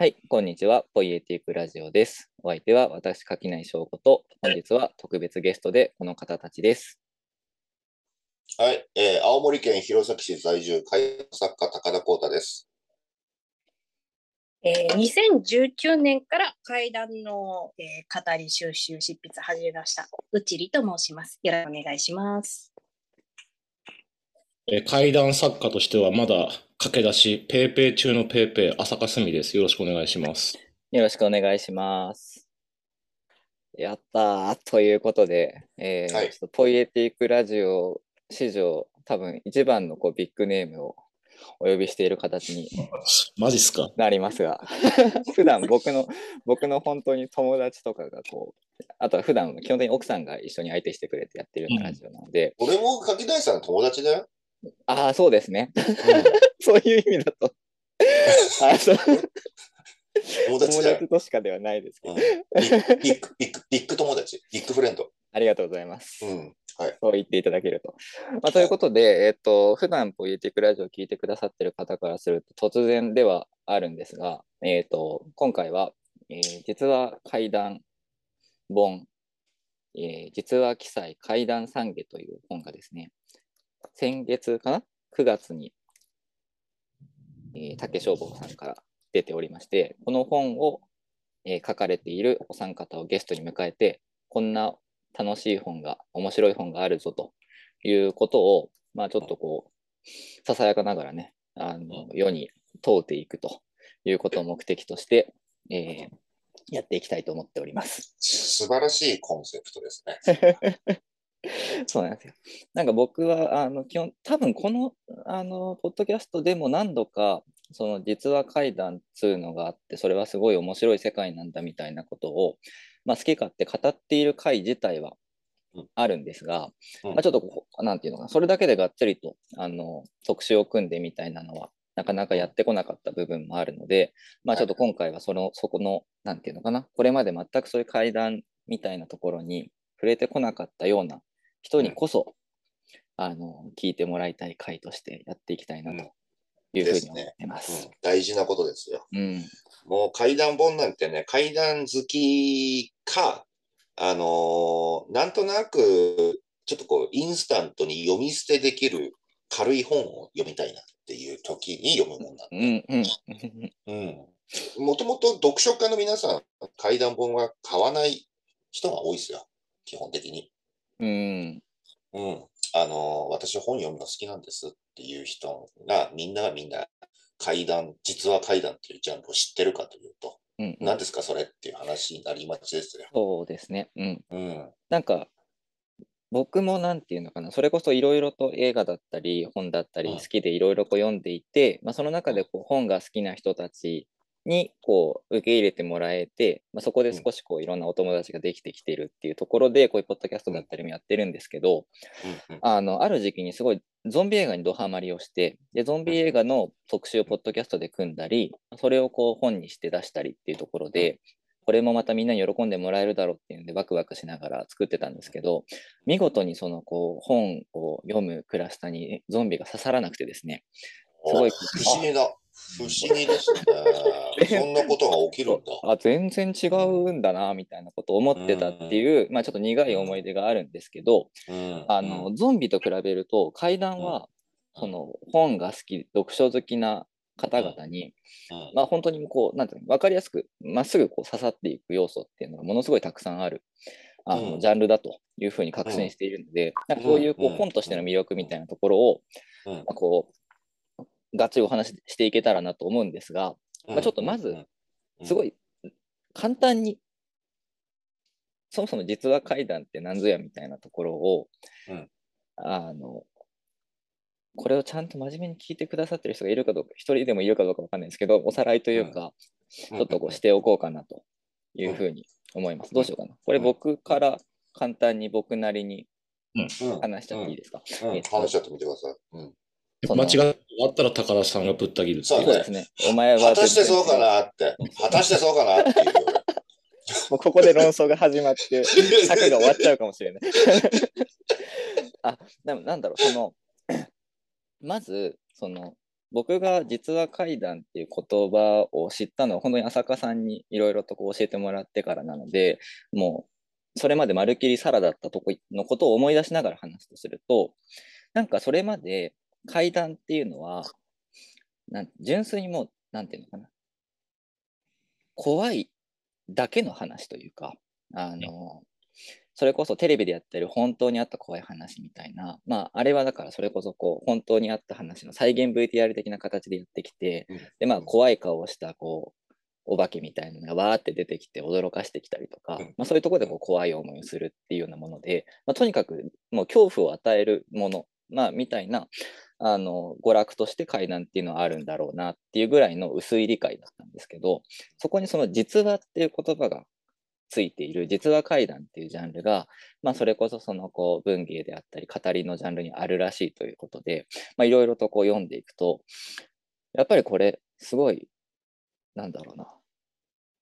はい、こんにちは。ポイエティックラジオです。お相手は私、垣内翔子と、本日は特別ゲストでこの方たちです。はい、えー青森県弘前市在住、絵画作家、高田光太です。えー2019年から怪談の、えー語り収集執筆始めました。うちりと申します。よろしくお願いします。えー怪談作家としてはまだ駆け出し、ペーペー中のペーペー、浅香澄です。よろしくお願いします。よろしくお願いします。やったーということで、えーはいちょっとポイエティックラジオ史上、多分一番のこうビッグネームをお呼びしている形に マジっすか？なりますが、普段僕の、僕の本当に友達とかがこう、あとは普段基本的に奥さんが一緒に相手してくれてやってるようなラジオなので、俺も柿大さんの友達だよ。ああ、そうですね。そういう意味だと。あそう友達。友達としかではないですけど、うん、ビッグ、ビッグ、ビッグ友達。ビッグフレンド。ありがとうございます。うん。はい。そう言っていただけると。まあ、ということで、えっと、普段ポイエティックラジオを聞いてくださってる方からすると突然ではあるんですが、えっと、今回は、えー実は怪談本、えー実は記載怪談三下という本がですね、先月かな ?9 月に、えー竹消防さんから出ておりまして、この本を、えー書かれているお三方をゲストに迎えて、こんな楽しい本が、面白い本があるぞということを、まあちょっとこう、ささやかながらね、あの世に問うていくということを目的として、えーやっていきたいと思っております。素晴らしいコンセプトですね。そうなんですよ。なんか僕は、あの、基本、多分この、あの、ポッドキャストでも何度か、その実話怪談っつうのがあって、それはすごい面白い世界なんだみたいなことを、まあ、好き勝手語っている回自体はうんあるんですが、うんまあ、ちょっとこう、なんていうのかな、それだけでがっつりと、あの、特集を組んでみたいなのは、なかなかやってこなかった部分もあるので、まあ、ちょっと今回はその、そこの、なんていうのかな、これまで全くそういう怪談みたいなところに触れてこなかったような人にこそ、あの、聞いてもらいたい回としてやっていきたいなというふうに思ってまうすん。。大事なことですよ。うん。もう怪談本なんてね、怪談好きか、あのーなんとなく、ちょっとこう、インスタントに読み捨てできる軽い本を読みたいなっていう時に読むもんなんうん。うん。うん。もともと読書家の皆さん、怪談本は買わない人が多いですよ。基本的に。うん。うん。あの、私本読むの好きなんですっていう人が、みんながみんな怪談、実は怪談っていうジャンルを知ってるかというと、うん。何ですかそれっていう話になりがちですよ。そうですね。うん。うん。なんか、僕もなんていうのかな、それこそいろいろと映画だったり、本だったり、うん好きでいろいろこう読んでいて、まあ、その中でこう本が好きな人たちにこう受け入れてもらえて、まあ、そこで少しこういろんなお友達ができてきてるっていうところで、こういうポッドキャストだったりもやってるんですけど、うんうん。あの、ある時期にすごいゾンビ映画にドハマりをして、で、ゾンビ映画の特集をポッドキャストで組んだり、それをこう本にして出したりっていうところで、これもまたみんなに喜んでもらえるだろうっていうんでワクワクしながら作ってたんですけど、見事にそのこう本を読むクラスターにゾンビが刺さらなくてですね、すごいお不思議だ。不思議ですね。そんなことが起きるんだ。あ、全然違うんだな、みたいなことを思ってたっていう、まあちょっと苦い思い出があるんですけど、うん。あの、ゾンビと比べると怪談は、うん。その本が好き、読書好きな方々に、うん。まあ本当にこう、なんていうの、わかりやすく、まっすぐこう刺さっていく要素っていうのがものすごいたくさんある、あの、うん。ジャンルだというふうに確信しているので、なんかそういうこううん。本としての魅力みたいなところを、うん。まあこう、がっつりお話ししていけたらなと思うんですが、まあちょっとまずうん。すごい簡単に、そもそも実話怪談って何ぞやみたいなところを、うん。あの、これをちゃんと真面目に聞いてくださってる人がいるかどうか、一人でもいるかどうかわかんないですけど、おさらいというか、ちょっとこうしておこうかなというふうに思います。どうしようかな。これ僕から簡単に僕なりにうん。話しちゃっていいですか？話しちゃってみてください。間違ってあったら高田さんがぶった切るってそいううそうですね。お前は果たしてそうかななって。果たしてそうかなっていう。もうここで論争が始まって、尺が終わっちゃうかもしれない。あ、でもなんだろう、その、まず、その、僕が実は怪談っていう言葉を知ったのは本当に浅香さんにいろいろとこう教えてもらってからなので、もうそれまでまるっきりサラだったとこのことを思い出しながら話すとすると、なんかそれまで怪談っていうのは、なん純粋にもう、なんていうのかな、怖いだけの話というか、あの、それこそテレビでやってる本当にあった怖い話みたいな、まあ、あれはだからそれこそこう本当にあった話の再現 VTR 的な形でやってきて、うん。で、まあ、怖い顔をしたこうお化けみたいなのがわーって出てきて驚かしてきたりとか、うん。まあ、そういうところでこう怖い思いをするっていうようなもので、まあ、とにかくもう恐怖を与えるもの、まあ、みたいなあの娯楽として怪談っていうのはあるんだろうなっていうぐらいの薄い理解だったんですけどそこにその実話っていう言葉がついている実話怪談っていうジャンルが、まあ、それこそそのこう文芸であったり語りのジャンルにあるらしいということでいろいろとこう読んでいくとやっぱりこれすごいなんだろうな。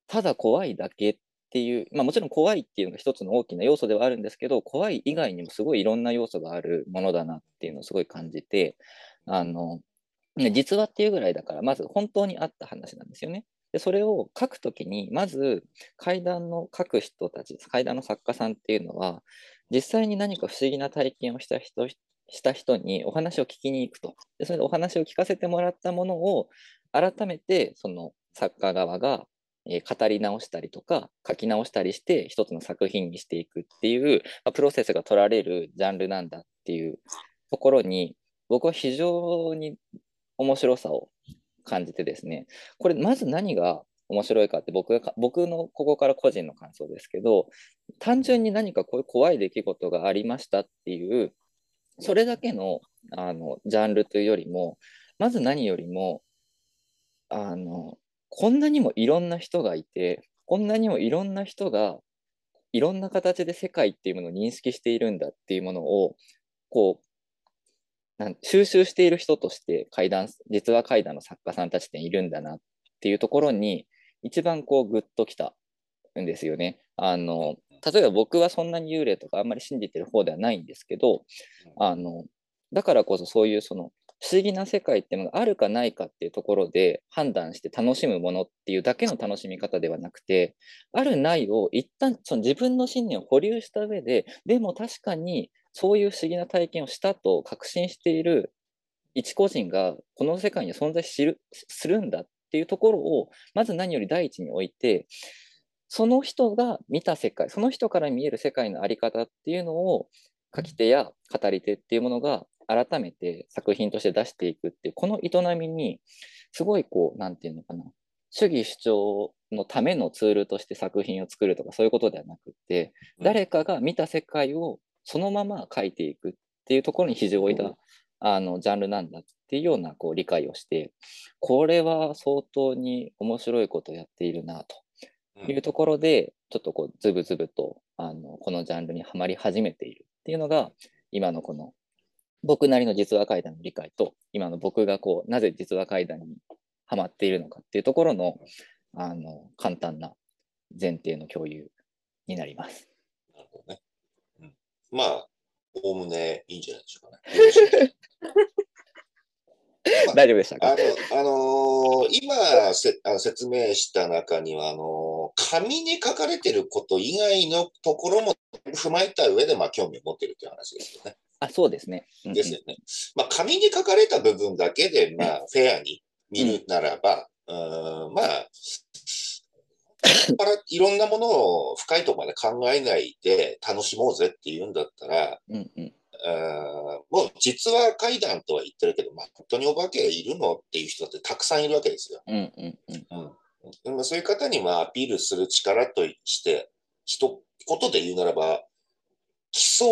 ただ怖いだけっていう、まあ、もちろん怖いっていうのが一つの大きな要素ではあるんですけど怖い以外にもすごいいろんな要素があるものだなっていうのをすごい感じてあのね実話っていうぐらいだからまず本当にあった話なんですよね。でそれを書くときにまず怪談の書く人たち怪談の作家さんっていうのは実際に何か不思議な体験をした人した人にお話を聞きに行くとでそれでお話を聞かせてもらったものを改めてその作家側がえ語り直したりとか書き直したりして一つの作品にしていくっていう、まあ、プロセスが取られるジャンルなんだっていうところに僕は非常に面白さを感じてですね。これまず何が面白いかって僕が僕のここから個人の感想ですけど単純に何かこういう怖い出来事がありましたっていうそれだけのあのジャンルというよりもまず何よりもあのこんなにもいろんな人がいてこんなにもいろんな人がいろんな形で世界っていうものを認識しているんだっていうものをこうなん収集している人として怪談実話怪談の作家さんたちっているんだなっていうところに一番こうグッときたんですよね。あの例えば僕はそんなに幽霊とかあんまり信じてる方ではないんですけどあのだからこそそういうその不思議な世界っていうのがあるかないかっていうところで判断して楽しむものっていうだけの楽しみ方ではなくてあるないを一旦その自分の信念を保留した上ででも確かにそういう不思議な体験をしたと確信している一個人がこの世界に存在るするんだっていうところをまず何より第一に置いてその人が見た世界その人から見える世界の在り方っていうのを書き手や語り手っていうものが改めて作品として出していくっていうこの営みにすごいこうなんていうのかな。主義主張のためのツールとして作品を作るとかそういうことではなくって誰かが見た世界をそのまま書いていくっていうところに非常に置いたあのジャンルなんだっていうようなこう理解をしてこれは相当に面白いことをやっているなというところでちょっとこうズブズブとあのこのジャンルにはまり始めているっていうのが今のこの僕なりの実話怪談の理解と今の僕がこうなぜ実話怪談にはまっているのかっていうところのあの簡単な前提の共有になります。なるほどね。うん、まあ、おおむねいいんじゃないでしょうかね。よろしい 大丈夫でしたあかの、あのー今せあの説明した中には、あのー紙に書かれてること以外のところも踏まえた上で、まあ、興味を持ってるという話ですよね。あ、そうですね。うんうんですよね。まあ、紙に書かれた部分だけで、まあ、フェアに見るならば、うーん、まあ、からいろんなものを深いところまで考えないで楽しもうぜっていうんだったら、うんうんあーもう実は怪談とは言ってるけど、まあ、本当にお化けいるのっていう人だってたくさんいるわけですよ。うんうんうんでもそういう方にまあアピールする力として、一言で言うならば、基礎、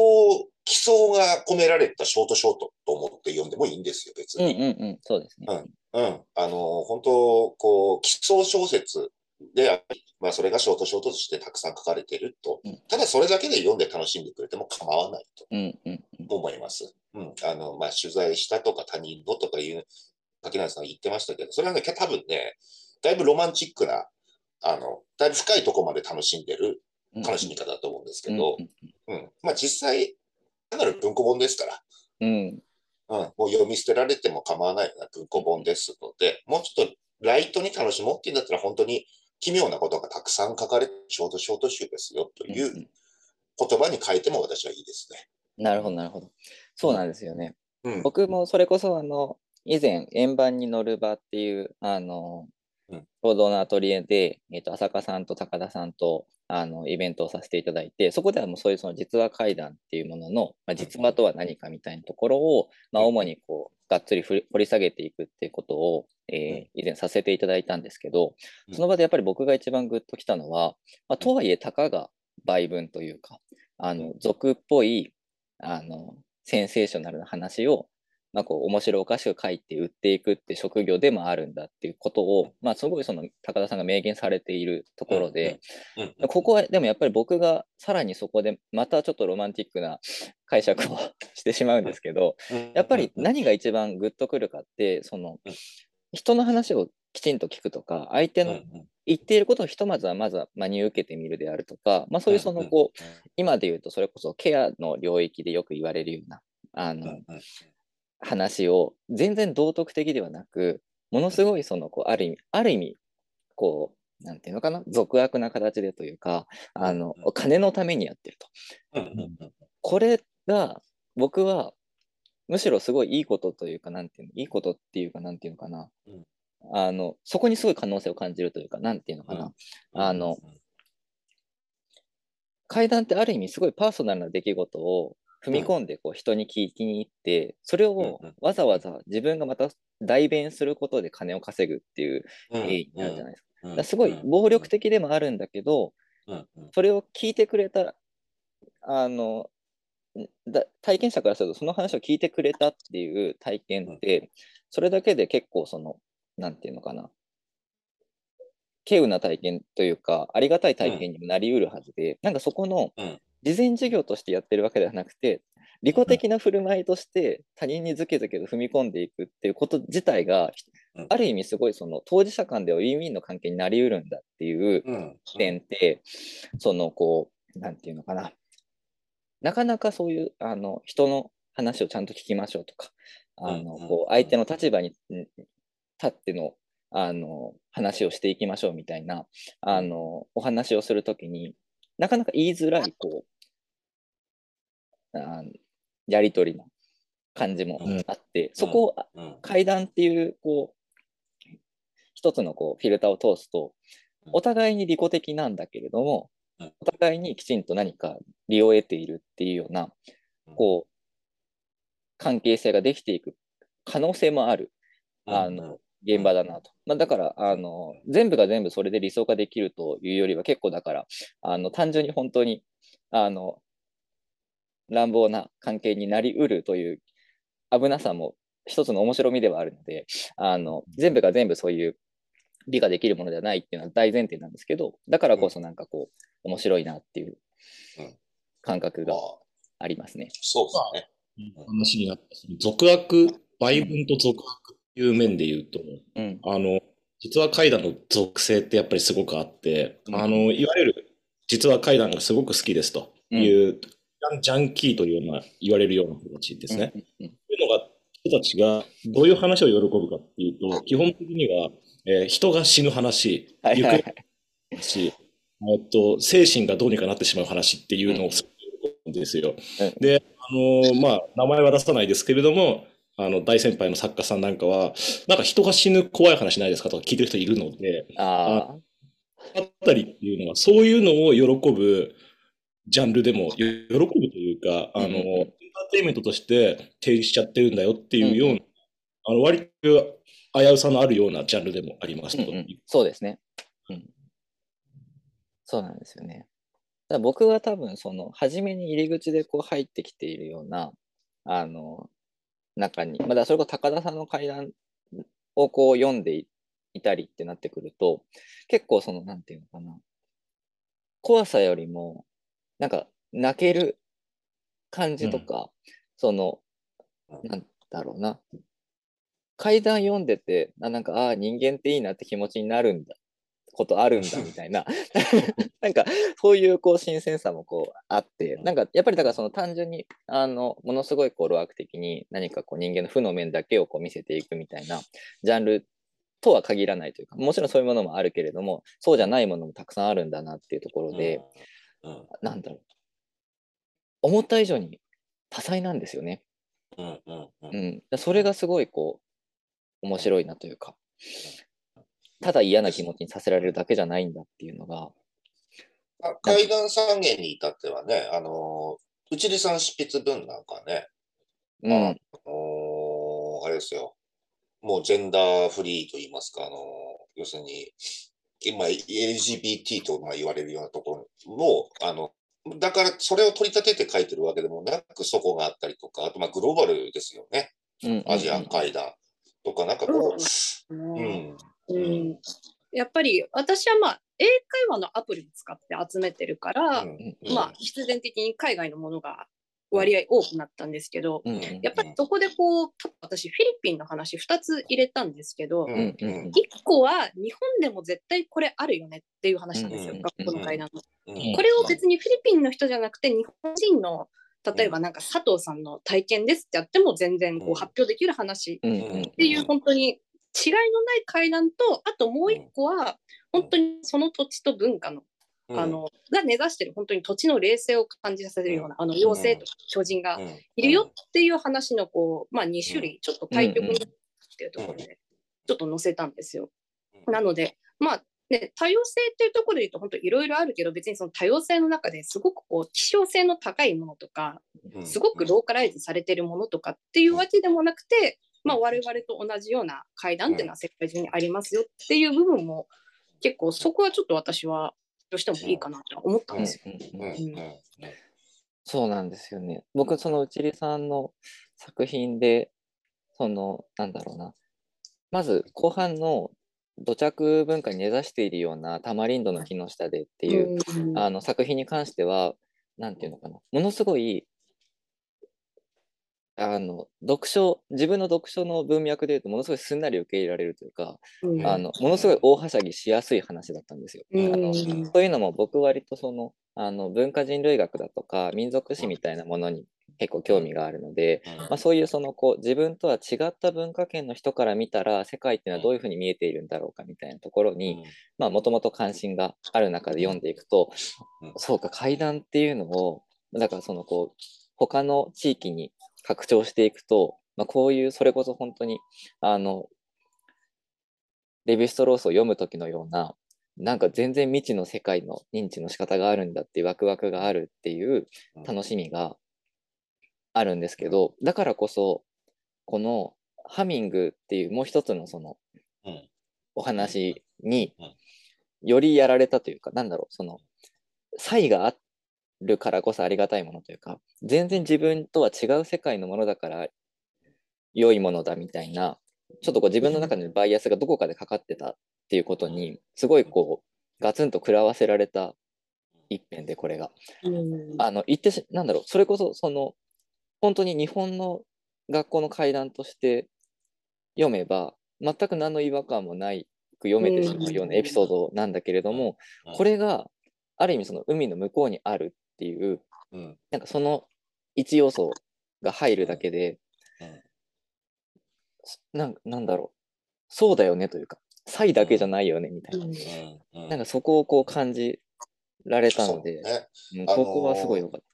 基礎が込められたショートショートと思って読んでもいいんですよ、別うんに。うんうんそうですね。うん。あの、本当、こう、基礎小説でまあ、それがショートショートとしてたくさん書かれているとうん。ただそれだけで読んで楽しんでくれても構わないとうんうんうん思います。うん。あの、まあ、取材したとか他人のとかいう、柿内さんが言ってましたけど、それはね、多分ね、だいぶロマンチックな、あの、だいぶ深いところまで楽しんでるうん。楽しみ方だと思うんですけうんど、うん。まあ、実際、かなり文庫本ですから、うんうん、もう読み捨てられても構わないような文庫本ですので、もうちょっとライトに楽しもうっていうんだったら、本当に奇妙なことがたくさん書かれて、ショートショート集ですよといううん言葉に変えても私はいいですね。なるほど、なるほど。そうなんですよね。うん。僕もそれこそあの以前円盤に乗る場っていうあのうん。報道のアトリエで、えっと浅香さんと高田さんとあのイベントをさせていただいてそこではもうそういうその実話怪談っていうものの、まあ、実話とは何かみたいなところを、まあ、主にこうがっつり掘り下げていくっていうことを、えー以前させていただいたんですけどうん。その場でやっぱり僕が一番グッときたのは、まあ、とはいえたかが倍分というかあの俗っぽいあのセンセーショナルな話をまあ、こう面白おかしく書いて売っていくって職業でもあるんだっていうことを、まあ、すごいその高田さんが明言されているところで、ここはでもやっぱり僕がさらにそこでまたちょっとロマンティックな解釈をしてしまうんですけど、やっぱり何が一番グッとくるかってそのうん。人の話をきちんと聞くとか相手の言っていることをひとまずはまずは真に受けてみるであるとか、まあ、そういうそのこう今で言うとそれこそケアの領域でよく言われるようなあの話を全然道徳的ではなくものすごいそのこうある意味ある意味こうなんていうのかな俗悪な形でというかあのうん。金のためにやってると。これが僕はむしろすごいいいことというかなんていうのいいことっていうかなんていうのかな、うん。あのそこにすごい可能性を感じるというかなんていうのかな、うん。あの階段ってある意味すごいパーソナルな出来事を踏み込んでこう人に聞きに行ってそれをうんうん。わざわざ自分がまた代弁することで金を稼ぐっていううん経緯になるじゃないですか。からすごい暴力的でもあるんだけどうんうん。それを聞いてくれたあのだ体験者からするとその話を聞いてくれたっていう体験ってそれだけで結構そのなんていうのかな。稀有な体験というかありがたい体験にもなりうるはずで、なんかそこのうん事前授業としてやってるわけではなくて利己的な振る舞いとして他人にズケズケと踏み込んでいくっていうこと自体がうん。ある意味すごいその当事者間ではウィンウィンの関係になりうるんだっていう点って、そのこう、なんていうのかな、なかなかそういうあの人の話をちゃんと聞きましょうとか、あのこう相手の立場にん立ってのあの話をしていきましょうみたいなあのお話をするときになかなか言いづらいこうあやり取りの感じもあって、そこをうん。階段っていうこう一つのこうフィルターを通すとうん。お互いに利己的なんだけれどもうん。お互いにきちんと何か利を得ているっていうようなこう関係性ができていく可能性もあるあの現場だなと。まあ、だからあの全部が全部それで理想化できるというよりは結構だからあの単純に本当にあの乱暴な関係になりうるという危なさも一つの面白みではあるのであの全部が全部そういう理ができるものではないっていうのは大前提なんですけどだからこそなんかこう面白いなっていううん。感覚がまあ。ありますね。そうですね。話になった、俗悪、売分と俗悪っていう面で言うと、うん。あの、実は怪談の属性ってやっぱりすごくあって、うん。あの、いわゆる実は怪談がすごく好きですという、ジャンジャンキーというような言われるような人たちですね。うんうんというのが、人たちがどういう話を喜ぶかっていうと、基本的には、えー人が死ぬ話、行方の話、えっと、精神がどうにかなってしまう話っていうのをすごく喜ぶんですよ。うん。で、あのーまあ、名前は出さないですけれども、あの、大先輩の作家さんなんかは、なんか人が死ぬ怖い話ないですかとか聞いてる人いるので、あああったりっていうのは、そういうのを喜ぶジャンルでも、喜ぶというか、あの、うエンターテインメントとして提示しちゃってるんだよっていうような、うんうあの、割と危うさのあるようなジャンルでもありますと。うんうん、そうですね。うん。そうなんですよね。だ僕は多分その初めに入り口でこう入ってきているようなあの中に、まあ、だそれこそ高田さんの階段をこう読んでいいたりってなってくると結構そのなんていうのかな怖さよりもなんか泣ける感じとか、そのなんだろうな。階段読んでてあなんかああ人間っていいなって気持ちになるんだことあるんだ みたいな。なんかそういうこう新鮮さもこうあって。なんかやっぱりだからその単純にあのものすごいこう路悪的に何かこう人間の負の面だけをこう見せていくみたいなジャンルとは限らないというかもちろんそういうものもあるけれどもそうじゃないものもたくさんあるんだなっていうところで、うん。なんだろう。思った以上に多彩なんですよね。うんうんううん。ん、だそれがすごいこう面白いなというか。ただ嫌な気持ちにさせられるだけじゃないんだっていうのが。あ階段三元に至ってはね、あのー、内里さん執筆文なんかね、うん、あのーあれですよ。もうジェンダーフリーと言いますか、あのー要するに、今 LGBT とまあ言われるようなところも、あの、だからそれを取り立てて書いてるわけでもなく、そこがあったりとか、あとまあグローバルですよね。うんアジア階段とか、なんかこう、ううん。ん。うん。やっぱり私はまあ英会話のアプリを使って集めてるから、うんうん。まあ必然的に海外のものが割合多くなったんですけど、うんやっぱりそこでこう私フィリピンの話2つ入れたんですけど、うんうんうん。1個は日本でも絶対これあるよねっていう話なんですよ、うん学校の階段の。うんこれを別にフィリピンの人じゃなくて日本人の例えばなんか佐藤さんの体験ですってやっても全然こうんう発表できる話。うんうんっていう本当に違いのない階段とあともう一個は本当にその土地と文化のうんあのが根ざしてる本当に土地の冷静を感じさせるようなあの妖精とか巨人がうん。いるよっていう話のこう、まあ、2種類ちょっと対局にっていうところでちょっと載せたんですよ。なのでまあね、多様性っていうところで言うと本当いろいろあるけど別にその多様性の中ですごくこう希少性の高いものとかうん。すごくローカライズされてるものとかっていうわけでもなくて、まあ、我々と同じような階段っていうのは世界中にありますよっていう部分も結構そこはちょっと私はどうしてもいいかなと思ったんですよ。そうなんですよね。僕、その内里さんの作品で、その、なんだろうな。まず、後半の土着文化に根ざしているようなタマリンドの木の下でっていう、うあの作品に関しては、なんていうのかな。ものすごい、あの、読書、自分の読書の文脈で言うと、ものすごいすんなり受け入れられるというか、うん。あの、ものすごい大はしゃぎしやすい話だったんですよ。うん。あのそういうのも僕割とそのあの文化人類学だとか民族史みたいなものに結構興味があるので、まあ、そういうそのこう自分とは違った文化圏の人から見たら世界っていうのはどういうふうに見えているんだろうかみたいなところにもともと関心がある中で読んでいくと、うん。そうか階段っていうのをだからそのこう他の地域に拡張していくと、まあ、こういうそれこそ本当にあのレヴィストロースを読む時のようななんか全然未知の世界の認知の仕方があるんだっていうワクワクがあるっていう楽しみがあるんですけどだからこそこのハミングっていうもう一つのそのうん。お話にうん。よりやられたというかなんだろうその差異があるからこそありがたいものというか全然自分とは違う世界のものだから良いものだみたいなちょっとこう自分の中でのバイアスがどこかでかかってたっていうことにすごいこうガツンと食らわせられた一編でこれが。うん。あの言ってしなんだろうそれこそその本当に日本の学校の階段として読めば全く何の違和感もないく読めてしまうようなエピソードなんだけれども、うん。これがある意味その海の向こうにあるっていううんなんかその一要素が入るだけで、うんなんなんだろうそうだよねというか差異だけじゃないよねみたいな、うんうんなんかそこをこう感じられたので、ねうんあのーここはすごい良かった。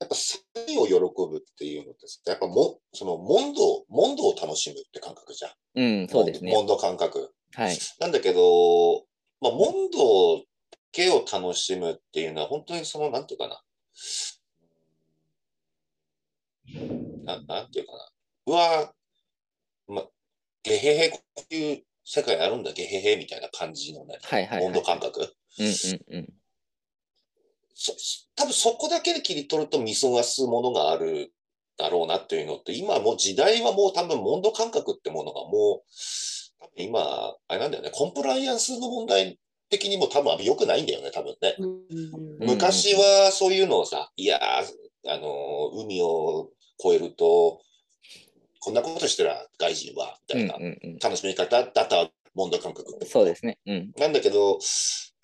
やっぱ差異を喜ぶっていうのですやっぱもその問答問答を楽しむって感覚じゃん。うん、そうですね。問答感覚。はい。なんだけど、まあ、問答だけを楽しむっていうのは本当にその、なんていうかな。ななんていうかな。うわま、ゲヘヘ、こういう世界あるんだ、ゲヘヘみたいな感じのね、はいはい、はい。温度感覚。うんうんうん。そ多分そこだけで切り取ると見過ごすものがあるだろうなっていうのって、今もう時代はもう多分温度感覚ってものがもう、多分今、あれなんだよね、コンプライアンスの問題的にも多分あ良くないんだよね、多分ね。昔はそういうのをさ、いやー、あのー海を越えると、こんなことしてら外人は、みたいな楽しみ方だった問題感覚。そうですね。うん。なんだけど、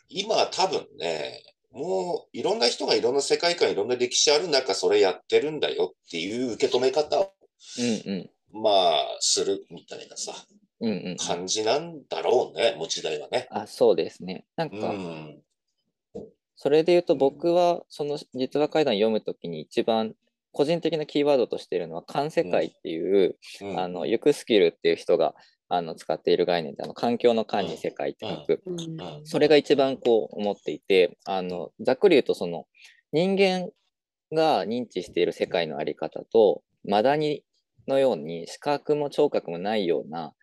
今多分ね、もういろんな人がいろんな世界観、いろんな歴史ある中、それやってるんだよっていう受け止め方を、うんうん。まあ、するみたいなさ。感じなんだろうね、もう時代はね。あ、そうですね。なんうか、ん。それで言うと僕は、その実話怪談読むときに一番個人的なキーワードとしているのは、環世界っていう、うんあの、ユクスキルっていう人が、あの、使っている概念で、あの、環境の環に世界って書く。うんうんそれが一番こう思っていて、あの、ざっくり言うと、その、人間が認知している世界のあり方と、マダニのように視覚も聴覚もないような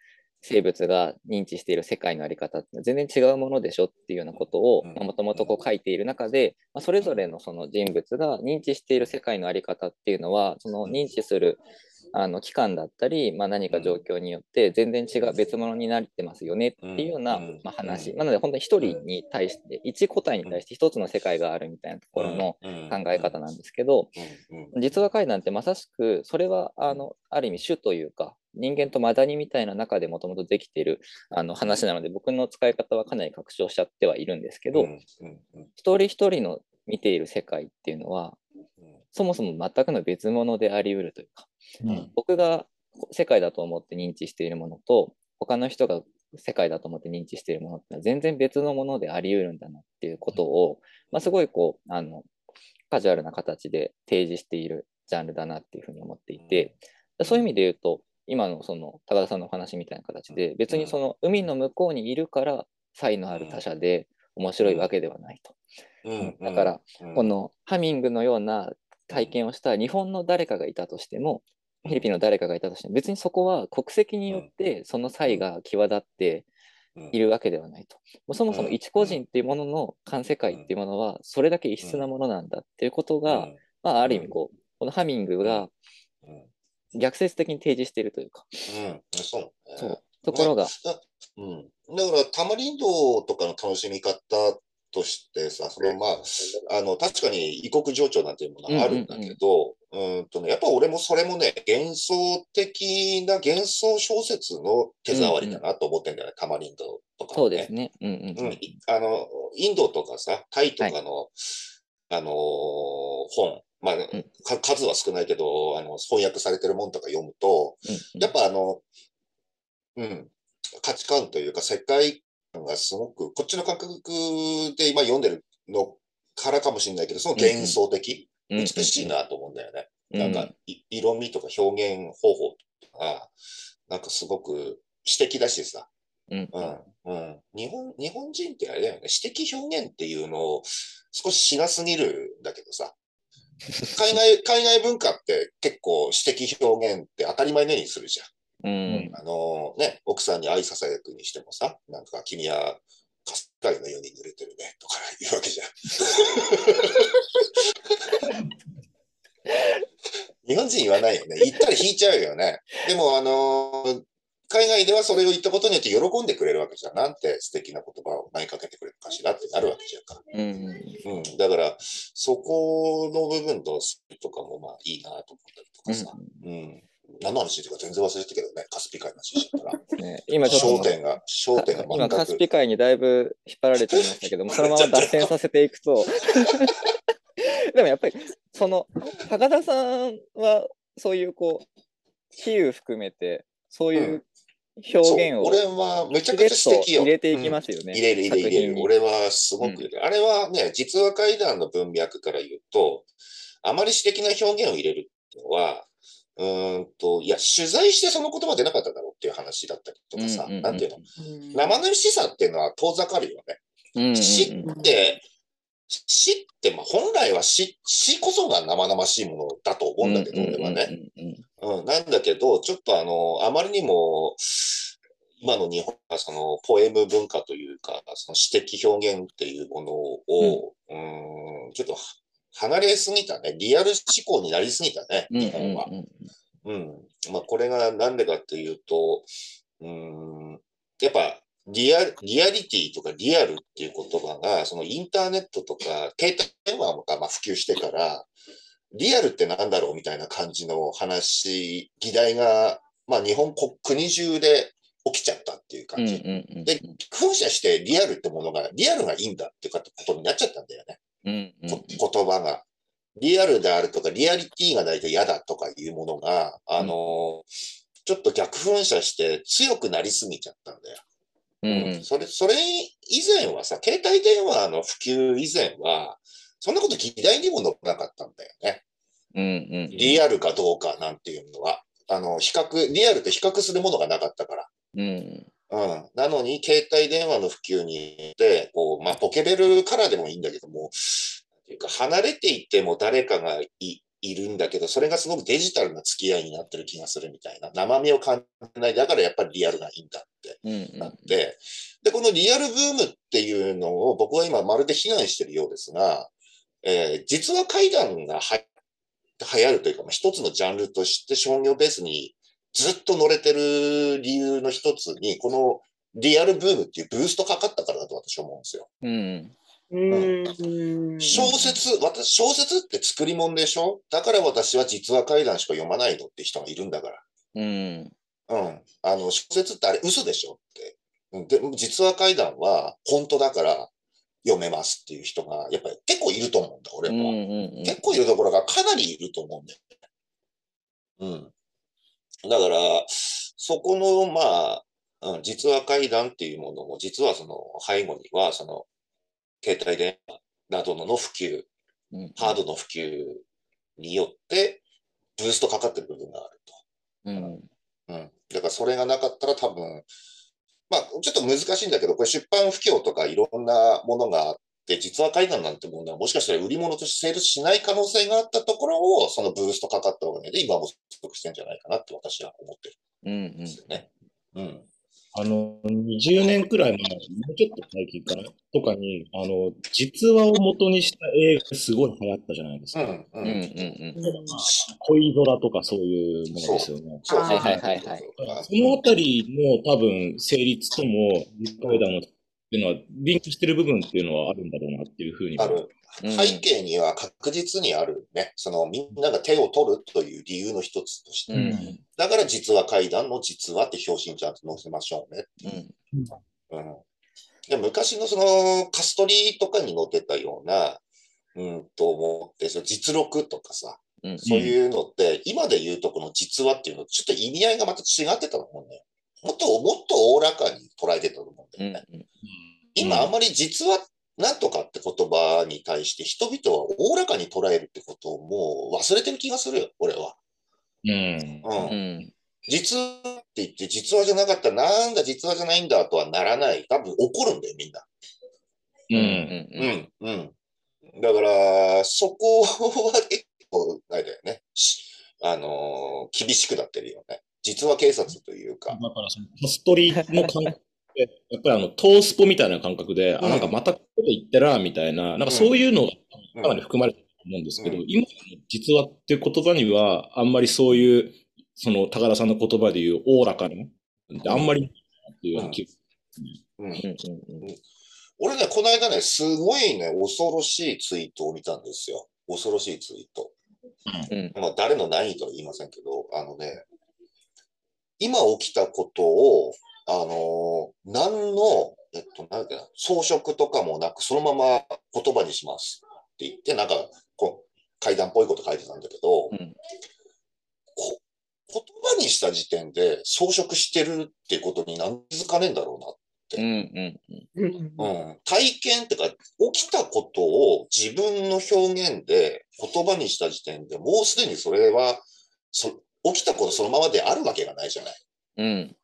生物が認知している世界のあり方って全然違うものでしょっていうようなことをうん。もともとこう書いている中で、まあ、それぞれのその人物が認知している世界のあり方っていうのはその認知するあの期間だったり、まあ、何か状況によって全然違う別物になってますよねっていうような、うん。まあ、話、うん。なので本当に一人に対して一個体に対して一つの世界があるみたいなところの考え方なんですけど、実話怪談ってまさしくそれはあのある意味種というか人間とマダニみたいな中でもともとできているあの話なので僕の使い方はかなり拡張しちゃってはいるんですけど、うんうんうん。一人一人の見ている世界っていうのはそもそも全くの別物であり得るというかうん。僕が世界だと思って認知しているものと他の人が世界だと思って認知しているものってのは全然別のものであり得るんだなっていうことを、まあ、すごいこうあのカジュアルな形で提示しているジャンルだなっていうふうに思っていて、そういう意味で言うと今のその高田さんのお話みたいな形で別にその海の向こうにいるから才のある他者で面白いわけではないと。うん。だから、うん。このハミングのような体験をした日本の誰かがいたとしても、フィリピンの誰かがいたとしても、別にそこは国籍によってその差異が際立ってうん。いるわけではないと。もうそもそもうん。一個人っていうものの感世界っていうものは、それだけ異質なものなんだっていうことが、まあ、ある意味こう、このハミングが逆説的に提示しているというか、うんそうね。そう、ところが、うん、だから、タマリンドとかの楽しみ方としてさ、そのまあ、あの、確かに異国情緒なんていうものがあるんだけど、うんとね、やっぱ俺もそれもね、幻想的な幻想小説の手触りだなと思ってんだよね、タマリンドとか、ね。そうですね。うんうんう、うん。ん。いあの、インドとかさ、タイとかの、あのー本、まあ、数は少ないけど、あの、翻訳されてるもんとか読むと、うんやっぱあの、うん、価値観というか世界観がすごく、こっちの感覚で今読んでるのからかもしれないけど、その幻想的、うん美しいなと思うんだよね。うん。なんか、い色味とか表現方法とか、なんかすごく詩的だしさ、うん。うん。うん、日本日本人ってあれだよね、詩的表現っていうのを少ししなすぎるんだけどさ、海外海外文化って結構詩的表現って当たり前のようにするじゃん。うんあのね、奥さんに愛ささやくにしてもさ、なんか君はカスカルのように濡れてるねとか言うわけじゃん。日本人言わないよね。言ったら引いちゃうよね。でも、あのー海外ではそれを言ったことによって喜んでくれるわけじゃん。なんて素敵な言葉を投げかけてくれるかしらってなるわけじゃんか。うんうんうん。だから、そこの部分と、とかもまあいいなと思ったりとかさ。うん。何の話とか全然忘れてたけどね、カスピ海の話しちゃったら。ね、今ちょっと焦点が、焦点が。今、カスピ海にだいぶ引っ張られていましたけども、そのまま脱線させていくと、でもやっぱり、その、高田さんは、そういうこう、比喩含めて、そういう表現を俺はめちゃくちゃ素敵よ。入れていきますよね。入れる入れる入れる。俺はすごく入れる。あれはね、実話怪談の文脈から言うと、あまり詩的な表現を入れるっていうのは、うーんと、いや、取材してその言葉出なかっただろうっていう話だったりとかさ、うんうんうんなんていうの？生々しさっていうのは遠ざかるよね。うんうんうん詩って、詩って、まあ、本来は詩、詩こそが生々しいものだと思うんだけど、俺はね。うんうんうんうん、なんだけど、ちょっとあの、あまりにも、今の日本はそのポエム文化というか、その詩的表現っていうものを、うん、ちょっと離れすぎたね。リアル思考になりすぎたね、うん日本は。うんうん。まあ、これがなんでかっていうと、うん、やっぱ、リアリアリティとかリアルっていう言葉が、そのインターネットとか携帯電話がまあ普及してから、リアルってなんだろうみたいな感じの話、議題が、まあ日本国、国中で起きちゃったっていううん感じ。うんうん。で、噴射してリアルってものが、リアルがいいんだってことになっちゃったんだよね。うんうんこ言葉が。リアルであるとか、リアリティが大体嫌だとかいうものが、あのーちょっと逆噴射して強くなりすぎちゃったんだよ。うんうんそれ、それ以前はさ、携帯電話の普及以前は、そんなこと議題にも乗らなかったんだよね。うんうんリアルかどうかなんていうのは。あの、比較、リアルと比較するものがなかったから。うんうん。なのに、携帯電話の普及によって、こう、まあ、ポケベルからでもいいんだけども、っていうか、離れていても誰かがいいるんだけど、それがすごくデジタルな付き合いになってる気がするみたいな。生身を感じない。だからやっぱりリアルがいいんだってうんなって、で、このリアルブームっていうのを僕は今まるで非難してるようですが、えー実は怪談がは流行るというか、まあ、一つのジャンルとして商業ベースにずっと乗れてる理由の一つに、このリアルブームっていうブーストかかったからだと私は思うんですよ。うんうん。小説、私、小説って作り物でしょ？だから私は実話怪談しか読まないのって人がいるんだから。うんうん。あの、小説ってあれ嘘でしょって。うんで、実話怪談は本当だから読めますっていう人が、やっぱり結構いると思うんだ、俺は。うんうん結構いるところがかなりいると思うんだよね。うん。だから、そこの、まあ、うん、実話怪談っていうものも、実はその背後には、その、携帯電話などの普及、うんハードの普及によって、ブーストかかってる部分があると。うんうん。だからそれがなかったら多分、まあちょっと難しいんだけど、これ出版不況とかいろんなものがあって、実は怪談なんてものはもしかしたら売り物としてセールスしない可能性があったところを、そのブーストかかったおかげで今も不足してんじゃないかなって私は思ってるうんんですよね。うん。あの、20年くらい前、もうちょっと最近かなとかに、あの、実話を元にした映画がすごい流行ったじゃないですか。うん。う。うんうんん恋空とかそういうものですよね。そうはいはいはいはいそのあたりの多分成立とも、実話談のっていうのは、リンクしてる部分っていうのはあるんだろうなっていうふうに。ある。うん背景には確実にあるね。そのみんなが手を取るという理由の一つとして。うんだから実は怪談の実話って表紙にちゃんと載せましょうね。うんうん。で昔のそのカストリとかに載ってたような、うんと思って、その実録とかさ、うんそういうのって、今で言うとこの実話っていうのちょっと意味合いがまた違ってたと思うんだよ。もっと、もっとおおらかに捉えてたと思うんだよね。今あんまり実話なんとかって言葉に対して人々はおおらかに捉えるってことをもう忘れてる気がするよ、俺は。うん。うんうん実話って言って実話じゃなかったらなんだ実話じゃないんだとはならない。多分怒るんだよ、みんな。う。うんんうん、うん。だから、そこは結構、あれだよね。しあのー厳しくなってるよね。実は警察というか。だからその、パストリの感覚で、やっぱりあの、トースポみたいな感覚で、あ、うん。なんかまたここと言ったら、みたいな、なんかそういうのがうん。かなり含まれてると思うんですけど、うん。今の実話っていう言葉には、あんまりそういう、その、高田さんの言葉で言う、おおらかな、あんまりっていう気がうん。うんうん俺ね、この間ね、すごいね、恐ろしいツイートを見たんですよ。恐ろしいツイート。うん。まあ、誰の何位とは言いませんけど、あのね、今起きたことを、あのー何の、えっと、なんだ装飾とかもなく、そのまま言葉にしますって言って、なんか、こう、階段っぽいこと書いてたんだけど、うん。こ言葉にした時点で装飾してるっていうことに何気づかねえんだろうなうんうんうん。うん、体験ってか、起きたことを自分の表現で言葉にした時点でもうすでにそれは、そ起きたことそのままであるわけがないじゃない。うん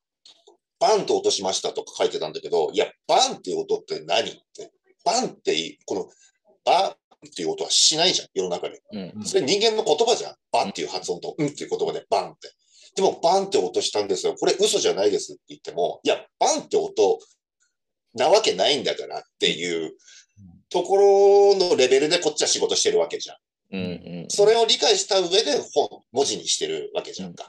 バンと落としましたとか書いてたんだけど、いや、バンっていう音って何って。バンっていい、この、バンっていう音はしないじゃん、世の中で。うんそれ人間の言葉じゃん。バンっていう発音と、うんっていう言葉でバンって。でも、バンって音したんですよ。これ嘘じゃないですって言っても、いや、バンって音なわけないんだからっていうところのレベルでこっちは仕事してるわけじゃん。うんうんそれを理解した上で本、文字にしてるわけじゃんか。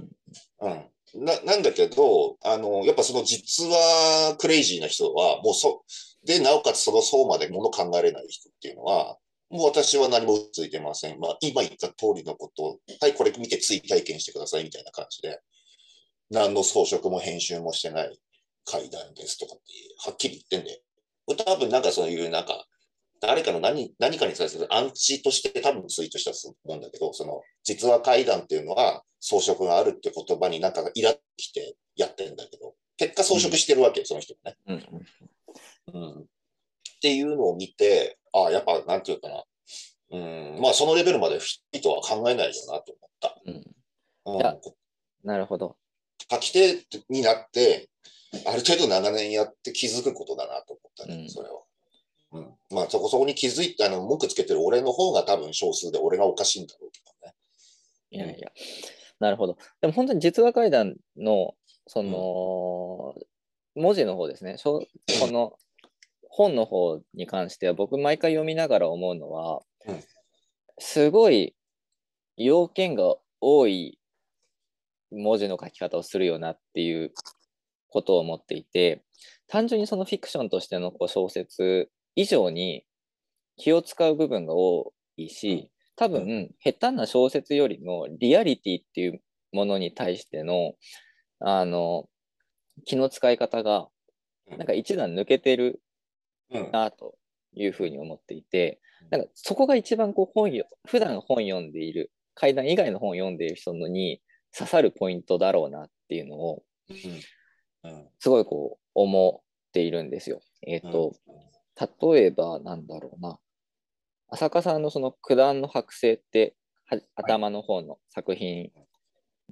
うん。な、なんだけど、あの、やっぱその実はクレイジーな人は、もうそ、で、なおかつその層までもの考えれない人っていうのは、もう私は何もついてません。まあ、今言った通りのことを、はい、これ見て追体験してくださいみたいな感じで、何の装飾も編集もしてない。階段ですとかってはっきり言ってんで、これ多分なんかそういうなんか、誰かの何何かに対するアンチとして多分ツイートしたと思うんだけど、その、実は階段っていうのは装飾があるって言葉になんかイラッときてやってんだけど、結果装飾してるわけよ、その人もね。うんうん。っていうのを見て、ああ、やっぱなんていうかな。うん、まあそのレベルまで人は考えないよなと思った。うんうんなるほど。書き手になって、ある程度長年やって気づくことだなと思ったね、うんそれは。うん、まあそこそこに気づいた、あの、文句つけてる俺の方が多分少数で俺がおかしいんだろうけどね。いやいや。なるほど。でも本当に実話怪談の、その、文字の方ですね。この本の方に関しては、僕毎回読みながら思うのは、うんすごい要件が多い文字の書き方をするよなっていうことを思っていて、単純にそのフィクションとしてのこう小説以上に気を使う部分が多いし、多分、下手な小説よりもリアリティっていうものに対しての、あの、気の使い方が、なんか一段抜けてるうん。なというふうに思っていて、なんかそこが一番こう本よ、普段本読んでいる、怪談以外の本を読んでいる人のに刺さるポイントだろうなっていうのを、うん。すごいこう思っているんですよ。えっ、と、例えばなんだろうな。浅香さんのその九段の剥製っては頭の方の作品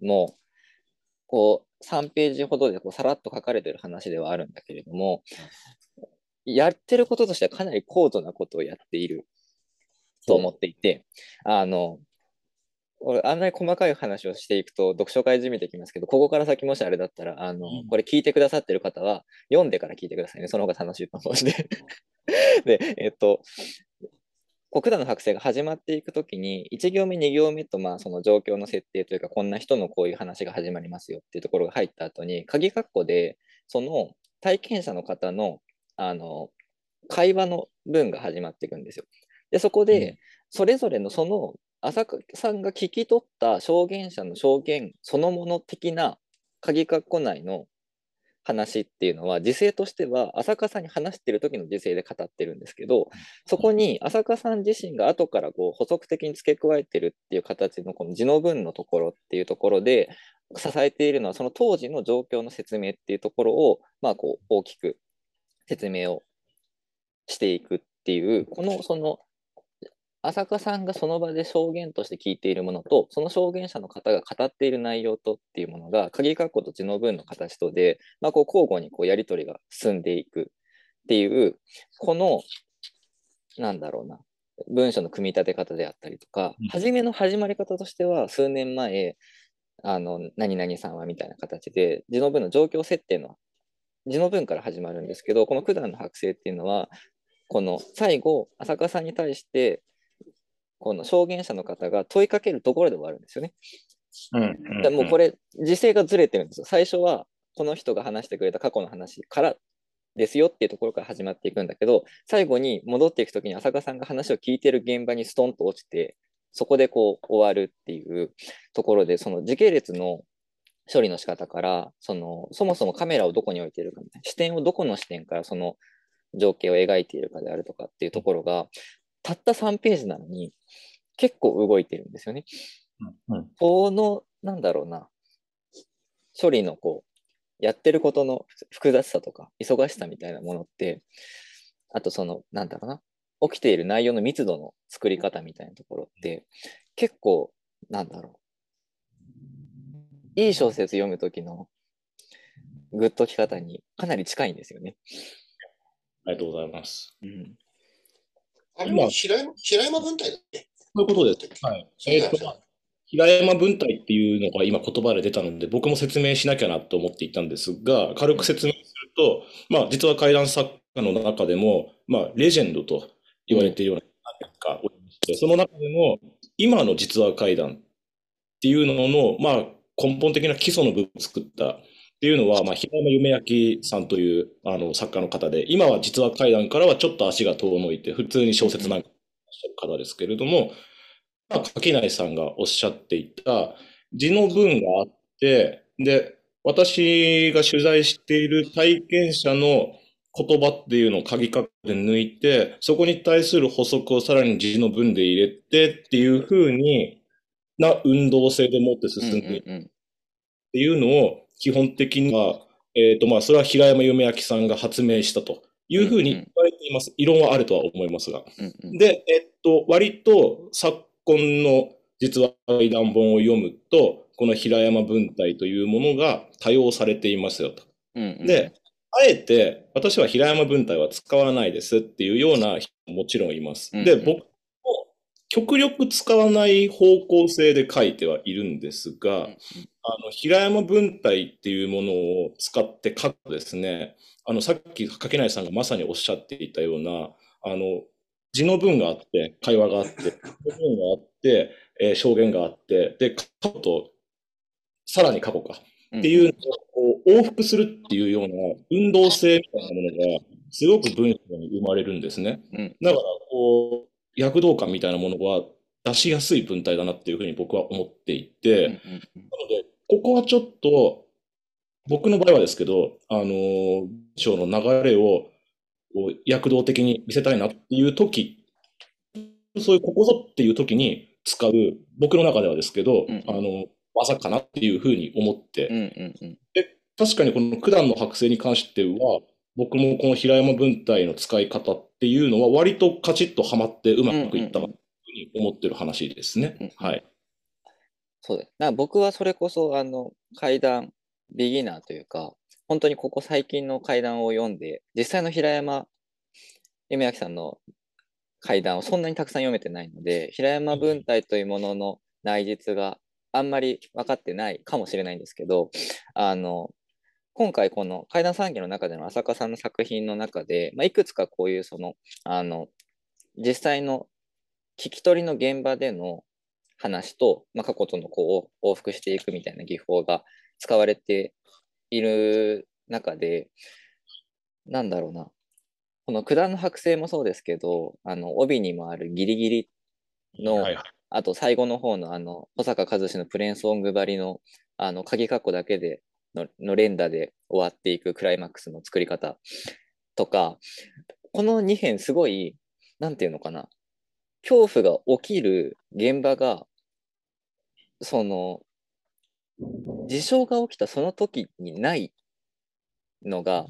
も、こう3ページほどでこうさらっと書かれてる話ではあるんだけれども、やってることとしてはかなり高度なことをやっていると思っていて、あの、俺あんなに細かい話をしていくと読書会じみてきますけど、ここから先もしあれだったら、あの、うんこれ聞いてくださってる方は読んでから聞いてくださいね。その方が楽しいと思うしで。で、えっと、国土の剥製が始まっていくときに、1行目、2行目と、まあ、その状況の設定というか、こんな人のこういう話が始まりますよっていうところが入った後に、鍵括弧で、その体験者の方の、あの、会話の文が始まっていくんですよ。で、そこで、それぞれのその、浅香さんが聞き取った証言者の証言そのもの的な鍵括弧内の話っていうのは、時勢としては、浅香さんに話してる時の時勢で語ってるんですけど、そこに浅香さん自身が後からこう補足的に付け加えてるっていう形のこの字の文のところっていうところで支えているのはその当時の状況の説明っていうところをまあこう大きく説明をしていくっていうこのその浅香さんがその場で証言として聞いているものとその証言者の方が語っている内容とっていうものが鍵括弧と字の文の形とで、まあ、こう交互にこうやり取りが進んでいく。っていうこのなんだろうな、文章の組み立て方であったりとかうん、初めの始まり方としては、数年前、あの、何々さんはみたいな形で、字の文の状況設定の、字の文から始まるんですけど、この九段の剥製っていうのは、この最後、浅香さんに対して、この証言者の方が問いかけるところで終わるんですよね。うんでもうこれ、時勢がずれてるんですよ。最初は、この人が話してくれた過去の話からですよっていうところから始まっていくんだけど、最後に戻っていくときに浅香さんが話を聞いてる現場にストンと落ちて、そこでこう終わるっていうところで、その時系列の処理の仕方から、そのそもそもカメラをどこに置いているかみたいな、視点をどこの視点からその情景を描いているかであるとかっていうところが、たった3ページなのに結構動いてるんですよね。うんこの、なんだろうな、処理のこう、やってることの複雑さとか、忙しさみたいなものって、あとその、なんだろうな、起きている内容の密度の作り方みたいなところって、結構、なんだろう、いい小説読むときのグッとき方にかなり近いんですよね。ありがとうございます。うん。あれは平山平山文体だっけ？そういうことです。はい。えっ、と、まあ平山文体っていうのが今言葉で出たので、僕も説明しなきゃなと思っていたんですが、軽く説明すると、まあ、実は怪談作家の中でも、まあ、レジェンドと言われているような何人かおその中でも、今の実話怪談っていうのの、まあ、根本的な基礎の部分を作ったっていうのは、まあ、平山夢明さんというあの作家の方で、今は実話怪談からはちょっと足が遠のいて、普通に小説なんかをしゃる方ですけれども、まあ、垣内さんがおっしゃっていた字の文があって、で、私が取材している体験者の言葉っていうのを鍵括弧で抜いて、そこに対する補足をさらに字の文で入れてっていうふうにな運動性でもって進んでいくっていうのを基本的には、えっ、とまあそれは平山夢明さんが発明したというふうに言われています。異論はあるとは思いますが。で、えっと、割と昨今の実話怪談本を読むと、この平山文体というものが多用されていますよと。で、あえて私は平山文体は使わないですっていうような人ももちろんいます。で、僕も極力使わない方向性で書いてはいるんですが、あの平山文体っていうものを使って書くとですね、あのさっき掛内さんがまさにおっしゃっていたような、あの字の文があって、会話があって、文があって、えー、証言があって、で、過去と、さらに過去か。っていうのを往復するっていうような運動性みたいなものが、すごく文章に生まれるんですね。だから、こう、躍動感みたいなものは出しやすい文体だなっていうふうに僕は思っていて、なので、ここはちょっと、僕の場合はですけど、あの、文章の流れを躍動的に見せたいなっていう時、そういうここぞっていう時に使う、僕の中ではですけど、うん、あの、技かなっていうふうに思って、で、確かにこの九段の剥製に関しては、僕もこの平山文体の使い方っていうのは割とカチッとはまってうまくいったというふうに思ってる話ですね。うんうん、はい。そうです。だ僕はそれこそ、あの、階段、ビギナーというか、本当にここ最近の階段を読んで、実際の平山夢明さんの階段をそんなにたくさん読めてないので、平山文体というものの内実があんまり分かってないかもしれないんですけど、あの、今回この階段産業の中での浅香さんの作品の中で、まあ、いくつかこういうその、あの、実際の聞き取りの現場での話と、まあ、過去とのこう往復していくみたいな技法が使われている中で、なんだろうな、この九段の剥製もそうですけど、あの、帯にもあるギリギリの、はいはい、あと最後の方のあの、小坂和志のプレーンソング張りの、あの、鍵括弧だけでの、の連打で終わっていくクライマックスの作り方とか、この2編すごい、なんていうのかな、恐怖が起きる現場が、その、事象が起きたその時にないのが、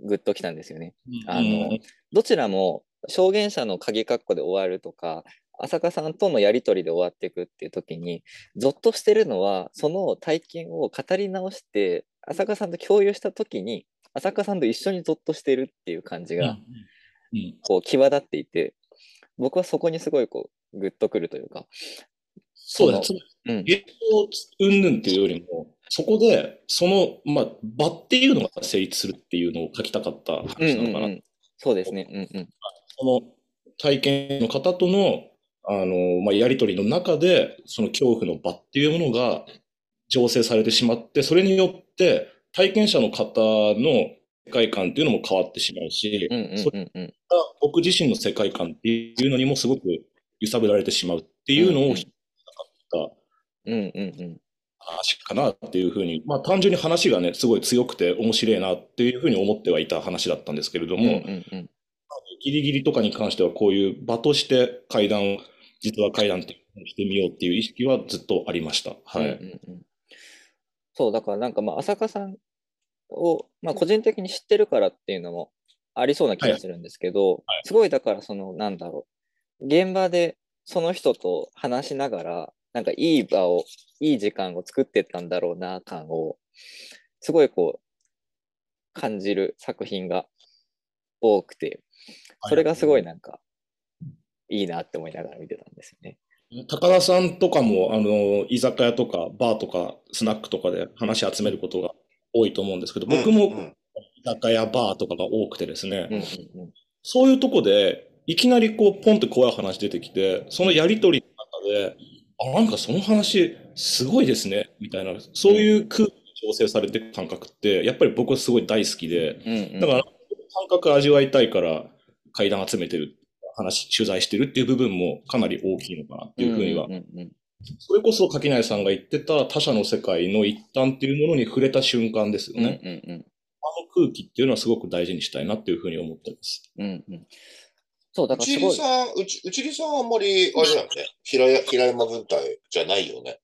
グッときたんですよね。あの、どちらも証言者の鍵括弧で終わるとか、浅香さんとのやり取りで終わっていくっていう時に、ゾッとしてるのは、その体験を語り直して、浅香さんと共有した時に、浅香さんと一緒にゾッとしてるっていう感じが、こう、際立っていて、僕はそこにすごいこう、グッとくるというか。そうです。うん。現象うんぬんっていうよりも、そこで、その、まあ、場っていうのが成立するっていうのを書きたかった話なのかな。うんうんうん、そうですね。うんうん。その体験の方との、あの、まあ、やりとりの中で、その恐怖の場っていうものが醸成されてしまって、それによって体験者の方の世界観っていうのも変わってしまうし、それが僕自身の世界観っていうのにもすごく揺さぶられてしまうっていうのを。うんうん。うん話かなっていうふうに、まあ単純に話がね、すごい強くて面白いなっていうふうに思ってはいた話だったんですけれども、うんうんうん、ギリギリとかに関してはこういう場として会談を、実は会談ってしてみようっていう意識はずっとありました。はい。うんうんうん、そう、だからなんかまあ浅香さんを、まあ個人的に知ってるからっていうのもありそうな気がするんですけど、はいはい、すごいだからそのなんだろう、現場でその人と話しながら、なんかいい場を、いい時間を作ってたんだろうな、感を、すごいこう、感じる作品が多くて、それがすごいなんか、いいなって思いながら見てたんですよね。高田さんとかも、あの、居酒屋とか、バーとか、スナックとかで話集めることが多いと思うんですけど、僕も居酒屋、バーとかが多くてですね、うんうん。うん、そういうとこで、いきなりこう、ポンって怖い話出てきて、そのやりとりの中で、あ、なんかその話、すごいですね、みたいな、そういう空気調整されてる感覚って、やっぱり僕はすごい大好きで、うんうん、だから、感覚味わいたいから階段集めてる話、取材してるっていう部分もかなり大きいのかなっていうふうにはそれこそ垣内さんが言ってた他者の世界の一端っていうものに触れた瞬間ですようんね。あの空気っていうのはすごく大事にしたいなっていうふうに思ってます。うんうん。そう、だうからすごい。ちりさん、うち、うちりさんはあんまり、あれだよね。平山文体じゃないよね。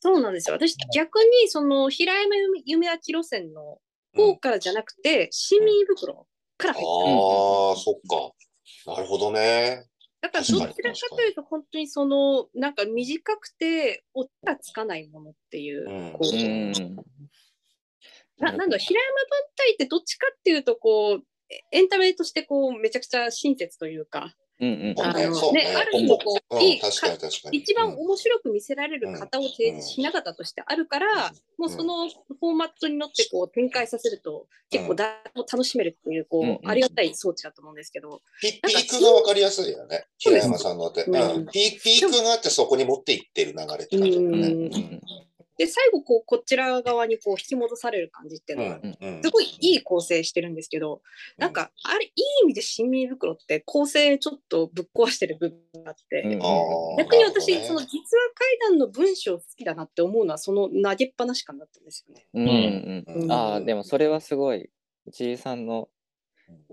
そうなんですよ。私、逆に、その、平山夢明路線のうん方からじゃなくて、新民袋からあ入あ、ってる。そっか。なるほどね。だから、どちらかというと、本当にその、なんか短くて、音がつかないものっていうう、ん。こう、うん。ななんだ平山文体ってどっちかっていうと、こう、エンタメとして、こう、めちゃくちゃ親切というか、うんうん。あのそうね。ね、ある意味、こう。一番うん。面白く見せられる型を提示しなかったとしてあるから、もうそのフォーマットに乗ってこう展開させると、結構誰も楽しめるっていう、こうありがたい装置だと思うんですけど、ピピークが分かりやすいよね。平山さんのって。うん。うんピーピークがあってそこに持っていってる流れって感じだよね。うんで、最後、こう、こちら側にこう引き戻される感じっていうのが、うんすごいいい構成してるんですけど、なんか、あれ、いい意味で新民袋って構成ちょっとぶっ壊してる部分があって、逆に私、その実話怪談の文章好きだなって思うのは、その投げっぱなし感だったんですよね。うんうんうん。ああ、でもそれはすごい、内井さんの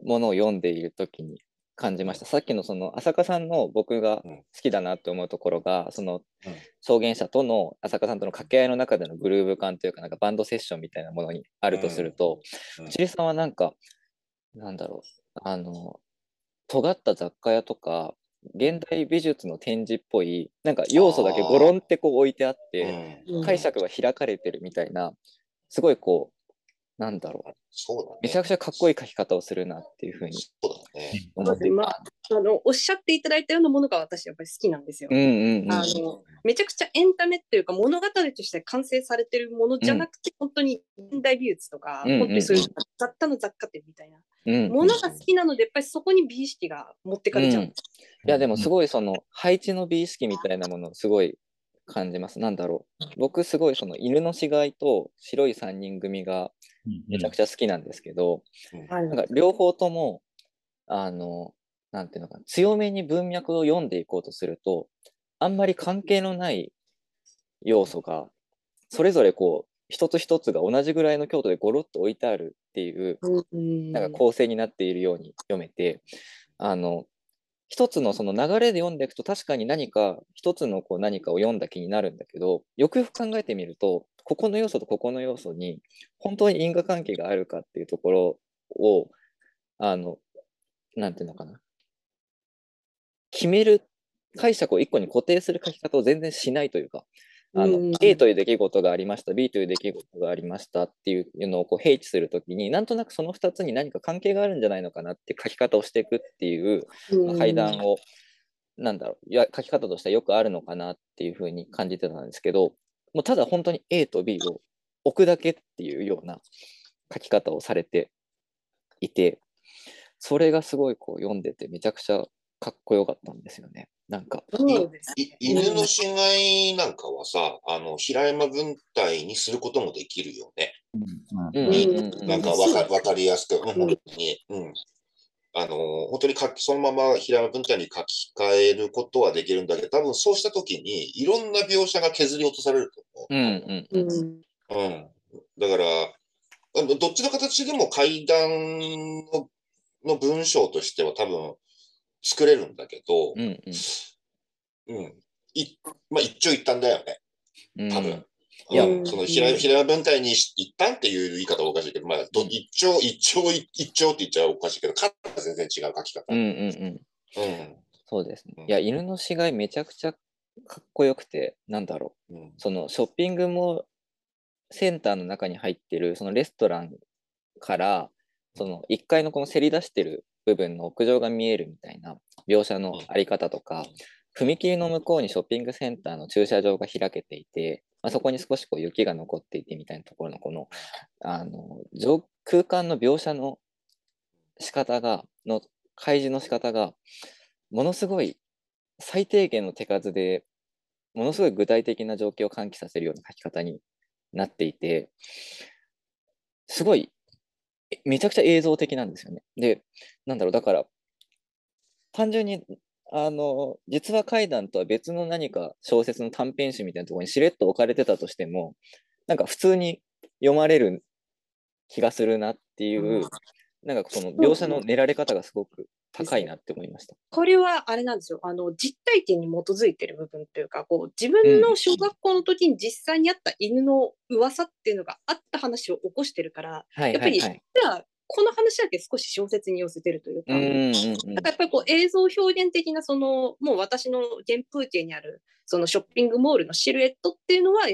ものを読んでいるときに感じました。さっきのその浅香さんの僕が好きだなって思うところが、そのうん。証言者との浅香さんとの掛け合いの中でのグルーヴ感というか、なんかバンドセッションみたいなものにあるとすると、うん。内井さんはなんか、なんだろう、あの、尖った雑貨屋とか、現代美術の展示っぽい、なんか要素だけゴロンってこう置いてあって、うん。解釈が開かれてるみたいな、すごいこう、なんだろう、そうだね。めちゃくちゃかっこいい書き方をするなっていうふうにそうだね。思っていまあ、あのおっしゃっていただいたようなものが私やっぱり好きなんですよ。うんうんうん。あのめちゃくちゃエンタメっていうか物語として完成されてるものじゃなくて、本当に現代美術とか、うんうんうん本当にそういう雑多の雑貨店みたいなうんものが好きなのでやっぱりそこに美意識が持ってかれちゃうんです。いやでもすごいその配置の美意識みたいなものをすごい感じます。なんだろう。僕すごいその犬の死骸と白い3人組がめちゃくちゃ好きなんですけど、はい。なんか両方とも、あの、なんていうのかな、強めに文脈を読んでいこうとすると、あんまり関係のない要素が、それぞれこう、一つ一つが同じぐらいの強度でゴロッと置いてあるっていう、うん。なんか構成になっているように読めて、あの、一つのその流れで読んでいくと確かに何か一つのこう何かを読んだ気になるんだけど、よくよく考えてみると、ここの要素とここの要素に本当に因果関係があるかっていうところを、あの、なんていうのかな。決める解釈を一個に固定する書き方を全然しないというか、あのうん A という出来事がありました、B という出来事がありましたっていうのをこう併記するときに、なんとなくその2つに何か関係があるんじゃないのかなって書き方をしていくっていう、まあ、階段を、なんだろう、いや書き方としてはよくあるのかなっていうふうに感じてたんですけど、もうただ本当に A と B を置くだけっていうような書き方をされていて、それがすごいこう読んでてめちゃくちゃかっこよかったんですよね。なんか。そうですい犬の死骸なんかはさ、あの、平山文体にすることもできるよね。うんうんうんうんなんかわかわかりやすく、うん、本当に。うん。あの、本当に書き、そのまま平山文体に書き換えることはできるんだけど、多分そうしたときに、いろんな描写が削り落とされると思う。うんうんうん。だから、あのどっちの形でも階段のの文章としては多分作れるんだけど、うんうんうん。いまあ、一長一短だよね、うん多分。いやうんその平平山文体にし一旦っていう言い方はおかしいけど、まあ、ど一長一長一長って言っちゃおかしいけど、数は全然違う書き方。うんうんうん。うん。そうですねうん。いや、犬の死骸めちゃくちゃかっこよくて、なんだろう。うん。そのショッピングモセンターの中に入ってるそのレストランから、その1階のこのせり出してる部分の屋上が見えるみたいな描写のあり方とか、踏切の向こうにショッピングセンターの駐車場が開けていて、まあ、そこに少しこう雪が残っていてみたいなところのこのあの上空間の描写の仕方がの開示の仕方がものすごい最低限の手数でものすごい具体的な状況を喚起させるような書き方になっていてすごいえめちゃくちゃ映像的なんですよね。でなんだろうだから単純にあの、実は怪談とは別の何か小説の短編集みたいなところにしれっと置かれてたとしても、なんか普通に読まれる気がするなっていう、うんなんかその描写の練られ方がすごく高いなって思いました。これはあれなんですよあの実体験に基づいてる部分というかこう自分の小学校の時に実際にあった犬の噂っていうのがあった話を起こしてるからはいやっぱりはいはい。じゃあこの話だけ少し小説に寄せてるというか。うんうんうんなんかやっぱりこう映像表現的なそのもう私の原風景にあるそのショッピングモールのシルエットっていうのは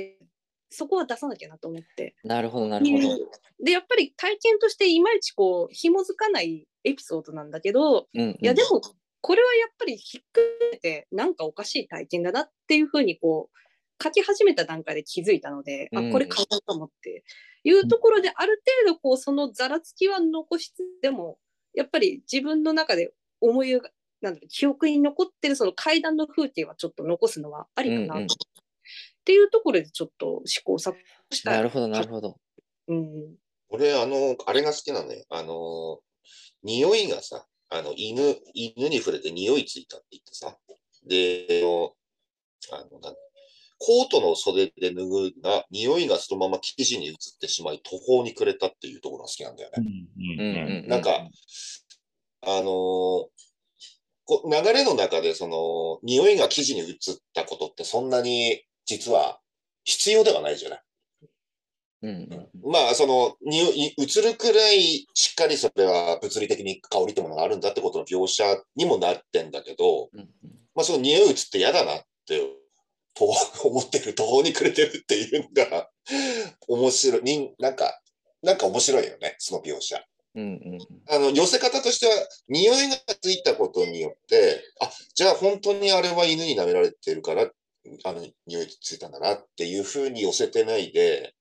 そこは出さなきゃなと思って。なるほどなるほど。でやっぱり体験としていまいちこう紐づかないエピソードなんだけどうんうん。いやでもこれはやっぱりひっくめてなんかおかしい体験だなっていうふうにこう書き始めた段階で気づいたので、うん。あこれ変わるかもっていうところである程度こうそのざらつきは残しつつでもやっぱり自分の中で思いがなんだろう記憶に残ってるその階段の風景はちょっと残すのはありかなと、っていうところでちょっと試行錯誤したなるほどなるほど。うん俺、あの、あれが好きなのよ。あの、匂いがさ、あの、犬、犬に触れて匂いついたって言ってさ。で、あの、なんコートの袖で脱ぐが、匂いがそのまま生地に移ってしまい、途方に暮れたっていうところが好きなんだよね。うんうんうんうんなんか、あのーこう流れの中で、その、匂いが生地に移ったことってそんなに実は必要ではないじゃない。うんうんまあ、その、匂い、移るくらいしっかりそれは物理的に香りってものがあるんだってことの描写にもなってんだけど、うんうんまあ、その匂い移って嫌だなって、と思ってる、途方に暮れてるっていうのが、面白い、になんか、なんか面白いよね、その描写。うんうんあの、寄せ方としては、匂いがついたことによって、あ、じゃあ本当にあれは犬に舐められてるから、あの、匂いついたんだなっていうふうに寄せてないで、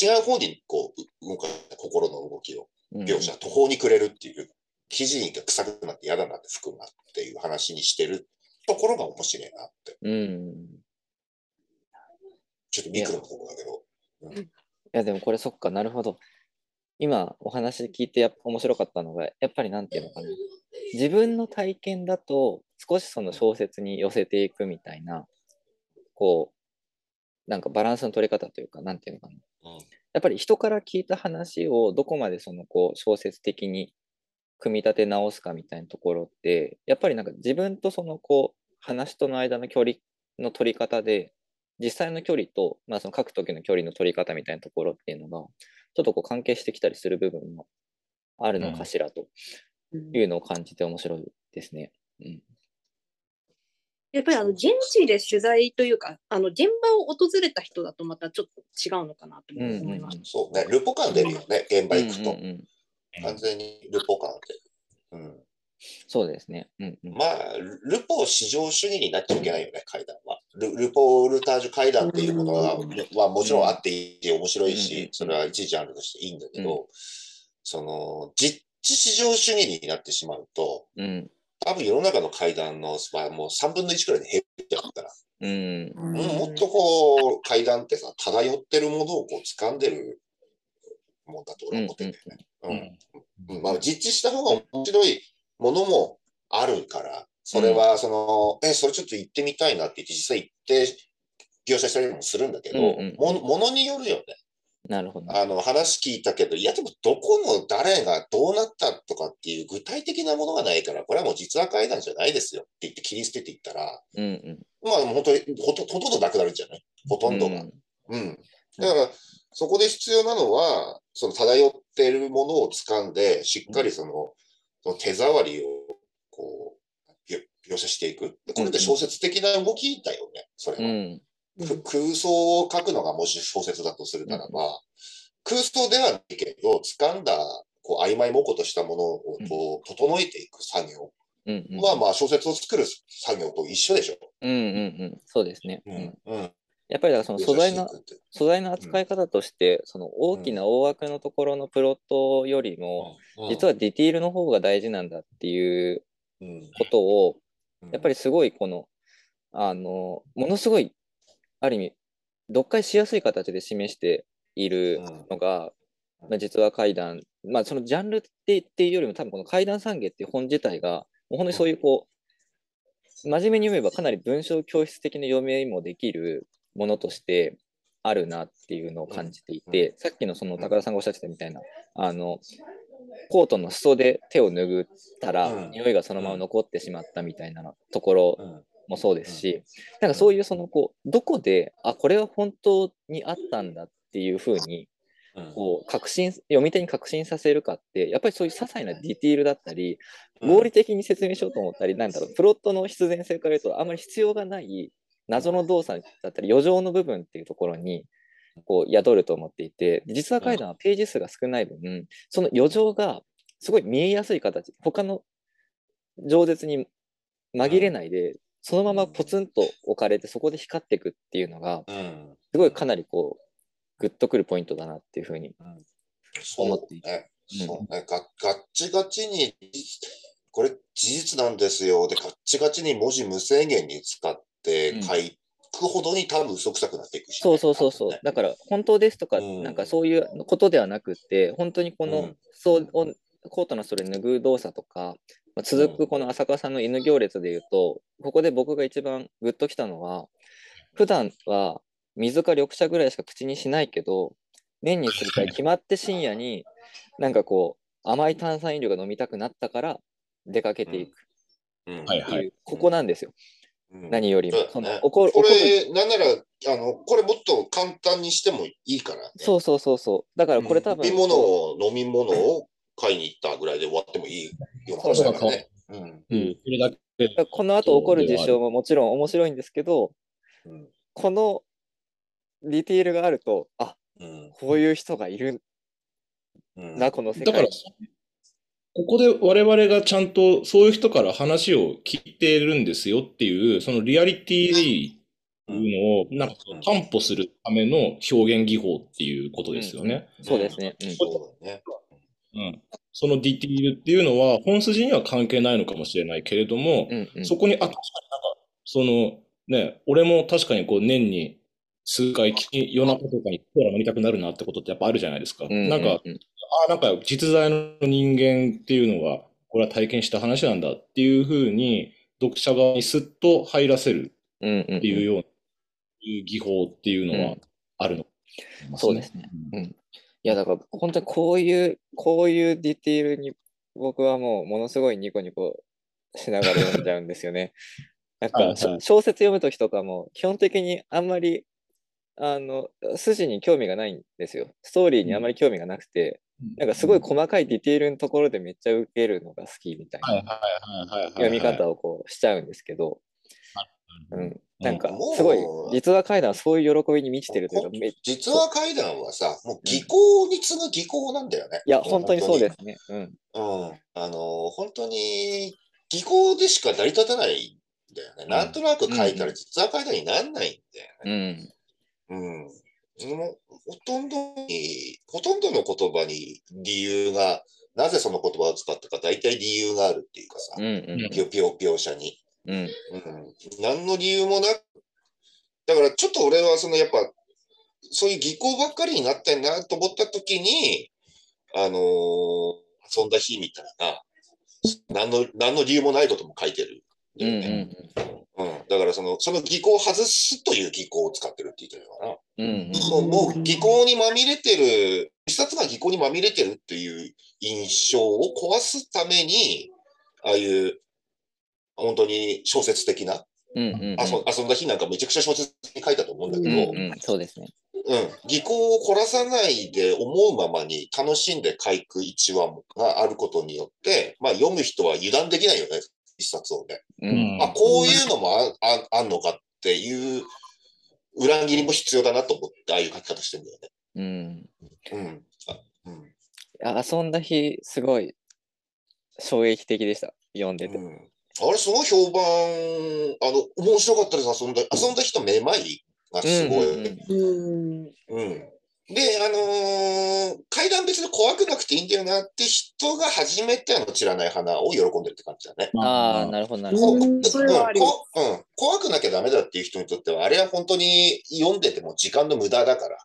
違う方にこう、動か心の動きをうん描写、途方に暮れるっていう、生地が臭くなって嫌だなって服がっていう話にしてるところが面白いなって。うん。ちょっとミクロのところだけど。いや、でもこれそっかなるほど。今お話聞いてやっぱ面白かったのが、やっぱりなんていうのかな。自分の体験だと少しその小説に寄せていくみたいな、こう、なんかバランスの取り方というか、なんていうのかな。うんやっぱり人から聞いた話をどこまでそのこう小説的に組み立て直すかみたいなところって、やっぱりなんか自分とそのこう話との間の距離の取り方で、実際の距離と、まあ、その書く時の距離の取り方みたいなところっていうのが、ちょっとこう関係してきたりする部分もあるのかしらとうんいうのを感じて面白いですね。うん。やっぱりあの現地で取材というか、あの現場を訪れた人だとまたちょっと違うのかなとうんうん思います。そうね、ルポ感出るよね、現場行くと。うんうんうん完全にルポ感出る。うん。そうですね。うんうん。まあ、ルルポ至上主義になっちゃいけないよね、階段は。ルルポルタージュ階段っていうものは、うんはもちろんあっていいし、面白いうんし、それは一ジャンルとしていいんだけど、その、実地至上主義になってしまうと、うん。多分世の中の階段のスパはもう3分の1くらいで減っちゃうから、うん。うんもっとこう、階段ってさ、漂ってるものをこう掴んでるもんだと俺は思ってるんだよね。うんうんまあ、実地した方が面白いものもあるから、それは、その、え、それちょっと行ってみたいなって言って、実際行って、描写したりもするんだけど、うんうんものものによるよね。なるほど。あの、話聞いたけど、いや、でも、どこの誰がどうなったとかっていう具体的なものがないから、これはもう実話怪談じゃないですよって言って切り捨てていったら、うんうん。まあ、本当にほと、ほとんどなくなるんじゃない？ほとんどが。うんうん。だから、そこで必要なのは、その漂っているものを掴んで、しっかりその、その手触りを、こう、よ描写していく。でこれって小説的な動きだよね、それは。うん。く空想を書くのがもし小説だとするならば、空想ではないけど、掴んだ、こう、曖昧模倣としたものを、こう、整えていく作業うんうん。は、まあ、小説を作る作業と一緒でしょ。うんうんうん。そうですね。ううんん。うん。やっぱりだからその素材の素材の扱い方として、その大きな大枠のところのプロットよりも、うん実はディティールの方が大事なんだっていううんことを、やっぱり、りすごいこの、あの、ものすごい、ある意味、読解しやすい形で示しているのが、まあ、実は怪談、まあそのジャンルってっていうよりも多分この怪談産芸っていう本自体が、もう本当にそういうこう、真面目に読めばかなり文章教室的な読みもできるものとしてあるなっていうのを感じていて、さっきのその高田さんがおっしゃってたみたいな、あの、コートの裾で手を拭ったら、うん。匂いがそのまま残ってしまったみたいなところうんもそうですし、なんかそういうそのこう、どこで、あ、これは本当にあったんだっていうふうに、うん。こう、確信、読み手に確信させるかって、やっぱりそういう些細なディティールだったり、うん。合理的に説明しようと思ったり、なんだろう、プロットの必然性から言うと、あまり必要がない謎の動作だったり、余剰の部分っていうところに、こう、宿ると思っていて、実話怪談はページ数が少ない分、その余剰がすごい見えやすい形、他の饒舌に紛れないで、そのままポツンと置かれて、そこで光っていくっていうのが、うんすごいかなりこう、グッとくるポイントだなっていうふうに。思っていそうね。うんそうね。がガッチガチに、これ事実なんですよ。で、ガッチガチに文字無制限に使ってうん書くほどに多分嘘くさくなっていくし、そうそうそうそう。だから、本当ですとか、うんなんかそういうことではなくって、本当にこの、うんそうをコートのそれ脱ぐ動作とか、まあ続くこの浅川さんの犬行列で言うと、ここで僕が一番グッときたのは、普段は水か緑茶ぐらいしか口にしないけど、年に数回決まって深夜に、なんかこう、甘い炭酸飲料が飲みたくなったから出かけていくうん。はいっていう、ここなんですよ。うん。何よりも。その怒るこれ、なんなら、あの、これもっと簡単にしてもいいから、ね。そうそうそうそう。だからこれ多分、飲み物を、飲み物を買いに行ったぐらいで終わってもいいような話だからね。うん。うん、それだけだからこの後起こる事象ももちろん面白いんですけど、うんこのディティールがあると、あうんこういう人がいるうんな、この世だから界。、ここで我々がちゃんとそういう人から話を聞いてるんですよっていう、そのリアリティっていうのを、なんか担保するための表現技法っていうことですよね。そうですね。うんそうん。そのディティールっていうのは、本筋には関係ないのかもしれないけれども、うんうんそこに、あ、確かになんか、その、ね、俺も確かにこう年に数回き夜中とかにコーラ飲みたくなるなってことってやっぱあるじゃないですか。うんなんか、うんあ、なんか実在の人間っていうのが、これは体験した話なんだっていうふうに、読者側にスッと入らせるうんうんっていうような、いう技法っていうのはあるの、そうですね。うんいや、だから本当にこういう、こういうディティールに僕はもうものすごいニコニコしながら読んじゃうんですよね。なんか、小説読むときとかも基本的にあんまりあの筋に興味がないんですよ。ストーリーにあまり興味がなくて、なんかすごい細かいディティールのところでめっちゃ受けるのが好きみたいな。読み方をこうしちゃうんですけど、うん、なんかもうすごい実話怪談はそういう喜びに満ちてるというか、実話怪談はさ、もう技巧に次ぐ技巧なんだよね。や、本当にそうですね。うん。うん。あの、本当に技巧でしか成り立たないんだよね。なんとなく書いたら実話怪談にならないんだよね。うん。うん。そのほとんどに、ほとんどの言葉に理由が、なぜその言葉を使ったか、大体理由があるっていうかさうん。、うん。ぴょぴょ描写に。うん。うん。何の理由もなく、だからちょっと俺はそのやっぱ、そういう技巧ばっかりになってんなと思った時に、あのー遊んだ日みたいな、何の、何の理由もないことも書いてるうん。よね。うん。うん。だからその、その技巧を外すという技巧を使ってるって言ってるのかな。うん。もう、もう技巧にまみれてる、一冊が技巧にまみれてるっていう印象を壊すために、ああいう、本当に小説的な、うん。うん。遊遊んだ日なんかめちゃくちゃ小説に書いたと思うんだけど、うん。うん。そうですね。うん、技巧を凝らさないで思うままに楽しんで書く一話があることによって、まあ読む人は油断できないよね、一冊をね。ううんん。あ、こういうのもあああんのかっていう裏切りも必要だなと思って、ああいう書き方してるんだよね。うん。うん。あうんあ遊んだ日、すごい衝撃的でした。読んでて。うん、あれ、すごい評判、あの、面白かったです、遊んだ、遊んだ人めまいがすごい。うんうん。で、あのー階段別に怖くなくていいんだよなって人が初めてあの散らない花を喜んでるって感じだね。ああ、なるほど、なるほど。うん怖くなきゃダメだっていう人にとっては、あれは本当に読んでても時間の無駄だから、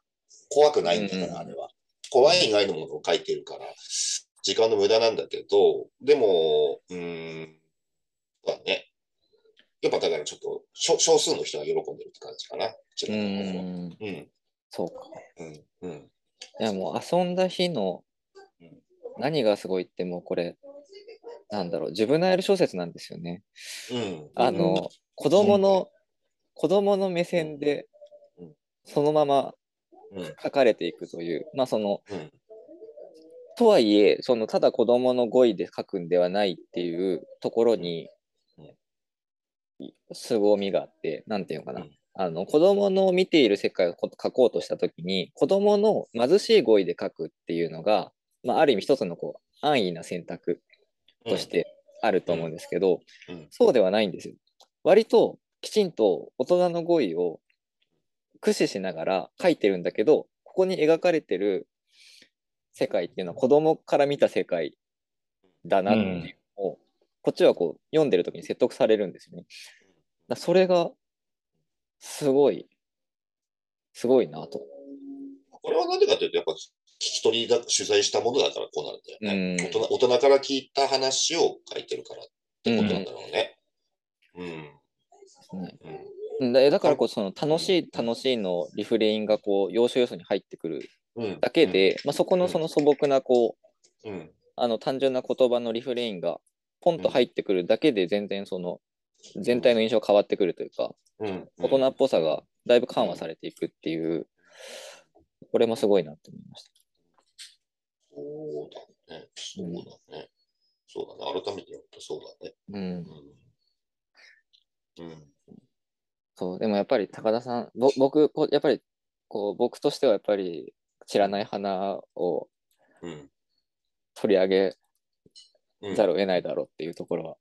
怖くないんだから、うんあれは。怖い以外のものを書いてるから、時間の無駄なんだけど、でも、うーん、だね。やっぱだからちょっと少少数の人が喜んでるって感じかな。うん。うん。そうか。うん。うん。いや、もう遊んだ日のうん何がすごいってもうこれ、なんだろう、ジュブナイル小説なんですよね。うん。あの、子供の、子供の目線でうん、そのままうん。書かれていくという、まあその、うん。とはいえ、そのただ子供の語彙で書くんではないっていうところにうん、凄みがあって、なんていうのかな。うんあの子供の見ている世界をこ書こうとしたときに、子供の貧しい語彙で書くっていうのが、まあ、ある意味一つのこう安易な選択としてあると思うんですけど、うんそうではないんですよ。割ときちんと大人の語彙を駆使しながら書いてるんだけど、ここに描かれてる世界っていうのは子供から見た世界だなっていうのを、こっちはこう読んでる時に説得されるんですよね。だそれがすごい、すごいなと。これはなんでかというと、やっぱ聞き取りだ、取材したものだからこうなるんだよね。うん大人大人から聞いた話を書いてるからってことなんだろうね。うん。ねうん。だだからこそその楽しい楽しいのリフレインがこう要所要所に入ってくるうん。だけで、まあ、そこのその素朴なこううん。あの単純な言葉のリフレインがポンと入ってくるだけで全然その全体の印象変わってくるというかうん。大人っぽさがだいぶ緩和されていくっていうこれもすごいなって思いました。そうだね。そうだね。そうだね。改めてやっぱそうだね。うん、うん。うん。そうでもやっぱり高田さんぼ僕やっぱりこう僕としてはやっぱり知らない花をうん。取り上げうん。ざるを得ないだろうっていうところは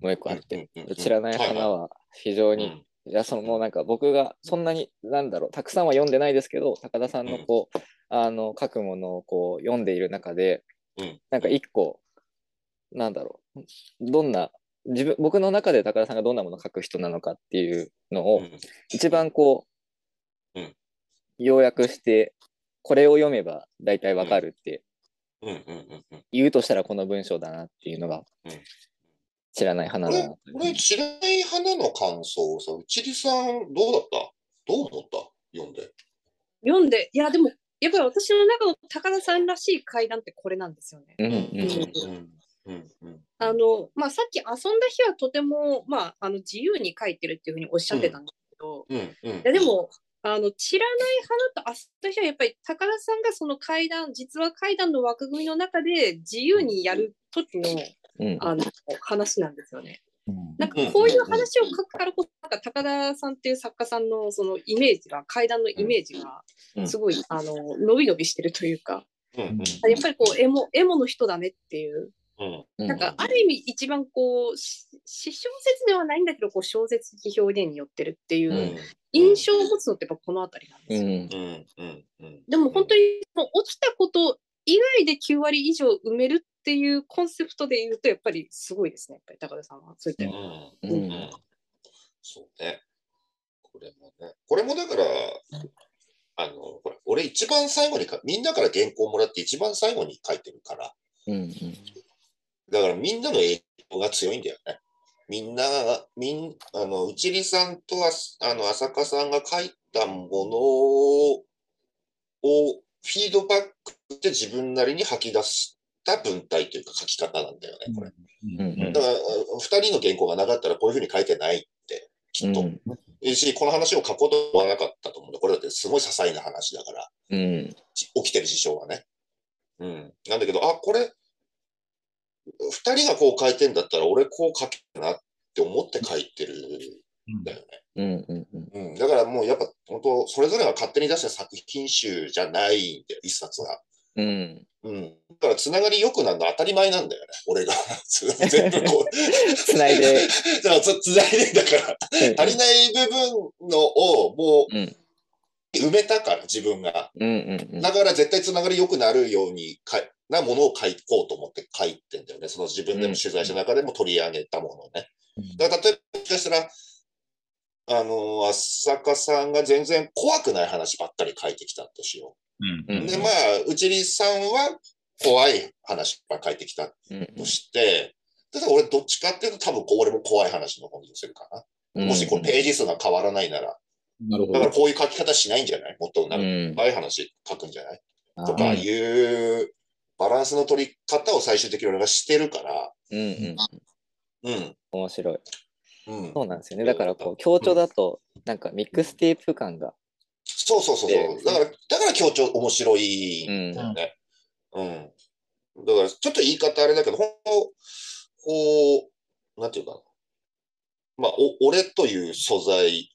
もう一個あって、うんうんうん知らない花は非常に、うんい。やそのもうなんか僕がそんなになんだろうたくさんは読んでないですけど高田さんのこう、あの書くものをこう読んでいる中でうん。なんか一個なんだろうどんな自分僕の中で高田さんがどんなものを書く人なのかっていうのを、うん。一番こう、うん。要約してこれを読めば大体わかるって。言うとしたらこの文章だなっていうのが、うん知らない花だなれ、知らない花の感想をさ、内里さん、どうだった？どう思った？読んで。読んで、いや、でも、やっぱり私の中の高田さんらしい階段ってこれなんですよね。うんうんうん。うん。うん。あの、まあ、さっき遊んだ日はとても、まあ、あの自由に書いてるっていうふうにおっしゃってたんですけど、うん。うん。いやでも、あの、知らない花と遊んだ日はやっぱり高田さんがその階段、実は階段の枠組みの中で自由にやる時の、うん。あの、話なんですよね。うん。なんかこういう話を書くからこそ、なんか高田さんっていう作家さんのそのイメージが、階段のイメージがうん。すごい、あの、伸び伸びしてるというか、うん。うん。やっぱりこう、エモ、エモの人だねっていう、うん。うんなんかある意味一番こう、し詩小説ではないんだけど、こう小説的表現によってるっていううん印象を持つのってやっぱこの辺りなんですよ。うんうん。うん。うん。でも本当にもう起きたこと以外で9割以上埋めるっていうコンセプトで言うと、やっぱりすごいですね、やっぱり高田さんは。そういった。そうね。これもね。これもだから、あの、これ、俺一番最後にか、みんなから原稿もらって一番最後に書いてるから、うんだからみんなの影響が強いんだよね。みんなが、みん、あの、内里さんとあすあの、浅香さんが書いたものを、をフィードバックで自分なりに吐き出した文体というか書き方なんだよね、これ。うんうんだから、あ二人の原稿がなかったらこういうふうに書いてないって、きっと。うんし、この話を書こうと思わなかったと思うんだ。これだってすごい些細な話だから、うんち起きてる事象がね。うん。なんだけど、あ、これ、二人がこう書いてんだったら俺こう書けるなって思って書いてるんだよね。うんうんうんうん。だからもうやっぱ、本当それぞれが勝手に出した作品集じゃないんだよ、一冊が。うんうん。だからつながり良くなるの当たり前なんだよね、俺が。全部こう。つないでだからつつないで、だから、足りない部分のをもううん埋めたから、自分が。うんうんうんだから絶対つながり良くなるようにかいなものを書こうと思って書いてんだよね。その自分でも取材した中でも取り上げたものをね。だから例えば、もしかしたら、あの、浅香さんが全然怖くない話ばっかり書いてきたとしようんう。で、まあ、内里さんは怖い話ばっかり書いてきたうんとして、だから俺どっちかっていうと多分俺も怖い話の方に寄せるかな。もしこれページ数が変わらないなら。なるほど。だからこういう書き方しないんじゃない？もっとなん怖い話書くんじゃない？とかいうバランスの取り方を最終的に俺がしてるから。うんうん。うん。面白い。うん。そうなんですよね。だからこう、強調だと、なんかミックステープ感が。そうそうそうそう。だから、だから強調面白いんだよね。うん。だから、ちょっと言い方あれだけど、ほんと、こう、なんていうかな。まあ、お俺という素材、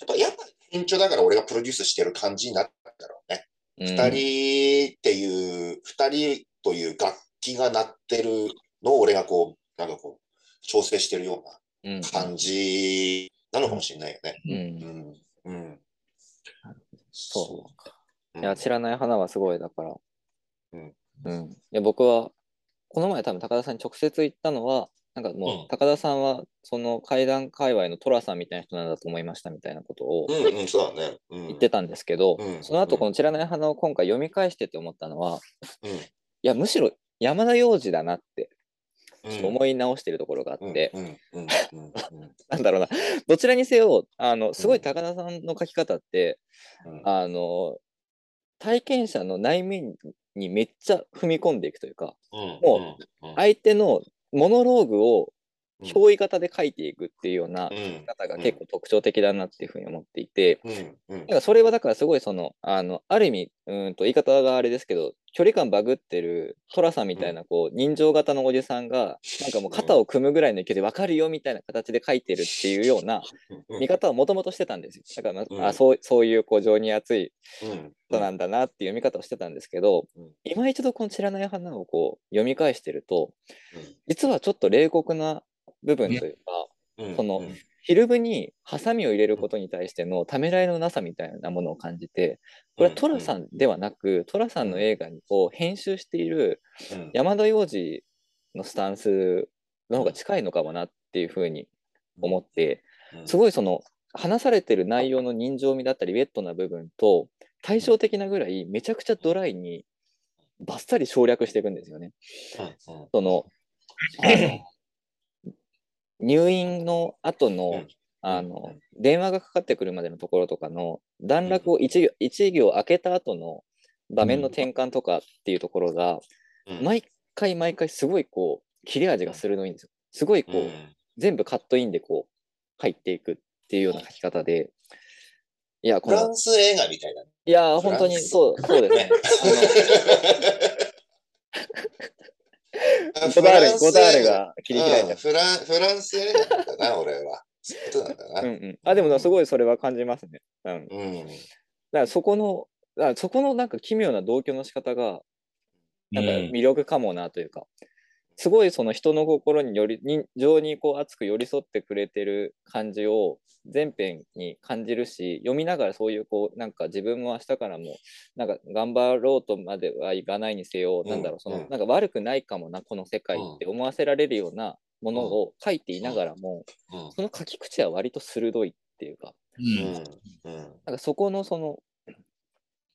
やっぱ、やっぱ、延長だから俺がプロデュースしてる感じになったんだろうね。二二、人っていう、二人という楽器が鳴ってるのを俺がこう、なんかこう、調整してるよううんな感じなのかもしれないよね。うんうん。うん。そうう。いや、知らない花はすごい、だから。うん。うん。いや、僕は、この前多分高田さんに直接言ったのは、なんかもう、うん。高田さんは、その階段界隈の寅さんみたいな人なんだと思いましたみたいなことをうんうん、そうだね。うん。言ってたんですけど、うん。その後この知らない花を今回読み返してて思ったのは、うん。いや、むしろ山田洋次だなってうん、思い直してるところがあって、うん。うん。うん。うん。なんだろうな、どちらにせよ、あの、すごい高田さんの書き方って、うん。あの、体験者の内面にめっちゃ踏み込んでいくというか、もうん。相手のモノローグを憑依型で書いていくっていうようなうん。方が結構特徴的だなっていうふうに思っていて、だからそれはだからすごいその、あの、ある意味、うんと言い方があれですけど、距離感バグってる寅さんみたいなこう人情型のおじさんが、なんかもう肩を組むぐらいの勢いで分かるよみたいな形で書いてるっていうようなうん。見方をもともとしてたんですよ。だから、まあそうそういうこう情に熱いうん。人なんだなっていう見方をしてたんですけど、うん。今一度この知らない花をこう読み返してると、うん。実はちょっと冷酷な部分というか、うんそのうん。フィルムにハサミを入れることに対してのためらいのなさみたいなものを感じて、これはトラさんではなく、トラさんの映画を編集しているうん。山田洋次のスタンスの方が近いのかもなっていうふうに思って、うん。すごいその話されてる内容の人情味だったりウェットな部分と対照的なぐらいめちゃくちゃドライにバッサリ省略していくんですよね。うん。うん。その入院の後の、うん。あの電話がかかってくるまでのところとかの段落を一行一行開けた後の場面の転換とかっていうところが、うん。毎回毎回すごいこう切れ味が鋭いんですよ。すごいこう、うん。全部カットインでこう入っていくっていうような書き方で、いや、このフラン、ス映画みたいな。いや、本当にそう、そうですね。ゴダール、ゴダールが切り開いたうん。フランフランス映画なんだな、俺は。そうなんだな。うんうん。あ、でもすごいそれは感じますね。うん。だうん。からそこの、だからそこのなんか奇妙な同居の仕方が、なんかうん魅力かもなというか、すごいその人の心により、人情にこう熱く寄り添ってくれてる感じを全編に感じるし、読みながらそういうこう、なんか自分も明日からも、なんか頑張ろうとまではいかないにせよ、うんなんだろう、そのうん、なんか悪くないかもな、この世界って思わせられるようなものを書いていながらも、うん。その書き口は割と鋭いっていうか。なんかそこのその、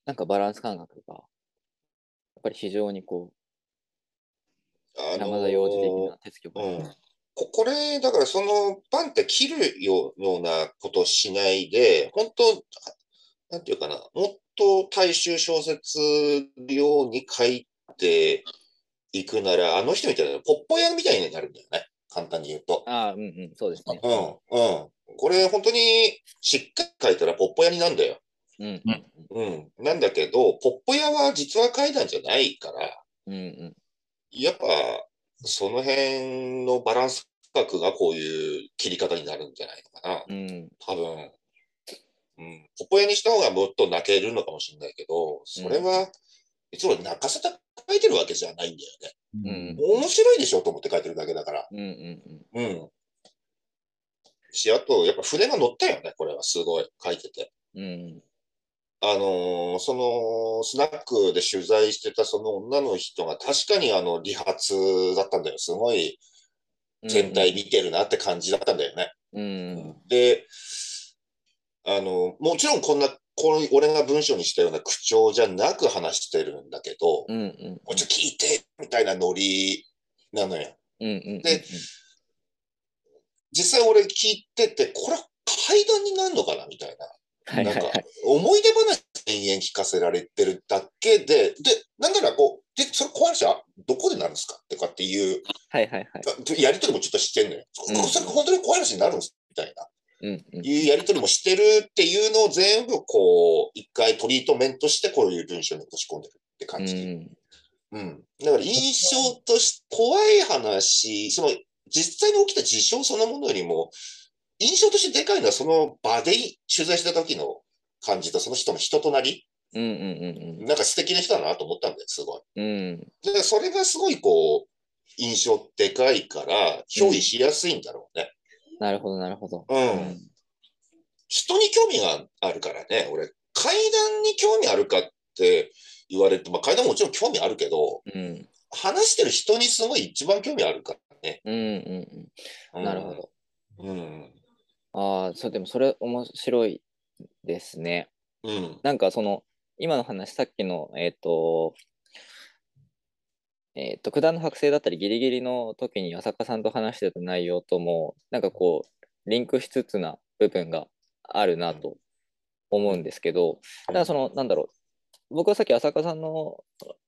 なんかバランス感覚が、やっぱり非常にこう、あのー山田洋次的な鉄曲うんここれ、だからそのパンって切るようなことをしないで、本当なんていうかな、もっと大衆小説ように書いていくなら、あの人みたいな、ポッポ屋みたいになるんだよね。簡単に言うと。ああ、うんうん、そうですね。うん、うん。これ本当にしっかり書いたらポッポ屋になるんだよ。うん、うん。なんだけど、ポッポ屋は実話怪談じゃないから、うん、うん、やっぱ、その辺のバランス感がこういう切り方になるんじゃないのかな。うん、多分。うん。ポッポ屋にした方がもっと泣けるのかもしれないけど、それは、いつも泣かせた書いてるわけじゃないんだよね。うん、面白いでしょ？と思って書いてるだけだから。うん、うん、うん。し、あと、やっぱ筆が乗ったよね、これは。すごい、書いてて。うん、あのーその、スナックで取材してたその女の人が確かにあの、理髪だったんだよ。すごいうん。全体見てるなって感じだったんだよね。うん、で、あの、もちろんこんな、この俺が文章にしたような口調じゃなく話してるんだけど、うん、うん、もうちょっと聞いてみたいなノリなのよ。うんうんうんうん。で実際俺聞いてて、これ階段になるのかな？みたいな。なんかはいはいはい。、思い出話延々聞かせられてるだけで、で、なんならこう、で、それ壊れちゃどこでなるんですかとかっていう、はいはいはい。やりとりもちょっとしてんのよ。うんそれ本当に壊れ話になるんですみたいな。うんうん。いうやりとりもしてるっていうのを全部こう、一回トリートメントしてこういう文章に落とし込んでるってう感じ。んうん。だから印象として怖い話、その実際に起きた事象そのものよりも、印象としてでかいのはその場で取材した時の感じとその人の人となり、うんうんうんなんか素敵な人だなと思ったんだよ、すごい。うん。うん。で、それがすごいこう、印象でかいから、憑依しやすいんだろうね。なるほどなるほど。うん人に興味があるからね、俺、階段に興味あるかって言われて、まあ階段ももちろん興味あるけど、うん。話してる人にすごい一番興味あるからね。うんうんうん。なるほど。ど。うん。ああ、そう、でもそれ面白いですね。うん。なんかその、今の話、さっきの、えっ、と、えっ、と、九段の剥製だったり、ギリギリの時に浅香さんと話してた内容とも、なんかこう、リンクしつつな部分があるなと思うんですけど、だからその、なんだろう、僕はさっき浅香さんの、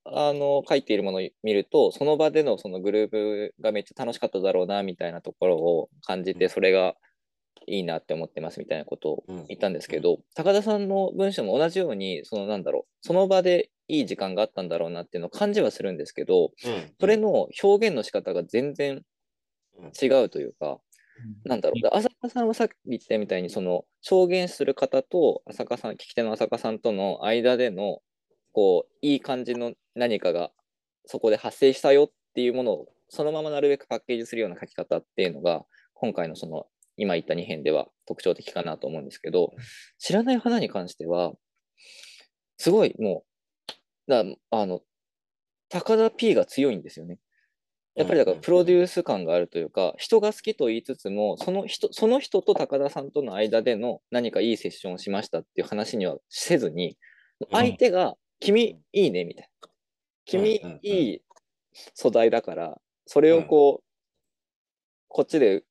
あの、書いているものを見ると、その場でのそのグループがめっちゃ楽しかっただろうな、みたいなところを感じて、それがいいなって思ってますみたいなことを言ったんですけど、高田さんの文章も同じように、そのなんだろう、その場でいい時間があったんだろうなっていうのを感じはするんですけど、うん。それの表現の仕方が全然違うというか、なんだろう、で浅香さんはさっき言ったみたいに、その証言する方と浅香さん、聞き手の浅香さんとの間での、こう、いい感じの何かがそこで発生したよっていうものを、そのままなるべくパッケージするような書き方っていうのが、今回のその、今言った2編では特徴的かなと思うんですけど、知らない花に関しては、すごいもう、だあの、高田 P が強いんですよね。やっぱりだからプロデュース感があるというか、人が好きと言いつつも、その人その人と高田さんとの間での何かいいセッションをしましたっていう話にはせずに、相手が、君いいねみたいな。君いい素材だから、それをこう、こっちで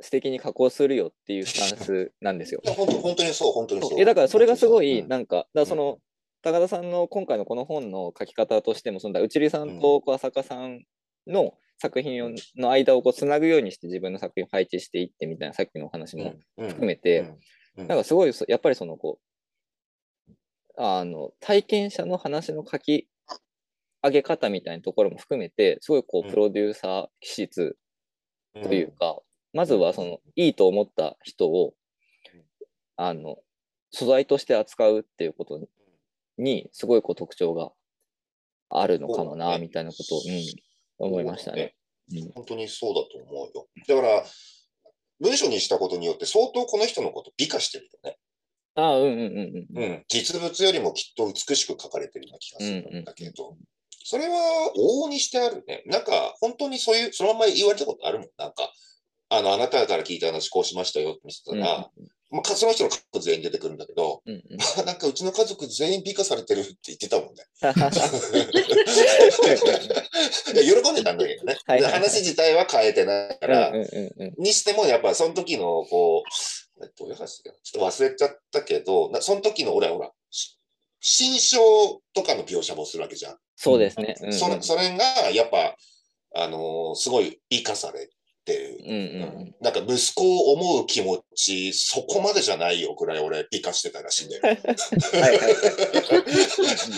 素敵に加工するよっていうスタンスなんですよ。いや本当本当にそう、本当にそう。えだからそれがすごい、うん。なんか、だその、高田さんの今回のこの本の書き方としても、その内里さんとこう浅香さんの作品をの間をこうつなぐようにして自分の作品を配置していってみたいな、さっきのお話も含めて、うん、なんかすごいそ、やっぱりそのこう、あの、体験者の話の書き上げ方みたいなところも含めて、すごいこうプロデューサー気質うんというか、まずはその、いいと思った人を、あの、素材として扱うっていうことに、すごいこう特徴があるのかもな、みたいなことを、うん、思いましたね。うん本当にそうだと思うよ。だから、文章にしたことによって相当この人のこと美化してるよね。ああ、うんうんうんうん。うん。実物よりもきっと美しく書かれてるような気がするんだけど、それは往々にしてあるね。なんか、本当にそういう、そのまま言われたことあるもん。なんか、あの、あなたから聞いた話こうしましたよって見せたら、まあ、かその人の家族全員出てくるんだけど、うんうん。あなんかうちの家族全員美化されてるって言ってたもんね。いや喜んでたんだけどね。はいはいはいで話自体は変えてないから、うんうんうんうん。にしてもやっぱその時のこう、ちょっと忘れちゃったけど、なその時の俺はほら、し心象とかの描写もするわけじゃん。そうですね。うんうんそれそれがやっぱ、あのーすごい美化されてる。うんうんなんか息子を思う気持ち、そこまでじゃないよくらい俺美化してたらしいんだよ。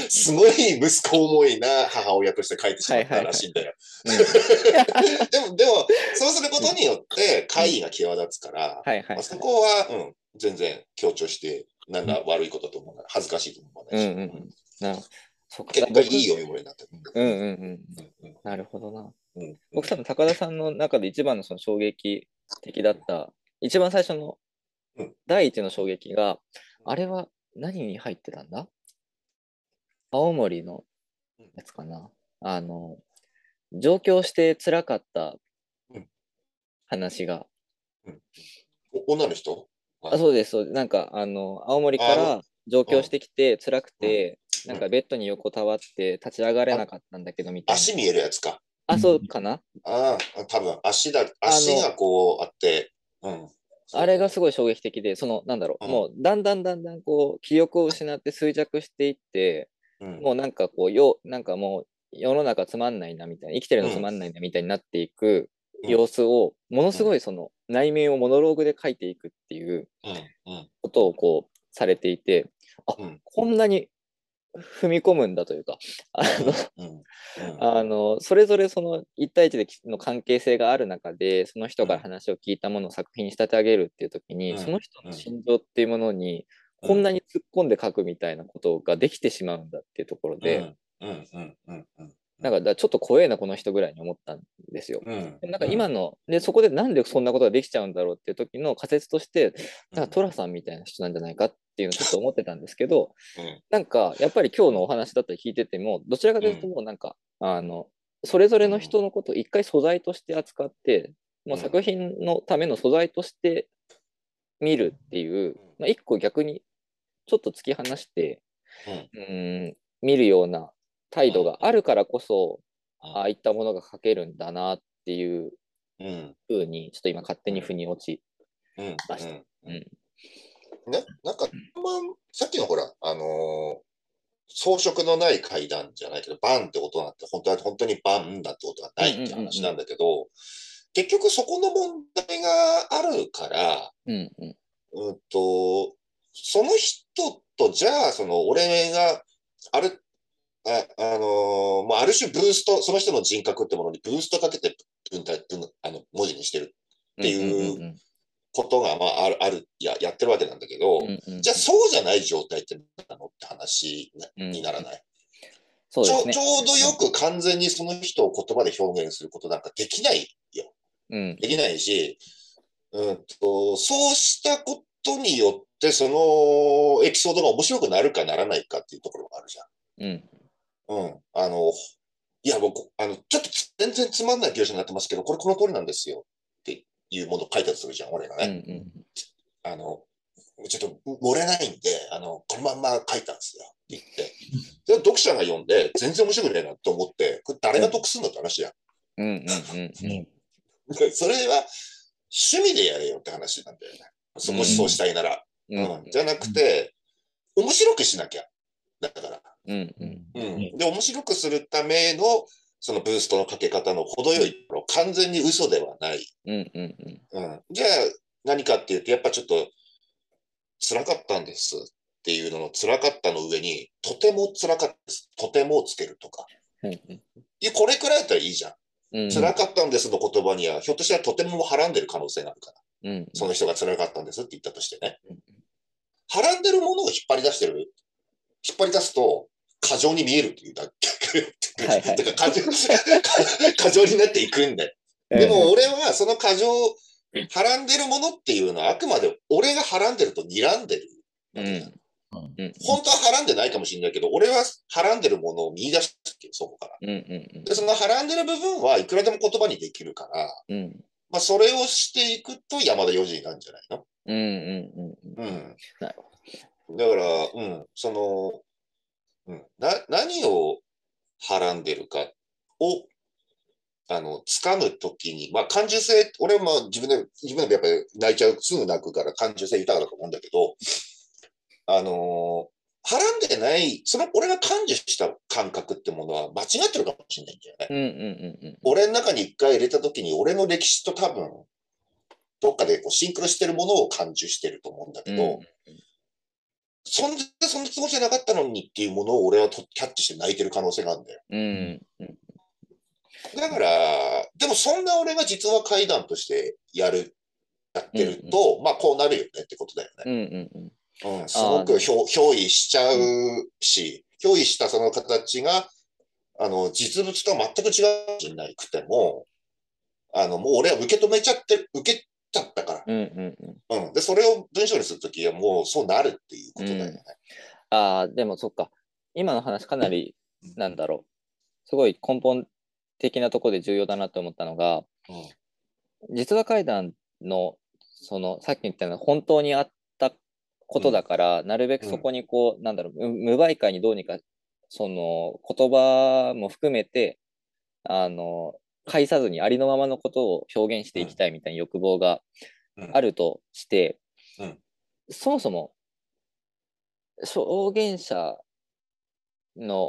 すごい息子思いな母親として書いてしまったらしいんだよ。でも、でも、そうすることによって、怪異が際立つから、はいはいまあ、そこは、うん、全然強調して、なんだ悪いことと思うなら、恥ずかしいと思わないし、うんうんうんな。結構いい読み物になってる。うんうんうん。うんなるほどな。うん。僕多分高田さんの中で一番のその衝撃的だった、一番最初のうん。第一の衝撃が、あれは何に入ってたんだ？青森のやつかな。あの、上京して辛かったうん。話が、お女の人？あそうです、そうです。なんか、あの、青森かあら上京してきて辛くて、なんかベッドに横たわって立ち上がれなかったんだけどみたいな。足見えるやつか。あ、そうかな？ああ、多分足だ、足がこうあって、うん。あれがすごい衝撃的で、その、なんだろう、うん。もう、だんだんだんだん、こう、記憶を失って衰弱していって、うん、もうなんかこう、よ、なんかもう、世の中つまんないなみたいな、生きてるのつまんないなみたいになっていくうん。様子を、ものすごいその、内面をモノローグで書いていくっていうことをこう、されていて、あ、うん。こんなに踏み込むんだというか、あの、うん、うん、あのそれぞれその1対1での関係性がある中でその人から話を聞いたものを作品に仕立て上げるっていう時に、うん。その人の心情っていうものにこんなに突っ込んで書くみたいなことができてしまうんだっていうところで、うん、うん、うん、うん、うん。なんかだからちょっと怖えなこの人ぐらいに思ったんですよ。うん、なんか今の、でそこでなんでそんなことができちゃうんだろうっていう時の仮説としてなんかトラさんみたいな人なんじゃないかっていうのをちょっと思ってたんですけど、うん。なんかやっぱり今日のお話だったり聞いててもどちらかというともうなんか、あのそれぞれの人のことを一回素材として扱って、もう作品のための素材として見るっていう、まあ、一個逆にちょっと突き放して、うん。うん見るような態度があるからこそ、うん。ああいったものが書けるんだなっていううん、ふうにちょっと今勝手に腑に落ちうん、ました。うん。うん。ななんか、まあ、さっきのほら、あのー装飾のない階段じゃないけど、バンって音なんて、本当は本当にバンだってことがないって話なんだけど、結局そこの問題があるから、うんうん。うんと、その人と、じゃあ、その、俺が、ある、あ、あのーまあ、ある種ブースト、その人の人格ってものにブーストかけて文体、文、あの、文字にしてるっていううんことが、まあ、ある、ある、や、やってるわけなんだけど、うんうんうんじゃあそうじゃない状態って何なのって話うんにならない、そうですね。ちょちょうどよく完全にその人を言葉で表現することなんかできないよ。うんできないし、うんと、そうしたことによって、そのエピソードが面白くなるかならないかっていうところがあるじうんゃん。うん。あの、いや、僕、あの、ちょっとつ全然つまんない描写になってますけど、これこの通りなんですよっていうものを書いたりするじゃん、俺がうんね。うんあの、ちょっと漏れないんで、あの、このまんま書いたんですよって言って。で、読者が読んで、全然面白くねえなって思って、これ誰が得すんだって話じゃん。うんうんうんうん それは趣味でやれよって話なんだよね。そもしそうしたいなら。うんうんじゃなくて、面白くしなきゃ。だから。うんうんうん。で、面白くするための、そのブーストのかけ方の程よいところ、完全に嘘ではない。うんうんうん。じゃあ、何かっていうと、やっぱちょっと、辛かったんですっていうのの辛かったの上に、とても辛かったです。とてもをつけるとか。うんいや、これくらいだったらいいじゃん。うん辛かったんですの言葉には、ひょっとしたらとてもはらんでる可能性があるから。うんその人が辛かったんですって言ったとしてねうん。はらんでるものを引っ張り出してる。引っ張り出すと、過剰に見えるっていうだけ。はいはい だから過剰 過剰になっていくんだよ。でも俺はその過剰、はらんでるものっていうのはあくまで俺がはらんでると睨んでる。うんうん本当ははらんでないかもしれないけど、俺ははらんでるものを見出してる、そこから。うんうんで、そのはらんでる部分はいくらでも言葉にできるから、うんまあそれをしていくと山田洋次になるんじゃないの？うんうんうんうん。なるほだから、うん、その、うん、な、何をはらんでるかを、あの、掴むときに、まあ、感受性、俺はまあ自分で、自分でもやっぱり泣いちゃう、すぐ泣くから感受性豊かだと思うんだけど、あのーはらんでない、その俺が感受した感覚ってものは間違ってるかもしれないんだよね。うんうんうん俺の中に一回入れたときに、俺の歴史と多分、どっかでこうシンクロしてるものを感受してると思うんだけど、そんで、そんなつもりじゃなかったのにっていうものを俺はとキャッチして泣いてる可能性があるんだよ。うん。うんだから、でもそんな俺が実は階段としてやる、やってると、まあこうなるよねってことだよね。うんうんうん。うん、すごくひょ憑依しちゃうし、憑依したその形が、あの、実物とは全く違うかもしれなくても、あの、もう俺は受け止めちゃって、受けちゃったから。うんうんうんうん。で、それを文章にするときはもうそうなるっていうことだよね。ああでもそっか今の話かなりなんだろうすごい根本的なところで重要だなと思ったのがうん。実話怪談のそのさっき言ったような本当にあったことだから、なるべくそこにこう、なんだろう無無媒介にどうにかその言葉も含めてあの、介さずにありのままのことを表現していきたいみたいな欲望があるとして、うん。そもそも証言者の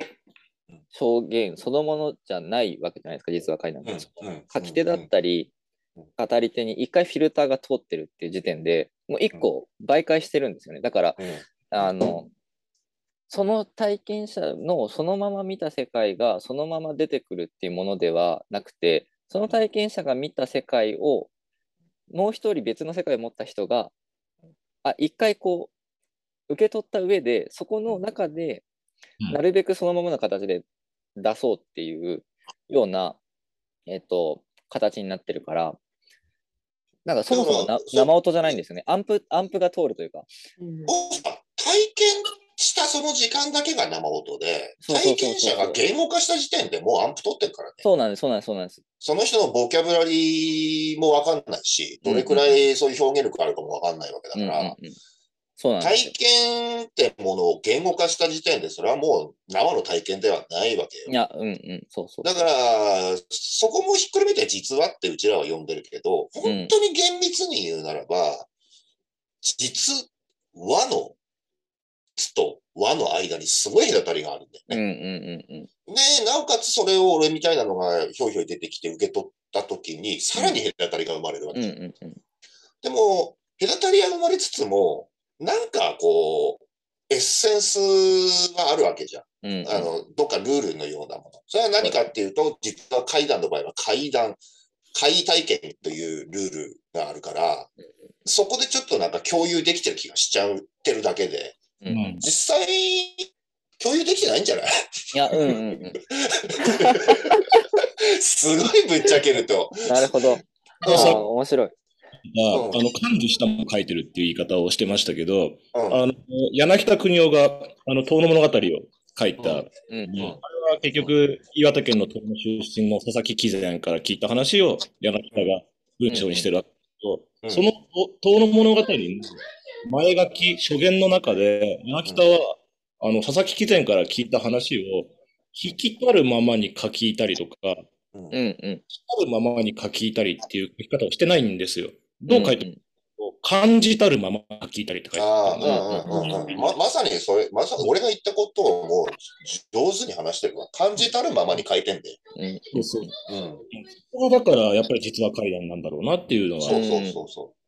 証言そのものじゃないわけじゃないですか、実は書いてうん。うん。書き手だったりうん、語り手に一回フィルターが通ってるっていう時点でもう一個媒介してるんですよね。だから、うん。あの、その体験者のそのまま見た世界がそのまま出てくるっていうものではなくて、その体験者が見た世界をもう一人別の世界を持った人が、あ、一回こう、受け取った上で、そこの中でうんなるべくそのままの形で出そうっていうような、えっ、と、形になってるから、なんかそもそもな生音じゃないんですよね。アンプ、アンプが通るというか。体験したその時間だけが生音で、体験者が言語化した時点でもうアンプ取ってるからね。そうなんです、そうなんです、そうなんです。その人のボキャブラリーもわかんないし、どれくらいそういう表現力あるかもわかんないわけだうんから、うんうん、そうなん体よ。験ってものを言語化した時点で、それはもう生の体験ではないわけよ。いや、うんうん、そうそう。だから、そこもひっくるめて実話ってうちらは呼んでるけど、本当に厳密に言うならば、実話の、つと和の間にすごい隔たりがあるんだよね。うんうんうんうん。で、なおかつそれを俺みたいなのがひょいひょい出てきて受け取った時に、さらに隔たりが生まれるわけ。うんうんうん。でも、隔たりは生まれつつも、なんかこう、エッセンスはあるわけじゃん。うんうんあの、どっかルールのようなもの。それは何かっていうと、実は階段の場合は階段、階体験というルールがあるから、そこでちょっとなんか共有できてる気がしちゃってるだけで、うんうん実際、共有できてないんじゃない？いや、うんうんうん。すごいぶっちゃけると。なるほど。ああ、面白い。が、あの、漢字したものを書いてるっていう言い方をしてましたけど、うんあの、柳田国夫が、あの、遠野物語を書いた、うんうんうん。は結局、岩手県の遠野出身の佐々木貴前から聞いた話を柳田が文章にしてるわけですけど、うんそのお遠野物語の前書き、初言の中で、柳田は、あの、佐々木貴前から聞いた話を、引き取るままに書きたりとか、うんうんうん。取るままに書きたりっていう書き方をしてないんですよ。どう書いても、ん感じたるまま書きたりって書いてああうんうんうんうん。ま、まさにそれ、まさに俺が言ったことをもう上手に話してるわ。感じたるままに書いてんだよ。うんそうそう。うん。そこがだから、やっぱり実話怪談なんだろうなっていうのは、そうそうそうそう。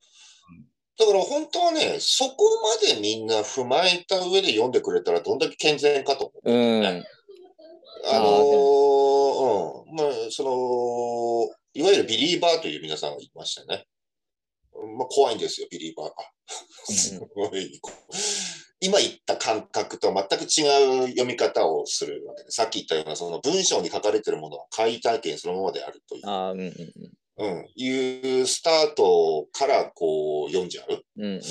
だから本当はね、そこまでみんな踏まえた上で読んでくれたらどんだけ健全かと思う。うん。あのーうん。まあ、その、いわゆるビリーバーという皆さんがいましたね。まあ、怖いんですよ、ビリーバーが。すごい。今言った感覚とは全く違う読み方をするわけで、さっき言ったような、その文章に書かれているものは解体験そのままであるという、ああ、うんうんうん、いうスタートからこう読んじゃう。うん。うんうん。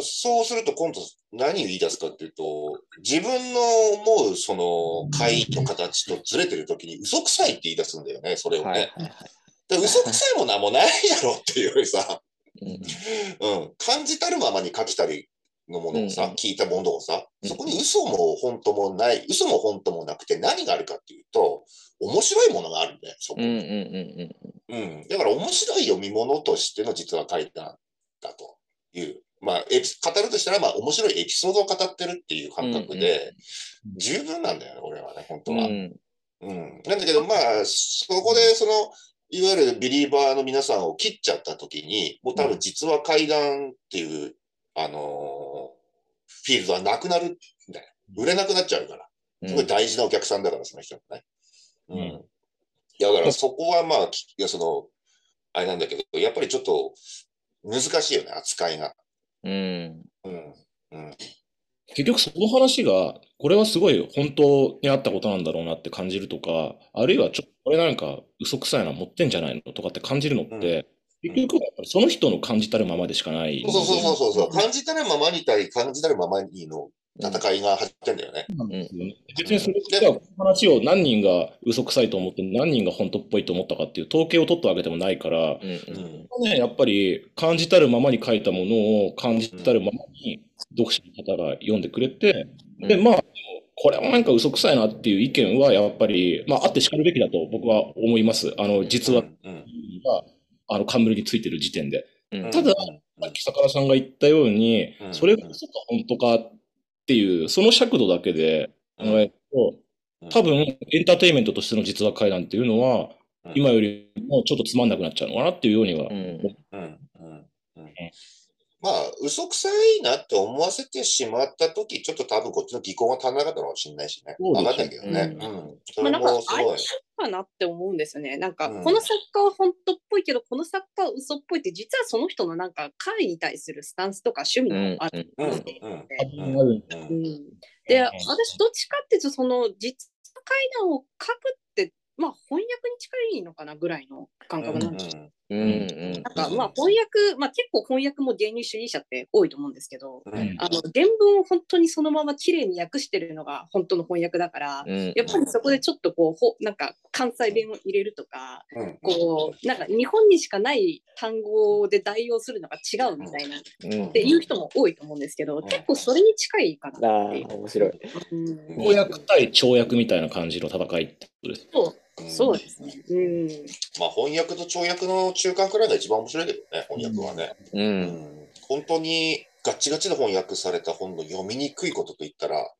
そうすると今度何を言い出すかっていうと、自分の思うその会の形とずれてる時に嘘くさいって言い出すんだよね、それをね。はいはいはい。で嘘くさいもなんもないだろうっていうよりさ、うんうん、感じたるままに書きたりのものをさ、うんうん聞いたものをさ、うんそこに嘘も本当もない、嘘も本当もなくて何があるかっていうと、面白いものがあるんだよ、そこに。うんうんうんうん。だから面白い読み物としての実は書いただという。まあ、エピ語るとしたら、まあ、面白いエピソードを語ってるっていう感覚で、十分なんだよね、俺はね、本当うん。うは。ん。うん。なんだけど、まあ、そこで、その、いわゆるビリーバーの皆さんを切っちゃったときに、もう多分実は階段っていう、あのーフィールドはなくなるんだよ。売れなくなっちゃうから。すごい大事なお客さんだから、その人もね。うん。うんだからそこはまあ、きいや、その、あれなんだけど、やっぱりちょっと難しいよね、扱いが。うん。うん。うん。結局その話が、これはすごい本当にあったことなんだろうなって感じるとか、あるいはちょっとこれなんか嘘くさいな持ってんじゃないのとかって感じるのって、結局その人の感じたるままでしかない。そうそうそうそうそう。感じたるままに対感じたるままにの戦いが始まってんだよね。なんですよね別にそれではこの話を何人が嘘くさいと思って何人が本当っぽいと思ったかっていう統計を取ったわけでもないから、うんうん。ね、やっぱり感じたるままに書いたものを感じたるままに読者の方が読んでくれて、で、まあ、これはなんか嘘くさいなっていう意見はやっぱり、まあ、あって叱るべきだと僕は思います。あの、実は、うんうんが、あの、冠についてる時点で。うん。ただうん。さっき坂田さんが言ったようにう、ん。それが嘘か本当かっていう、その尺度だけで考えると、多分、エンターテインメントとしての実話怪談っていうのは、うん。今よりもちょっとつまんなくなっちゃうのかなっていうようにはうん。う。ん。うん。うん。まあ、嘘くさいなって思わせてしまったとき、ちょっと多分こっちの技巧が足んなかったのかもしれないしね。かんないけどね。ううん。それもすごい。かなって思うんですよね。なんか、うん。この作家は本当っぽいけど、この作家は嘘っぽいって、実はその人のなんか、会に対するスタンスとか趣味もあるうん。ので、うん。で、私、どっちかっていうと、その、実話怪談を書くって、まあ、翻訳に近いのかなぐらいの感覚なんです。うんうんなんか、まあ、翻訳、まあ、結構翻訳も原理主義者って多いと思うんですけど、うん。あの、原文を本当にそのまま綺麗に訳してるのが本当の翻訳だから、うんやっぱりそこでちょっとこう、ほなんか関西弁を入れるとか、うんこう、なんか日本にしかない単語で代用するのが違うみたいな、っうん。ていう人も多いと思うんですけど、結構それに近いかなっていう。面白い。うん。公約対跳躍みたいな感じの戦いってことです。そうそうですね。うん。まあ、翻訳と跳躍の中間くらいが一番面白いけどね、翻訳はね。う。うんん本当にガッチガチで翻訳された本の読みにくいことといったら、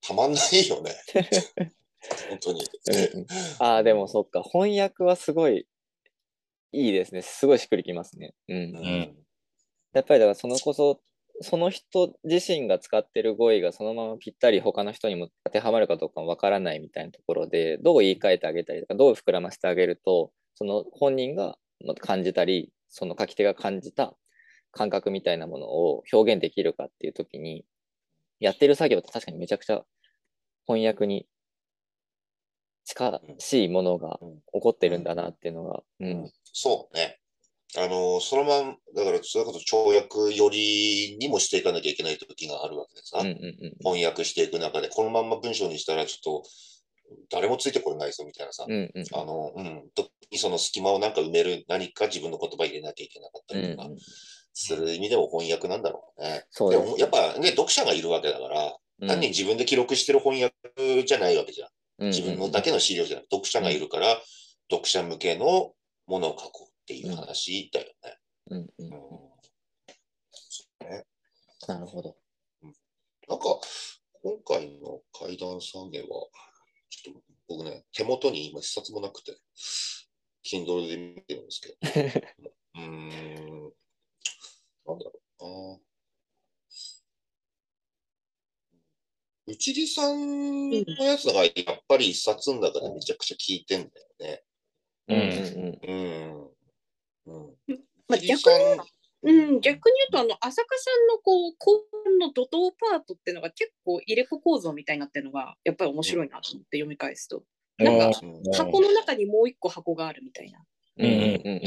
たまんないよね。本当に。うんああ、でもそっか。翻訳はすごいいいですね。すごいしっくりきますね。うん。うんやっぱりだからそのこそ、その人自身が使ってる語彙がそのままぴったり他の人にも当てはまるかどうかわからないみたいなところで、どう言い換えてあげたりとか、どう膨らませてあげると、その本人が感じたり、その書き手が感じた感覚みたいなものを表現できるかっていうときに、やってる作業って確かにめちゃくちゃ翻訳に近しいものが起こってるんだなっていうのが、うん。そうね。あの、そのまん、だから、それこそ跳躍よりにもしていかなきゃいけない時があるわけでさ、うんうんうん翻訳していく中で、このまんま文章にしたらちょっと、誰もついてこれないぞみたいなさ、うんうんあの、うん、時にその隙間をなんか埋める何か自分の言葉入れなきゃいけなかったりとかする意味でも翻訳なんだろうね。そうですでもやっぱね、読者がいるわけだから、うん。単に自分で記録してる翻訳じゃないわけじゃん。うん自分のだけの資料じゃなくて、読者がいるから、読者向けのものを書こうっていう話だよね。うんうんうんなるほど。なんか、今回の怪談三件は、ちょっと僕ね、手元に今一冊もなくて、Kindle で見てるんですけど、うーん、なんだろうな。内地さんのやつがやっぱり一冊の中でめちゃくちゃ聞いてんだよね。うんうんうん。うん。まあ、逆に、うん、逆に言うと、あの、浅香さんのこう、後半の怒涛パートっていうのが結構入れ子構造みたいになってるのが、やっぱり面白いなと思って読み返すと。なんか、うん箱の中にもう一個箱があるみたいな。うんうんうん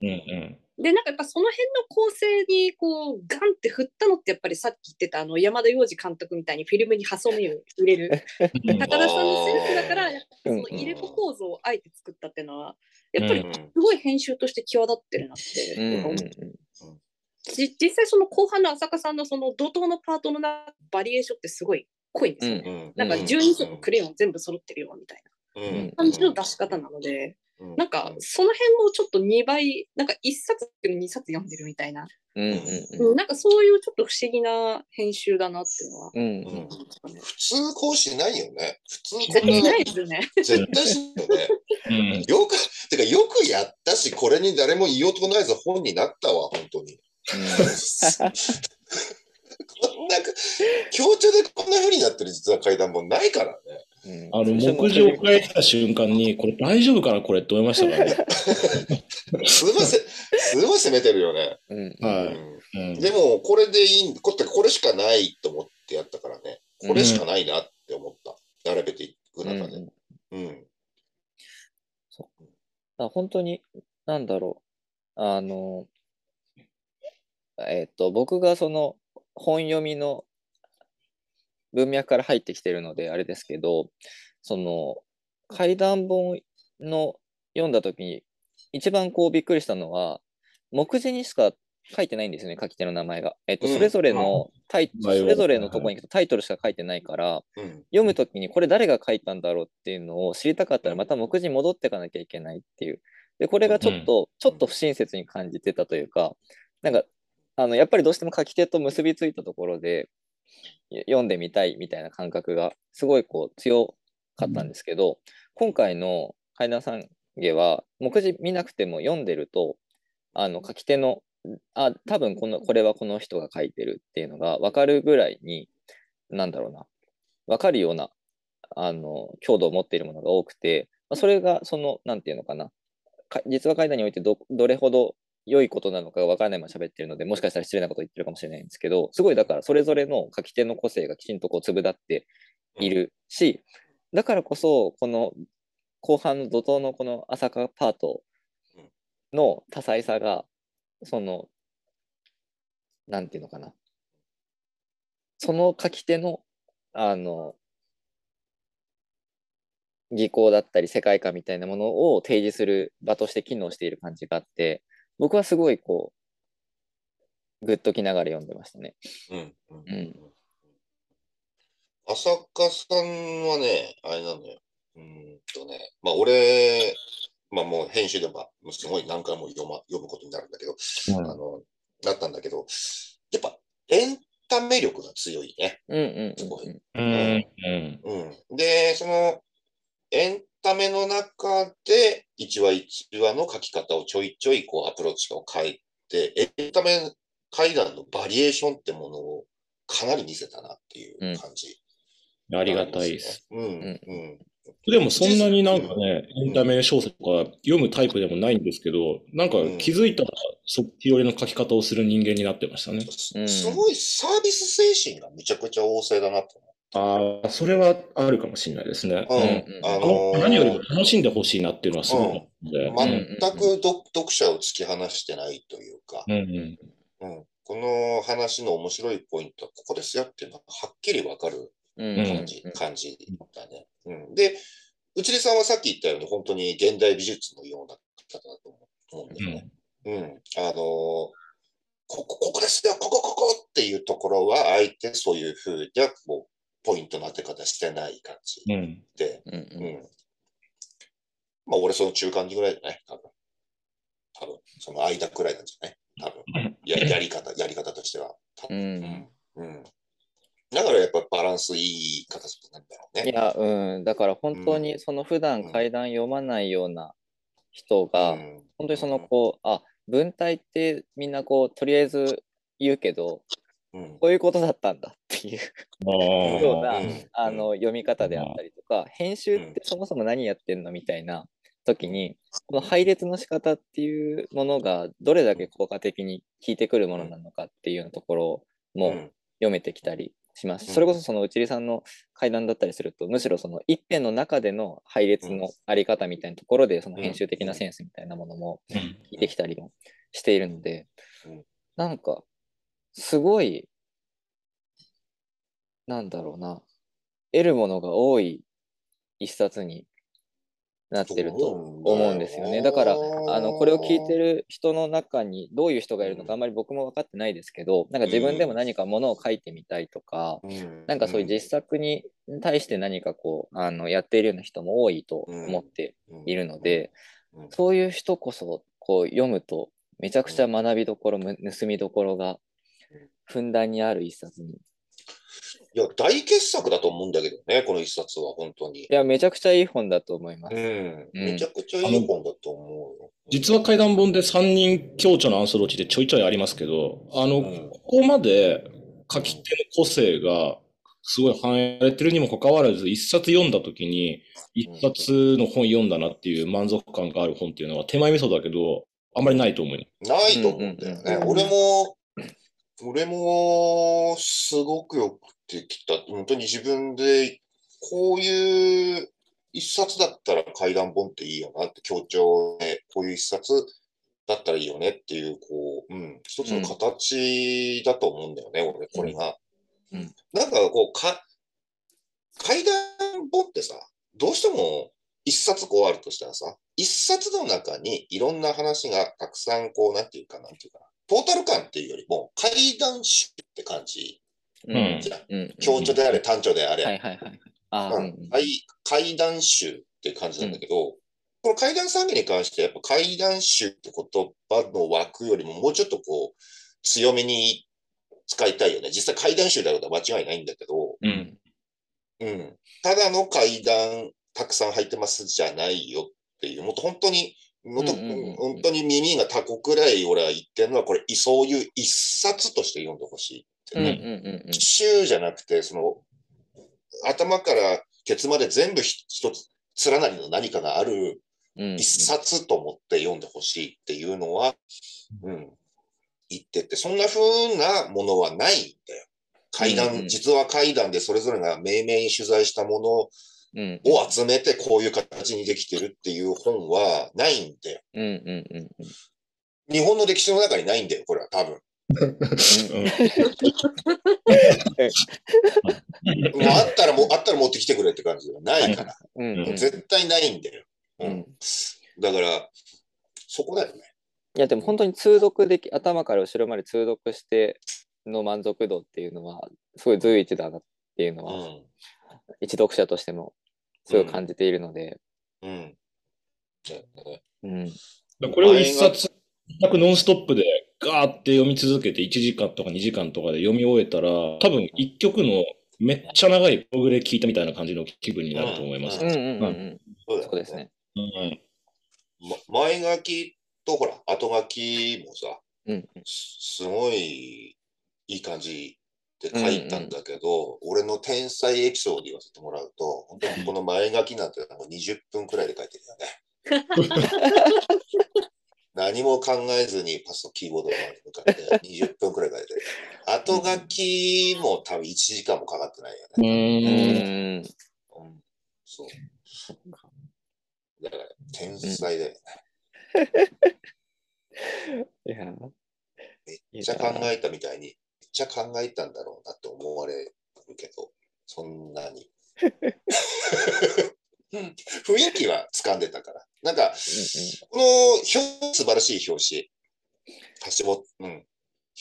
うんうん。で、なんかやっぱその辺の構成にこう、ガンって振ったのってやっぱりさっき言ってたあの山田洋次監督みたいにフィルムにハサミを入れる。うん。高田さんのセンスだから、やっぱそうんの入れ子構造をあえて作ったっていうのは、やっぱりうんすごい編集として際立ってるなって実際その後半の浅香さんのその怒涛のパートの中バリエーションってすごい濃いんですよね。うんなんか12色クレヨン全部揃ってるよみたいうんな感じの出し方なので、うんなんかその辺もちょっと2倍、なんか1冊っていうの2冊読んでるみたいな、うんうんうんなんかそういうちょっと不思議な編集だなっていうのは。うんうんうん普通こうしないよね。普通こ絶対しんなないですよね。絶対しないよね。うんよく、てかよくやったし、これに誰も言おうとないぞ本になったわ、本当に。こん な、強調でこんな風になってる実は階段もないからね。うんあの、目次を変えた瞬間に、これ大丈夫かなこれって思いましたからね。すごいせ、すごい攻めてるよね。うんはい。でも、これでいいん、これこれしかないと思ってやったからね。これしかないなって思った。並べていくうん中で。うん。だから本当に、なんだろう、あの、えっと、僕がその本読みの文脈から入ってきてるので、あれですけど、その、怪談本の読んだ時に、一番こうびっくりしたのは、目次にしか書いてないんですよね、書き手の名前が。えっと、うんそれぞれのタイ、まあそれぞれのところに行くとタイトルしか書いてないから、うん。読むときにこれ誰が書いたんだろうっていうのを知りたかったらまた目次に戻っていかなきゃいけないっていう。で、これがちょっと、ちょっと不親切に感じてたというか、なんか、あの、やっぱりどうしても書き手と結びついたところで、い読んでみたいみたいな感覚がすごいこう強かったんですけど、今回の階段三下は、目次見なくても読んでると、あの、書き手の、あ、多分この、これはこの人が書いてるっていうのが分かるぐらいに、なんだろうな、分かるような、あの、強度を持っているものが多くて、まあそれが、その、なんていうのかな、実話階段において、どれほど良いことなのかが分からないまま喋ってるので、もしかしたら失礼なこと言ってるかもしれないんですけど、すごいだから、それぞれの書き手の個性がきちんとこう粒立っているし、だからこそ、この後半の怒涛のこの朝霞パートの多彩さが、その、なんていうのかな。その書き手の、あの、技巧だったり世界観みたいなものを提示する場として機能している感じがあって、僕はすごいこう、グッときながら読んでましたね。うん。うんうん浅香さんはね、あれなのよ。うーんとね、まあ俺、まあもう編集でもすごい何回も読,、ま、読むことになるんだけど、あの、なったんだけど、やっぱエンタメ力が強いね。うんうんすごいうんうん。うん。うん。で、その、エンタメの中で、一話一話の書き方をちょいちょいこうアプローチを変えて、エンタメ階段のバリエーションってものをかなり見せたなっていう感じ、ありがたいです。。うん、うん。でもそんなになんかね、エンタメ小説とか読むタイプでもないんですけど、なんか気づいたらそっち寄りの書き方をする人間になってましたね。うんすごいサービス精神がむちゃくちゃ旺盛だなとああ、それはあるかもしれないですね。思う。うんうん。ああのーの何よりも楽しんでほしいなっていうのはすごので。全く読読者を突き放してないというか、うんうん。うん、この話の面白いポイントはここですよっていうのははっきりわかるうん感じ、感じだね。うん、で、内出さんはさっき言ったように本当に現代美術のような方だと思うんだよね。うん。あのーここ、ここですよ、ここ、ここっていうところは、あえてそういうふうで、もう、ポイントの当て方してない感じうん。で、うんう。うんんまあ、俺その中間ぐらいじゃない多分。多分、その間くらいなんじゃない？多分。ややり方、やり方としては。多う分んうん。だからやっぱバランスいい形なんだろうね。いや、うん、だから本当にその普段階段読まないような人が、うん本当にそのこう、あ、文体ってみんなこう、とりあえず言うけど、うんこういうことだったんだっていう。あようなあ。の読み方であったりとか、編集ってそもそも何やってんのみたいな時に、この配列の仕方っていうものがどれだけ効果的に効いてくるものなのかっていうようなところもうん。読めてきたりします。それこそその内里さんの階段だったりすると、むしろその一編の中での配列のあり方みたいなところで、その編集的なセンスみたいなものもうん。聞いてきたりもしているのでうん、なんか、すごい、なんだろうな、得るものが多い一冊になってると思うんですよね。だから、あの、これを聞いてる人の中にどういう人がいるのかあんまり僕も分かってないですけど、なんか自分でも何かものを書いてみたいとか、うん。なんかそういう実作に対して何かこう、あの、やっているような人も多いと思っているので、うん。そういう人こそ、こう読むと、めちゃくちゃ学びどころ、む盗みどころがふんだんにある一冊に。いや、大傑作だと思うんだけどね、この一冊は本当にい。や、めちゃくちゃいい本だと思います。うん、うんめちゃくちゃいい本だと思うよ。実は怪談本で3人強調のアンソロジーでちょいちょいありますけど、あの、うんここまで書き手の個性がすごい反映されてるにもかかわらず、一冊読んだ時に、一冊の本読んだなっていう満足感がある本っていうのは手前味噌だけど、あんまりないと思うよ。ないと思うんだよね。うん俺も、俺も、すごくよくできた。本当に自分で、こういう一冊だったら怪談本っていいよなって強調で、こういう一冊だったらいいよねっていう、こう、うん、一つの形だと思うんだよね、俺、これが。うんなんかこう、か、怪談本ってさ、どうしても一冊こうあるとしたらさ、一冊の中にいろんな話がたくさんこう、なんていうか、なんていうかな、トータル感っていうよりも、怪談集って感じうんじゃん。うん。強調であれ、単調であれ。はいはいはい。ああ、ううんん怪怪談集って感じなんだけど、この怪談詐欺に関して、やっぱ怪談集って言葉の枠よりももうちょっとこう、強めに使いたいよね。実際怪談集であることは間違いないんだけど、うん。うん。ただの怪談たくさん入ってますじゃないよっていう、もっと本当に、もっと本当に耳がタコくらい俺は言ってるのは、これ、そういう一冊として読んでほしいってうんうんね。うん週じゃなくて、その、頭からケツまで全部ひ一つ、連なりの何かがあるうん。一冊と思って読んでほしいっていうのは、うん、言ってて、そんな風なものはないんだよ。怪談、うんうん実は怪談でそれぞれが命名に取材したものうん。を集めてこういう形にできてるっていう本はないんだよ。うんうんうん日本の歴史の中にないんだよ、これは多分。もう あったらもう、あったら持ってきてくれって感じではないから。うん。うん。絶対ないんだよ。ううんん。だから、そこだよね。いやでも本当に通読でき頭から後ろまで通読しての満足度っていうのはすごい随一だなっていうのは、うん。一読者としてもすごい感じているので、うん。うん。だからこれを一冊、全くノンストップでガーって読み続けて1時間とか2時間とかで読み終えたら、多分一曲のめっちゃ長いプログレ聞いたみたいな感じの気分になると思います。うんうんうんうん。そうですね。うん。ま前書きとほら、後書きもさ、うん。すすごいいい感じで書いたんだけど、俺の天才エピソード言わせてもらうと、本当にこの前書きなんてなんか20分くらいで書いてるよね。何も考えずにパスとキーボードの前に向かって20分くらい書いてる。後書きも多分1時間もかかってないようね。んうんそう。だから、天才だよね。いやめっちゃ考えたみたいに、ちゃ考えたんだろうなって思われるけど、そんなに。雰囲気は掴んでたから。なんか、この表、素晴らしい表紙。橋本、うん。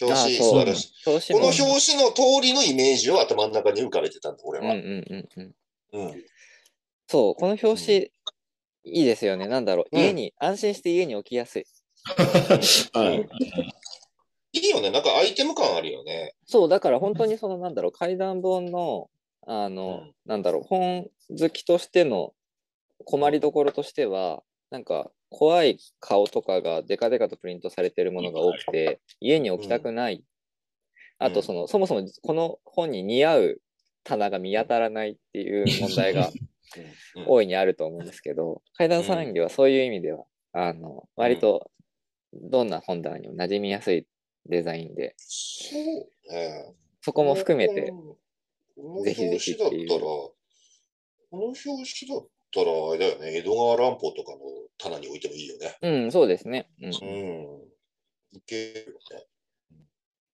表紙素晴らしい。表この表紙の通りのイメージを頭の中に浮かべてたんだ、俺は。うんうんうんうんうん。そうこの表紙いいですよねなんだろう、うん家に安心して家に置きやすい はい。いいよね。なんかアイテム感あるよね。そうだから本当にそのなんだろう怪談本のあの、うん。なんだろう本好きとしての困りどころとしてはなんか怖い顔とかがデカデカとプリントされてるものが多くて家に置きたくない、あとそのそもそもこの本に似合う棚が見当たらないっていう問題がうん。大いにあると思うんですけど怪談産業はそういう意味ではあの割とどんな本棚にも馴染みやすいデザインでそうね。そこも含めてぜひぜひっていう表紙だったら、この表紙だったら、あれだよね、江戸川乱歩とかの棚に置いてもいいよね。うんそうですねうんうん。いけるよね。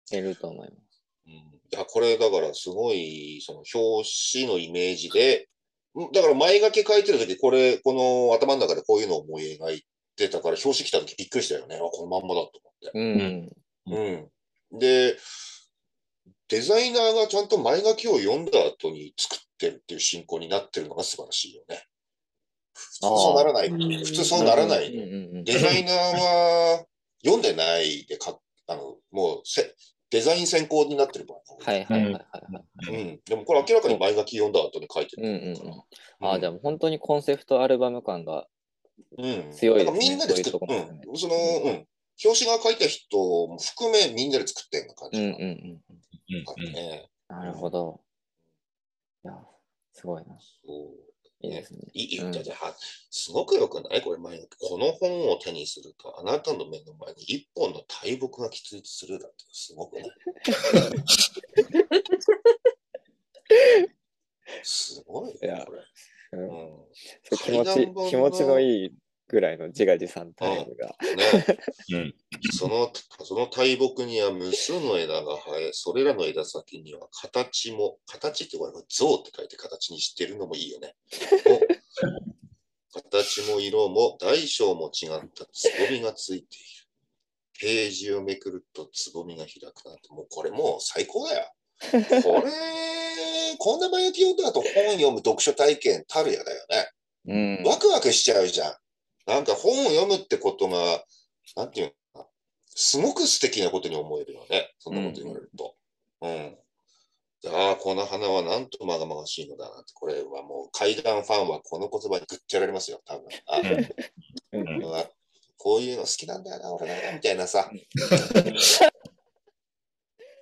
いけると思いますうん。いや、これだからすごい、その表紙のイメージで、んだから前書き書いてるとき、これ、この頭の中でこういうのを思い描いてたから、表紙来たときびっくりしたよね。あ、このまんまだと思って。うんうん。で、デザイナーがちゃんと前書きを読んだ後に作ってるっていう進行になってるのが素晴らしいよね。普通そうならない。うん普通そうならない。うんうんうんデザイナーは読んでないでか、あの、もうせデザイン先行になってる場合はいはいはいはいはい。うん。でもこれ明らかに前書き読んだ後に書いてうんうんるから。うん。ああ、じゃあもう本当にコンセプトアルバム感が、うん。強いですねだからみんなで作っいうとこも含めうん。その、うん。表紙が書いた人も含めみんなで作ってるような感うんじうんね。なるほど。いや、すごいな。いいですね。いい、うん。じゃじゃあすごくよくない？これ前、この本を手にすると、あなたの目の前に一本の大木が喫立するだってすごくない？すごいね、これ。うん。うん。気持ち気持ちのいいぐらいの自画自賛タイムが。そのその大木には無数の枝が生え、それらの枝先には形も、形ってこれ、像って書いて形にしてるのもいいよね。形も色も大小も違ったつぼみがついている。ページをめくるとつぼみが開くなんて、もうこれもう最高だよ。これ、こんな前焼き用だと本読む読書体験たるやだよね。うん。ワクワクしちゃうじゃん。なんか本を読むってことが、なんていうのかな、すごく素敵なことに思えるよね。そんなこと言われると。うん。ああ、この花はなんとまがまがしいのだなって、これはもう怪談ファンはこの言葉にぐっちゃられますよ、多分。あうんこういうの好きなんだよな、俺な、みたいなさ。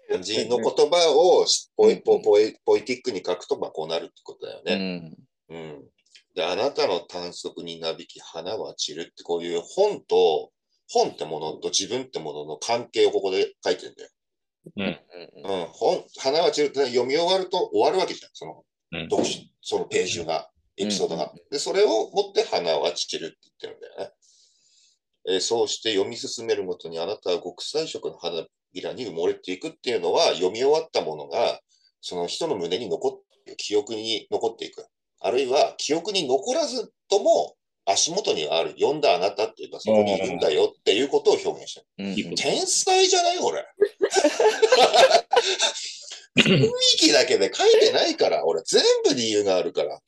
感じの言葉をポイポポイポイティックに書くと、まあこうなるってことだようね。ん。うん。で、あなたの短足になびき花は散るって、こういう本と、本ってものと自分ってものの関係をここで書いてんだよ。うん。うん。本、花は散るって読み終わると終わるわけじゃん。その、うん読書、そのページが、エピソードが。で、それを持って花は散るって言ってるんだよね。えーそうして読み進めるごとにあなたは極彩色の花びらに埋もれていくっていうのは、読み終わったものが、その人の胸に残って、記憶に残っていく。あるいは、記憶に残らずとも、足元にある、読んだあなたっていうか、そこにいるんだよっていうことを表現してる。天才じゃない俺。雰囲気だけで書いてないから、俺全部理由があるから。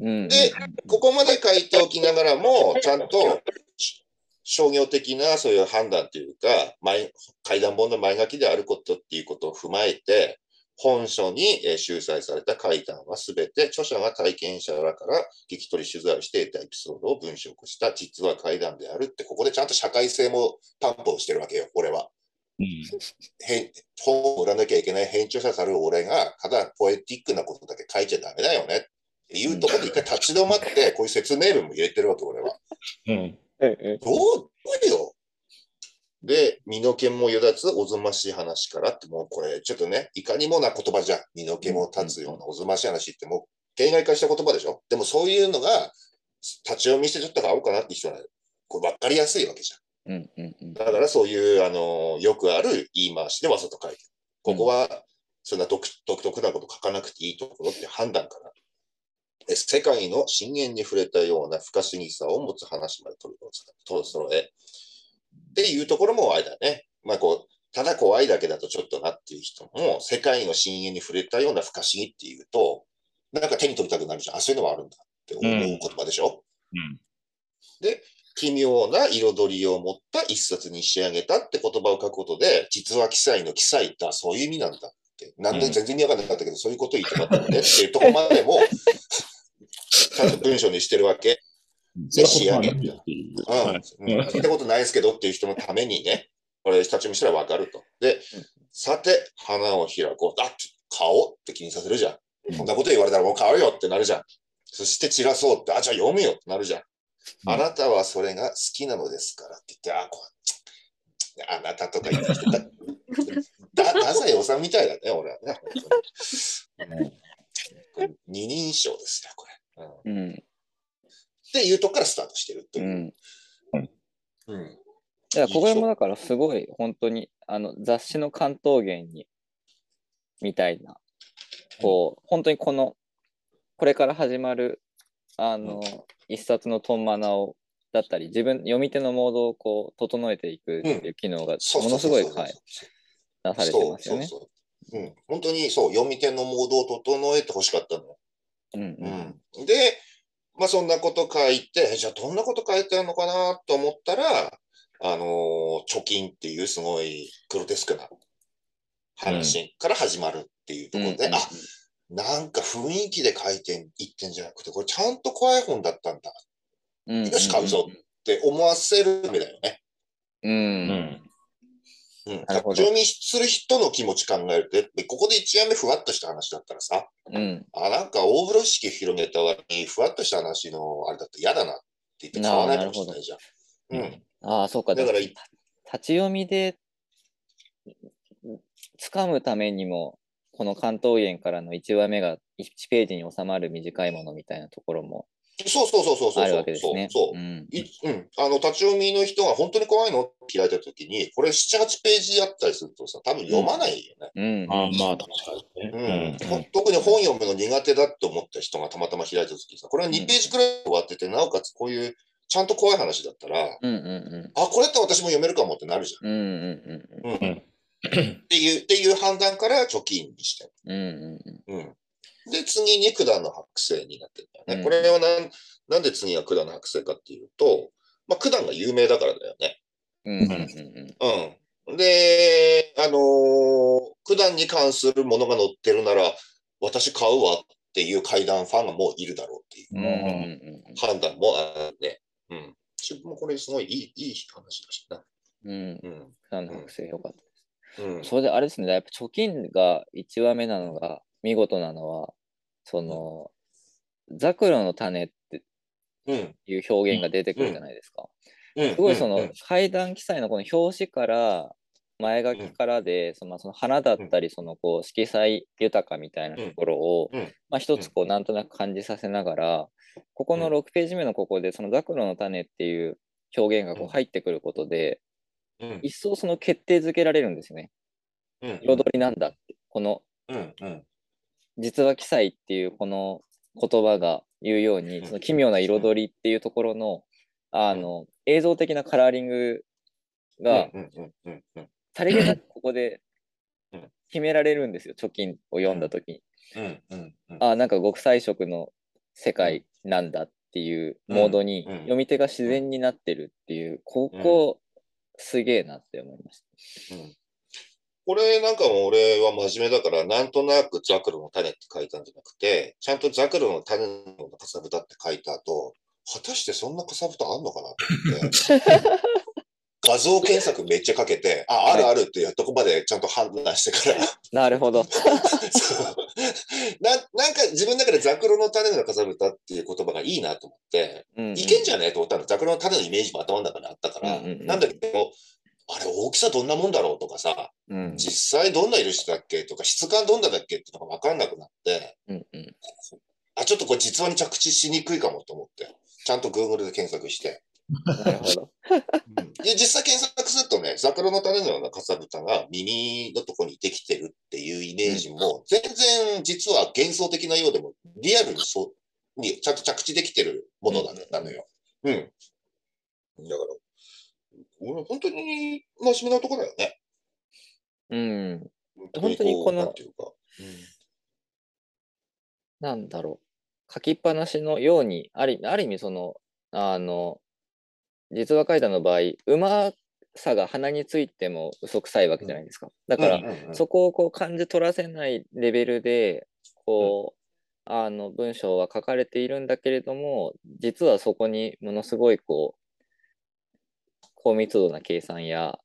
うん。でここまで書いておきながらも、ちゃんとし商業的なそういう判断というか、前階段本の前書きであることっていうことを踏まえて、本書にえー収載された階段はすべて著者が体験者らから聞き取り取材をして得たエピソードを文章化した実は階段であるって、ここでちゃんと社会性も担保してるわけよ、俺は。うん。へ本を売らなきゃいけない編著者さる俺が、ただポエティックなことだけ書いちゃダメだよねっていうところで一回立ち止まって、こういう説明文も入れてるわけ、俺は。うん。うんうんどうどうよ？で、身の毛もよだつおぞましい話からって、もうこれ、ちょっとね、いかにもな言葉じゃん。身の毛も立つようなおぞましい話って、もう、形骸化した言葉でしょでもそういうのが、立ち読みしてちょっと買おうかなって人は、これ分かりやすいわけじゃん。うんうんうんだからそういう、あの、よくある言い回しでわざと書いてる。ここは、そんな独独特なこと書かなくていいところって判断から。え世界の深淵に触れたような不可思議さを持つ話まで取り取り揃え。っていうところもあれだね。まあこう、ただ怖いだけだとちょっとなっていう人も、世界の深淵に触れたような不可思議っていうと、なんか手に取りたくなるじゃん。あ、そういうのもあるんだって思う言葉でしょ？うん。奇妙な彩りを持った一冊に仕上げたって言葉を書くことで、実は記載の記載ってそういう意味なんだって。なんで全然意味わかんなかったけど、そういうことを言ってもらったのねっていうところまでも、ちゃんと文章にしてるわけ。そんなことはないっていう。聞いたことないですけどっていう人のためにね、これ、立ち読みしたらわかると。で、さて、花を開こう。あって、買おうって気にさせるじゃん。うんこんなこと言われたらもう買うよってなるじゃん。そして散らそうって、あ、じゃあ読むよってなるじゃん。うんあなたはそれが好きなのですからって言って、あ、こう、あなたとか言ってきてた。だ、太宰治みたいだね、俺はね。二人称ですよ、これ。うん、っうんていうとこからスタートしてるという。うん。うん。いや、ここもだからすごい本当にあの雑誌の関東源にみたいな、こう、本当にこの、これから始まる、あの、一冊のトンマナを、だったり、自分、読み手のモードをこう、整えていくっていう機能が、ものすごい、はい、出されてますよね。そうそうそう。うん。本当にそう、読み手のモードを整えてほしかったの。うんうんうん。で、まあそんなこと書いて、えじゃあどんなこと書いてあるのかなと思ったら、あのー貯金っていうすごいグロテスクな話から始まるっていうところで、うんあ、なんか雰囲気で書いていってんじゃなくて、これちゃんと怖い本だったんだうんうんよし買うぞって思わせるためだよね。うん。ううんん。うん。なるほど立ち読みする人の気持ち考えると、でここで一話目ふわっとした話だったらさ、うん。あ、なんか大風呂敷広げた割にふわっとした話のあれだと嫌だなって言って買わないかもしれないじゃん。うん。ああ、そうか。だから立ち読みで掴むためにも、この関東園からの1話目が1ページに収まる短いものみたいなところもそうそうそうそうそう。あるわけですね。そうそうう。ん。いうん、あの立ち読みの人が本当に怖いのって開いたときに、これ7、8ページあったりするとさ、多分読まないよね。うん。あまあ、確かにうん特に本読むの苦手だって思った人がたまたま開いたときにさ、これは2ページくらい終わってて、なおかつこういうちゃんと怖い話だったら、うんうんあ、これって私も読めるかもってなるじうん。うんうんゃん。うんっていう、っていう判断から貯金にしてる。うん。うんうんうん。で、次に管の剥製になってるんだよね。うんこれはなん、なんで次は管の剥製かっていうと、まあ、管が有名だからだよね。うん。うんうんうん。で、あのー、九段に関するものが載ってるなら、私買うわっていう階段ファンがもういるだろうっていう判断もあるね。うん。自分もこれすごいいい、いい話だしな。うん。うん。の剥製よかった。うん。それであれですね、やっぱ貯金が1話目なのが見事なのは、その、ザクロの種ってうん。いう表現が出てくるじゃないですか。うん。すごいそのうん階段記載のこの表紙から前書きからで、そのその花だったり、そのこう色彩豊かみたいなところを、まあ一つこうなんとなく感じさせながら、ここのうん6ページ目のここで、そのザクロの種っていう表現がこううん入ってくることで、うん。一層その決定づけられるんですよね。うん。彩りなんだって。この。実は記載っていうこの言葉が言うように、うん。その奇妙な彩りっていうところの、あの、映像的なカラーリングが。さりげなくここでうん。決められるんですよ、貯金を読んだ時に。ああ、なんか極彩色の世界なんだっていうモードに読み手が自然になってるっていう、ここ、すげえなって思いましうんこれなんかも俺は真面目だから、なんとなくザクロの種って書いたんじゃなくて、ちゃんとザクロの種のかさぶたって書いた後、果たしてそんなかさぶたあんのかなと思って、画像検索めっちゃかけて、あ、あるあるってい。うとこまでちゃんと判断してから、た。なるほど。ななんか自分の中でザクロの種のかさぶたっていう言葉がいいなと思って、うんうん。いけんじゃね？えと思ったら、ザクロの種のイメージも頭の中にあったから、うんうんうん。なんだけど、あれ大きさどんなもんだろうとかさ、うん実際どんな色してたっけとか、質感どんなだっけってのが分かんなくなって、うんうんあ、ちょっとこれ実話に着地しにくいかもと思って、ちゃんと Google で検索して。なるほど。で、実際検索するとね、桜の種のようなかさぶたが耳のとこにできてるっていうイメージも、全然実は幻想的なようでも、リアルにそう、にちゃんと着地できてるものなのよ。うん。だから、俺本当に真面目なとこだよね。うん。本当にこのなんていうか。なんだろう。書きっぱなしのように、あるある意味その、あの、実話怪談の場合、うまさが鼻についても嘘くさいわけじゃないですか。だから、うんうんうんそこをこう感じ取らせないレベルで、こう、あの文章は書かれているんだけれども、実はそこにものすごいこう、高密度な計算や、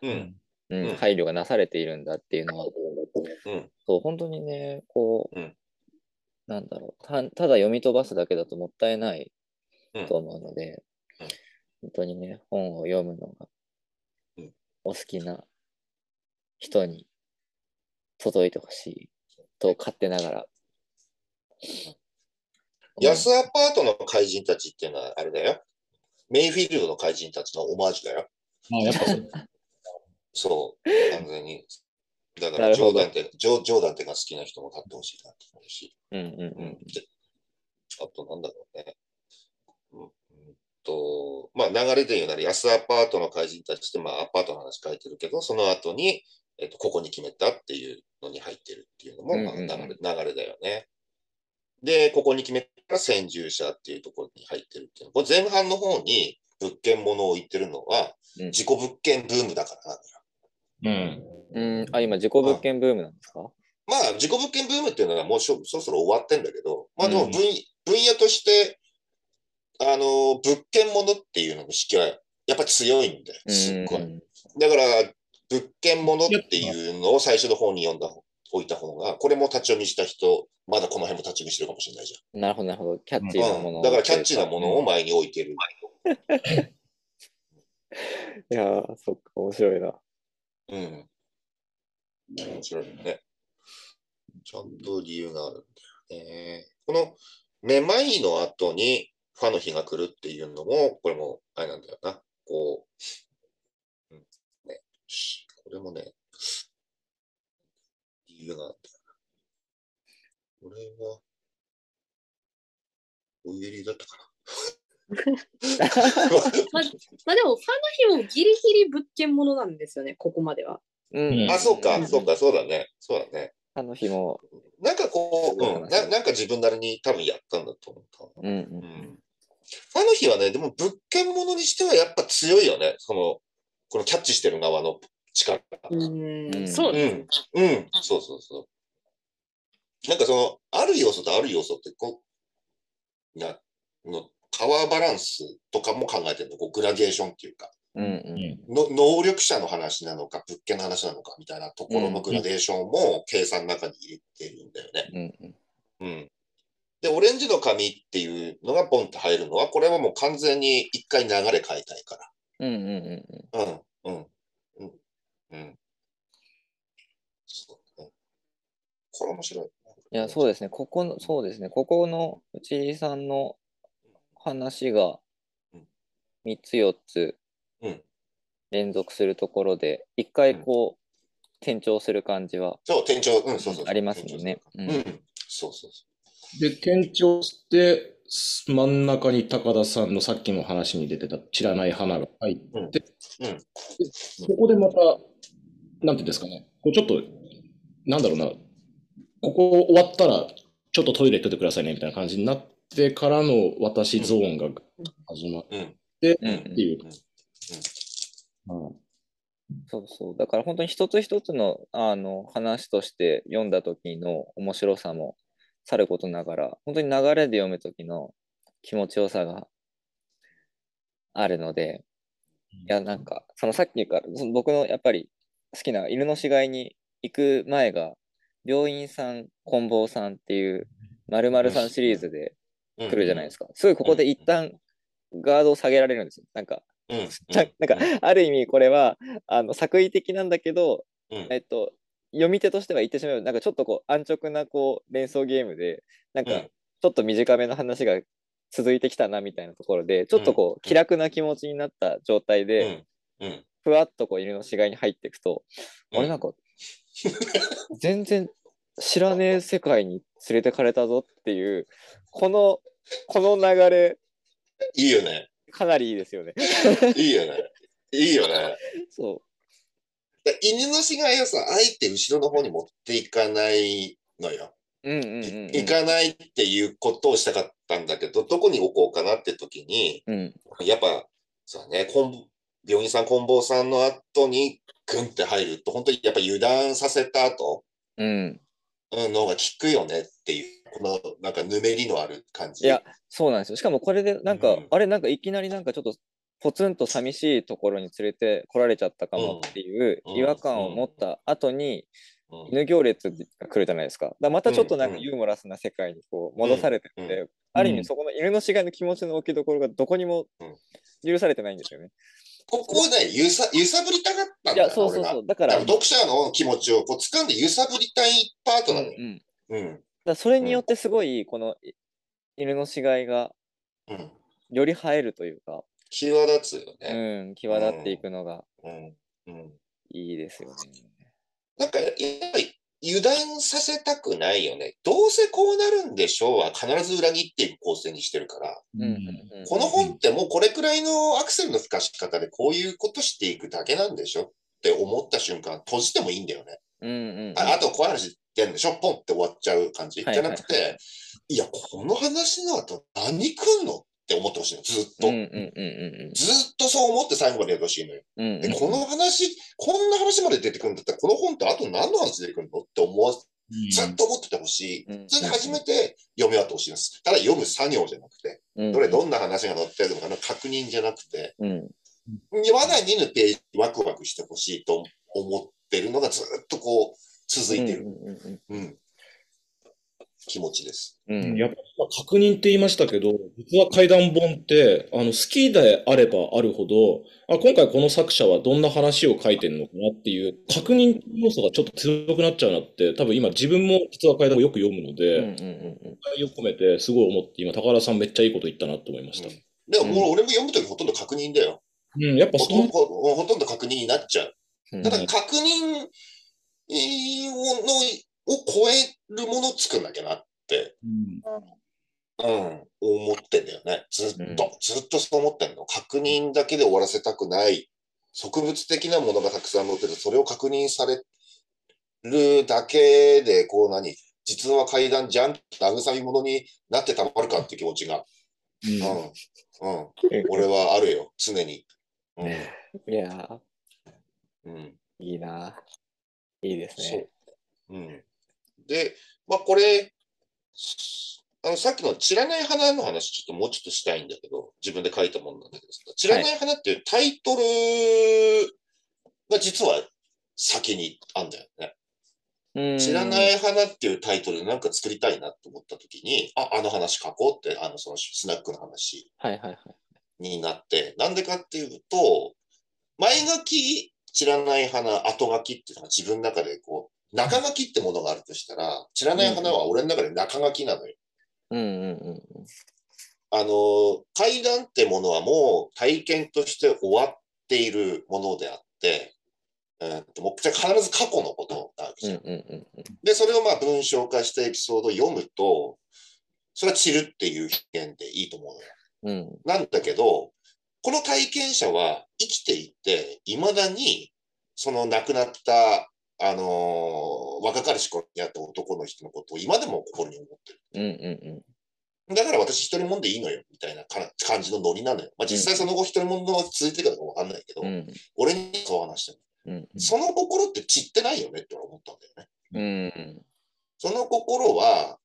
うん。うんうん。配慮がなされているんだっていうのは、うん。そう、本当にね、こう、うん。なんだろうた、ただ読み飛ばすだけだともったいないうん。と思うので、うん。本当にね、本を読むのがうん。お好きな人に届いてほしいと勝手ながら。安アパートの怪人たちっていうのはあれだよ。メイフィールドの怪人たちのオマージュだよ。あやっぱそう完全に。だから、ジョーダンって、ジョジョーダンってが好きな人も買ってほしいなと思うし。うんうんううんん。であと、なんだろうね。うんうんと、まあ、流れで言うなら、安アパートの怪人たちって、まあ、アパートの話書いてるけど、その後に、えっと、ここに決めたっていうのに入ってるっていうのも、まあ、うんうんうん流れ、流れだよね。で、ここに決めたら先住者っていうところに入ってるっていうの。これ前半の方に物件物を言ってるのは、うん自己物件ブームだからなのよ。うん。うん、あ、今、自己物件ブームなんですか？まあ、自己物件ブームっていうのはもうしょそろそろ終わってんだけど、まあでもうん分,、分野として、あの、物件物っていうのの意識はやっぱ強いんだよ。すっごい。うんだから、物件物っていうのを最初の方に読んだ、置いた方が、これも立ち読みした人、まだこの辺も立ち読みしてるかもしれないじなるほど、なるほど。キャッチーゃん。なものうん、だからキャッチーなものを前に置いてる。いやー、そっか、面白いな。うん。面白いね。ちゃんと理由があるんだよね。この、めまいの後に、ファの日が来るっていうのも、これも、あれなんだよな。こう、うん、ね、しこれもね、理由があった。これは、お入りだったか まあでも、ファの日もギリギリ物件ものなんですよね、ここまでは。うん。な。あ、そううか、んそうか、そうだね。そうだね。あの日も、なんかこう、そううん、ななんか自分なりに多分やったんだと思った。うんうんうんファの日はね、でも物件ものにしてはやっぱ強いよね。その、このキャッチしてる側の力。うんうんそうですね。うん、そうそうそう。なんかその、ある要素とある要素って、こう、な、の、パワーバランスとかも考えてるの、こうグラデーションっていうか、うんうんの能力者の話なのか、物件の話なのかみたいなところのグラデーションも計算の中に入れてるんだよね。うんうんうん。で、オレンジの紙っていうのがポンって入るのは、これはもう完全に一回流れ変えたいかうんうんうんら。うん、うん、うん、うん。そうね。これ面白い。いや、そうですね。ここの、そうですね。ここの内井さんの話がうん。3つ4つうん。連続するところで、一回こう、転調する感じはそう、店長、うん、そうそうそう。ありますもんね。ううん。ん、そうそうそで、店長して、真ん中に高田さんのさっきの話に出てた散らない花が入って、うん。うん。でここでまた、なんていうんですかね、こうちょっと、なんだろうな、ここ終わったら、ちょっとトイレ行っててくださいねみたいな感じになってからの私ゾーンが始まって、うんっていう。そうそう。だから本当に一つ一つのあの話として読んだ時の面白さもさることながら、本当に流れで読む時の気持ちよさがあるので、いや、なんか、そのさっきから、その僕のやっぱり好きな犬の死骸に行く前が、病院さん、棍棒さんっていう、〇〇さんシリーズでうん。来るじゃないですか。すごいここで一旦ガードを下げられるんですよ。なんか、なんか、ある意味これは、あの、作為的なんだけど、うん。えっと、読み手としては言ってしまえば、なんかちょっとこう、安直なこう、連想ゲームで、なんかうん、ちょっと短めの話が続いてきたな、みたいなところで、ちょっとこう、気楽な気持ちになった状態うで。ふわっとこう、犬の死骸に入っていくと、うん。俺なんか、全然知らねえ世界に連れてかれたぞっていう、この、この流れ、いいよね。かなりいいですよね。いいよね。いいよね。そで犬の死骸をさ、あえて後ろの方に持っていかないのよ。う。うんうんうん、うん。行かないっていうことをしたかったんだけど、どこに置こうかなって時に、うん。やっぱ、そうだね、こん病院さん、棍棒さんの後にグンって入ると、本当にやっぱ油断させた後うん。うんのが効くよねっていう、このなんかぬめりのある感じ。いや、そうなんですよ。しかもこれで、なんか、うんあれ、なんかいきなりなんかちょっと、ポツンと寂しいところに連れて来られちゃったかもっていううん違和感を持った後に、うん犬行列が来るじゃないですか。だまたちょっとなんかうんユーモラスな世界にこう戻されてて、うんうある意味そこの犬の死骸の気持ちの置きどころがどこにもうん許されてないんですよね。ここをね、揺さ揺さぶりたかったんいや、だよな俺がそうそうそう。だか、だからら読者の気持ちをこう掴んで揺さぶりたいパートなのよ。うん、うん。らそれによってすごい、このい犬の死骸がうん。より映えるというか、際立つようね。ん、際立っていくのがうん。うん。いいですよね。なんか、やっぱり油断させたくないよね。どうせこうなるんでしょうは必ず裏切っていく構成にしてるから。この本ってもうこれくらいのアクセルの吹かし方でこういうことしていくだけなんでしょって思った瞬間、閉じてもいいんだよね。うんうんうんああと怖い話やるんでしょポンって終わっちゃう感じ。はいじゃなくて、いや、この話の後何来んのって思ってほしいの、ずっと。うんうんうんずっとそう思って最後までやってほしいのよ。うんうんで、この話、こんな話まで出てくるんだったら、この本ってあと何の話出てくるのって思わず、ずっと思っててほしい。うんそれで初めて読み終わってほしいんです。ただ読む作業じゃなくて、うんどれどんな話が載ってるのかの確認じゃなくて、うん読まない2のページワクワクしてほしいと思ってるのがずっとこう続いてる。うんうんうんうん。気持ちです。うん。やっぱ確認って言いましたけど、実は怪談本って、あの、好きであればあるほど、あ、今回この作者はどんな話を書いてるのかなっていう、確認要素がちょっと強くなっちゃうなって、多分今自分も実は怪談をよく読むのうんで、うんうん愛を込めてすごい思って、今、高原さんめっちゃいいこと言ったなと思いました。でももう俺も読むときほとんど確認だよ。うん、やっぱそのほとんど、ほほとんど確認になっちゃう。うん。ただ確認のを超えるものを作んなきゃなって、うんうん、思ってんだよね。ずっと、うんずっとそう思ってんの。確認だけで終わらせたくない。植物的なものがたくさん載ってる。それを確認されるだけで、こう何？実は階段じゃん慰み者になってたまるかって気持ちが、うんうん、うん、俺はあるよ、常に。うん、いやうん。ー、いいな。いいですね。そう。うん。で、まあこれ、あのさっきの散らない花の話、ちょっともうちょっとしたいんだけど、自分で書いたものなんだけどさ、散らない花っていうタイトルが実は先にあんだよね。うん。散らない花っていうタイトルでなんか作りたいなと思った時に、あ、あの話書こうって、あのそのスナックの話はいはいはい。になって、なんでかっていうと、前書き、散らない花、後書きっていうのが自分の中でこう、中書きってものがあるとしたら、散らない花は俺の中で中書きなのよ。うんうんうんあの、階段ってものはもう体験として終わっているものであって、えーっともう必ず過去のことなわけうん。じゃん。で、それをまあ文章化したエピソードを読むと、それは散るっていう表現でいいと思うのよ。うんなんだけど、この体験者は生きていて、未だに、その亡くなった、あのー若かりし頃にあった男の人のことを今でも心に思ってる。うんうんだから私一人もんでいいのよ、みたいなか感じのノリなのよ。まあ実際その後一人もんのは続いてるかどうかわかんないけど、うん。うん俺にそう話してる。うんその心って散ってないよねって俺思ったんだよね。うん。その心は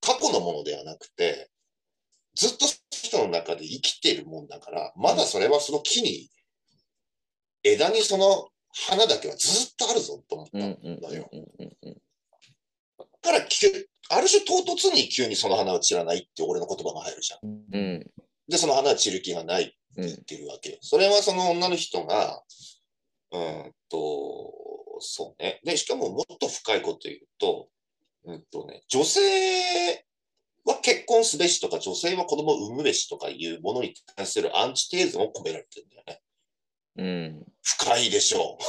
過去のものではなくて、ずっと人の中で生きているもんだから、まだそれはその木に、枝にその花だけはずっとあるぞと思ったうんだよ。だから急、ある種唐突に急にその花は散らないって俺の言葉が入るじゃん。うんで、その花は散る気がないってうん言ってるわけよ。それはその女の人が、うーんと、そうね。で、しかももっと深いこと言うと、うんとね、女性は結婚すべしとか、女性は子供を産むべしとかいうものに対するアンチテーゼも込められてるんだよね。うん。深いでしょこ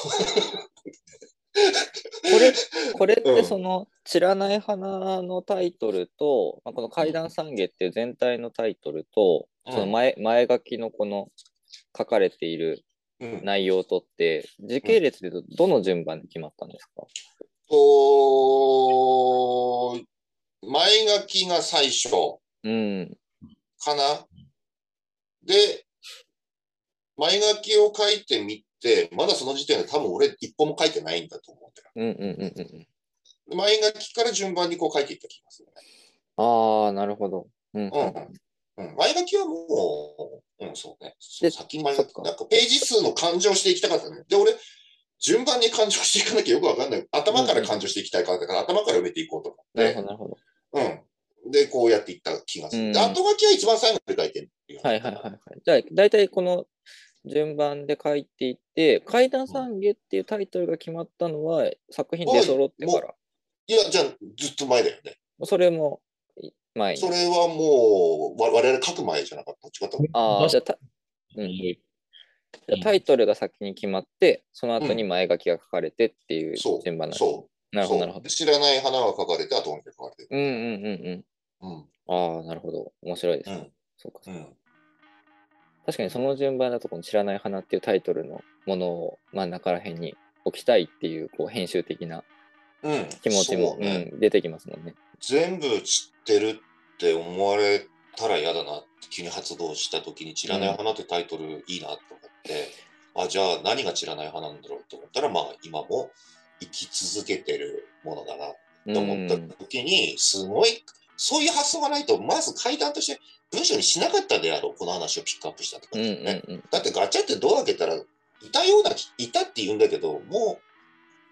れ、これってうんその、散らない花のタイトルと、まあ、この怪談三下っていう全体のタイトルと、うんその前前書きのこの書かれているう。うん。内容とって、時系列で言うとどの順番で決まったんですか？と、前書きが最初うん。かな？で、前書きを書いてみて、まだその時点で多分俺一歩も書いてないんだと思うんだよ。うんうんうんうんうん。前書きから順番にこう書いていった気がするね。ああ、なるほど。うんうん。うん、前書きはもう、うん、そうね。で先前書きなんかページ数の勘定していきたかったね。で、俺、順番に勘定していかなきゃよくわかんない。頭から勘定していきたいから、だから頭から埋めていこうと思ってなるほど、。なるほど。うん。で、こうやっていった気がする。うんで、後書きは一番最後で書いてるよね。はいはいはいはい。じゃあ、大体この順番で書いていって、怪談三下っていうタイトルが決まったのは、作品出揃ってから。いや、じゃあ、ずっと前だよね。それもい前にそ。れはもう、わ我々書く前じゃなかった。違ったああ、じゃあた、うん、じゃあタイトルが先に決まって、その後に前書きが書かれてっていうそう。順番なんですそう。なるほど、そうなるほど。知らない花が書かれて、後書きが書かれてる。うんうんうんうん。うん。ああ、なるほど。面白いですね。うん。そうか。うん。確かにその順番だと、この知らない花っていうタイトルのものを真ん中ら辺に置きたいっていう、こう、編集的なうん。気持ちも、そうねうん、出てきますもんね。全部知ってるって思われたら嫌だなって急に発動した時に「散らない花」ってタイトルいいなと思って、あじゃあ何が散らない花なんだろうと思ったらまあ今も生き続けてるものだなと思った時にすごいそういう発想がないとまず階段として文章にしなかったであろうこの話をピックアップしたってうんうん。うん。だってガチャってドア開けたらいたようないたって言うんだけども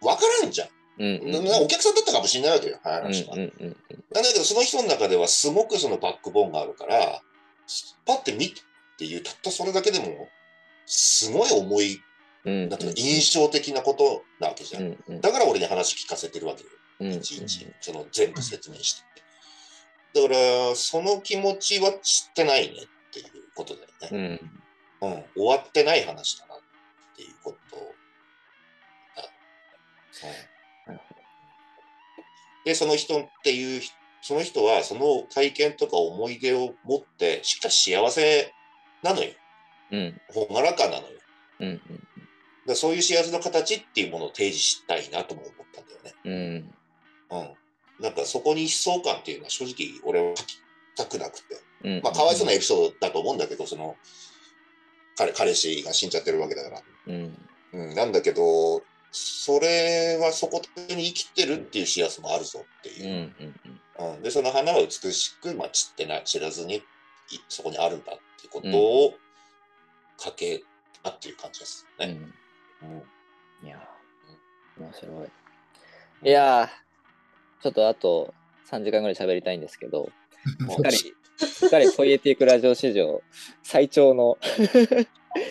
う分からんじゃん。うんうんなお客さんだったかもしれないわけよ、うん話が。うんうんなんだけど、その人の中ではすごくそのバックボーンがあるから、パッて見てっていう、たったそれだけでも、すごい重い、うんなんていうの印象的なことなわけじゃん。だから俺に話聞かせてるわけよ。うんいちいち、その全部説明して。だから、その気持ちは知ってないねっていうことだようね。んうん。終わってない話だなっていうことだ。で、その人っていう、その人はその体験とか思い出を持って、しっかり幸せなのよ。うんほがらかなのよ。うんだからそういう幸せの形っていうものを提示したいなとも思ったんだよね。うんうん。なんかそこに悲壮感っていうのは正直俺は書きたくなくて。うんまあかわいそうなエピソードだと思うんだけど、その、彼、彼氏が死んじゃってるわけだから。うんうん。なんだけど、それはそこに生きてるっていう幸せもあるぞってうんういう。んうん。で、その花は美しく、まあ、散ってない、知らずに、いそこにあるんだっていうことをかけたっていう感じですね。うんうん。いやー面白いいやーちょっとあと3時間ぐらい喋りたいんですけど しっかりしっかりポイエティックラジオ史上最長の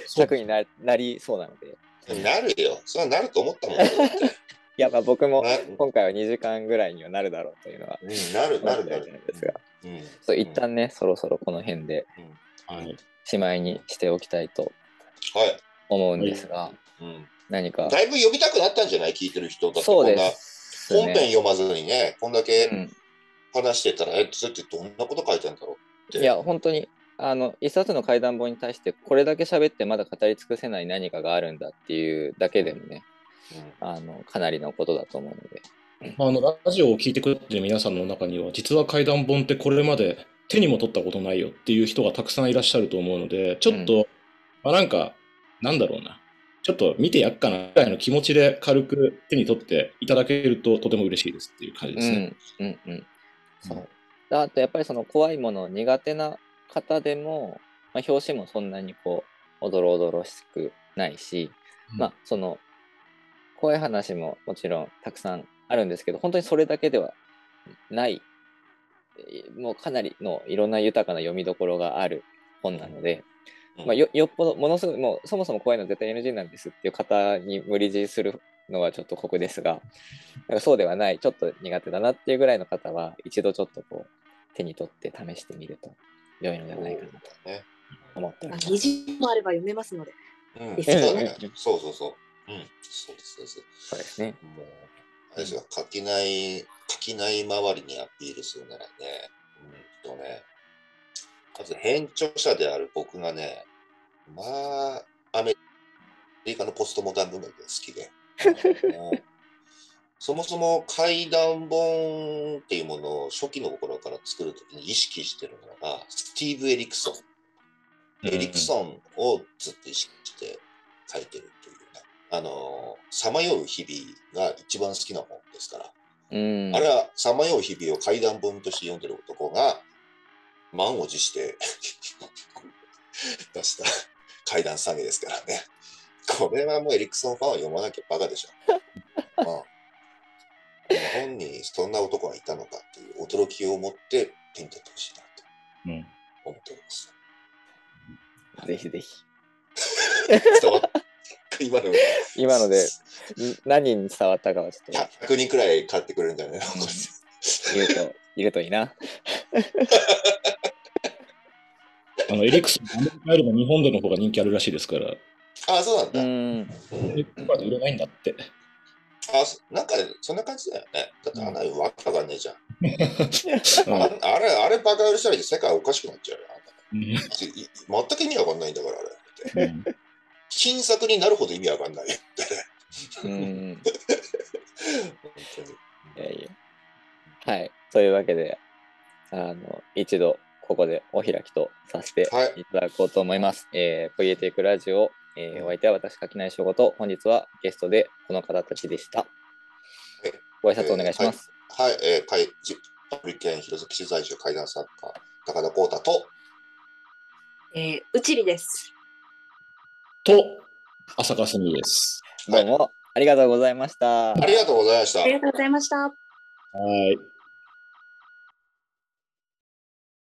尺にななりそうなのでなるよ。それはなると思ったもん。いやまあ僕もな今回は2時間ぐらいにはなるだろうというのはうんなる、なる、なる。ですがうん。そう一旦ね、そろそろこの辺ではい。しまいにしておきたいとはい。思うんですが、うん。何かだいぶ呼びたくなったんじゃない？聞いてる人だそうでこんなす本編ね。読まずにね、こんだうけん話してたら、え、それってどんなこと書いてあるんだろうって。いや、本当に、あの、一冊の怪談本に対して、これだけ喋ってまだ語り尽くせない何かがあるんだっていうだけでもね、あの、かなりのことだと思うので。あのラジオを聞いてくれてる皆さんの中には、実は怪談本ってこれまで手にも取ったことないよっていう人がたくさんいらっしゃると思うので、ちょっと、まあ、なんか、なんだろうな、ちょっと見てやっかなぐらいの気持ちで軽く手に取っていただけるととても嬉しいですっていう感じですね。うん、うん、うん。そう。であと、やっぱりその怖いもの苦手な方でも、まあ、表紙もそんなにこう、おどろおどろしくないし、うんまあ、その、怖い話ももちろんたくさんあるんですけど、本当にそれだけではない、えーもうかなりのいろんな豊かな読みどころがある本なので、うんまあ、よよっぽど、ものすごい、もうそもそも怖いの絶対 NG なんですっていう方に無理強いするのはちょっと酷ですが、なんかそうではない、ちょっと苦手だなっていうぐらいの方は、一度ちょっとこう、手に取って試してみると良いのではないかなとね思っております。2時もあれば読めますので。うん、そう。そうそうそう。うん、そうです、そうです。そうですね。もう、あれですが、書きない、書きない周りにアピールするならね、うんとね、まず編著者である僕がね、まあ、アメリカのポストモダン文学が好きで、そもそも怪談本っていうものを初期の頃から作るときに意識してるのが、スティーブ・エリクソン。エリクソンをずっと意識して書いてるというね。あの、さまよう日々が一番好きな本ですから。うん。あれはさまよう日々を怪談本として読んでる男が満を持して 出した怪談詐欺ですからね。これはもうエリクソンファンは読まなきゃバカでしょ。うん日本にそんな男がいたのかっていう驚きを持って手に取ってほしいなとうん思っております。ぜひぜひ。伝わっ今の今のでん 何人に伝わったかはちょっと100人くらい買ってくれるんじゃないの、うんと、いるといいな。あのエリクソン、アメリカよりも日本での方が人気あるらしいですから、あ、そうなんだ。うん。うんエリ売れないんだって。あ、そなんか、そんな感じだよね。だってあんなにわけわかんねえじゃん。うんああれ、あれバカ売りしたら世界おかしくなっちゃうよ。全く意味わかんないんだから、あれ。うん金作になるほど意味わかんないよ。うん。いやいや。はい。というわけで、あの、一度、ここでお開きとさせてはいいただこうと思います。えー、ポイエテイクラジオ、えーお相手は私、垣内翔吾と、本日はゲストでこの方たちでした。ご挨拶お願いします。はい、えー、会、じアプリケン弘前市在住怪談作家、高田光太と、えー、うちりです。と、浅香澄です。どうも、ありがとうございました。ありがとうございましたあ。りがとうございました。はい。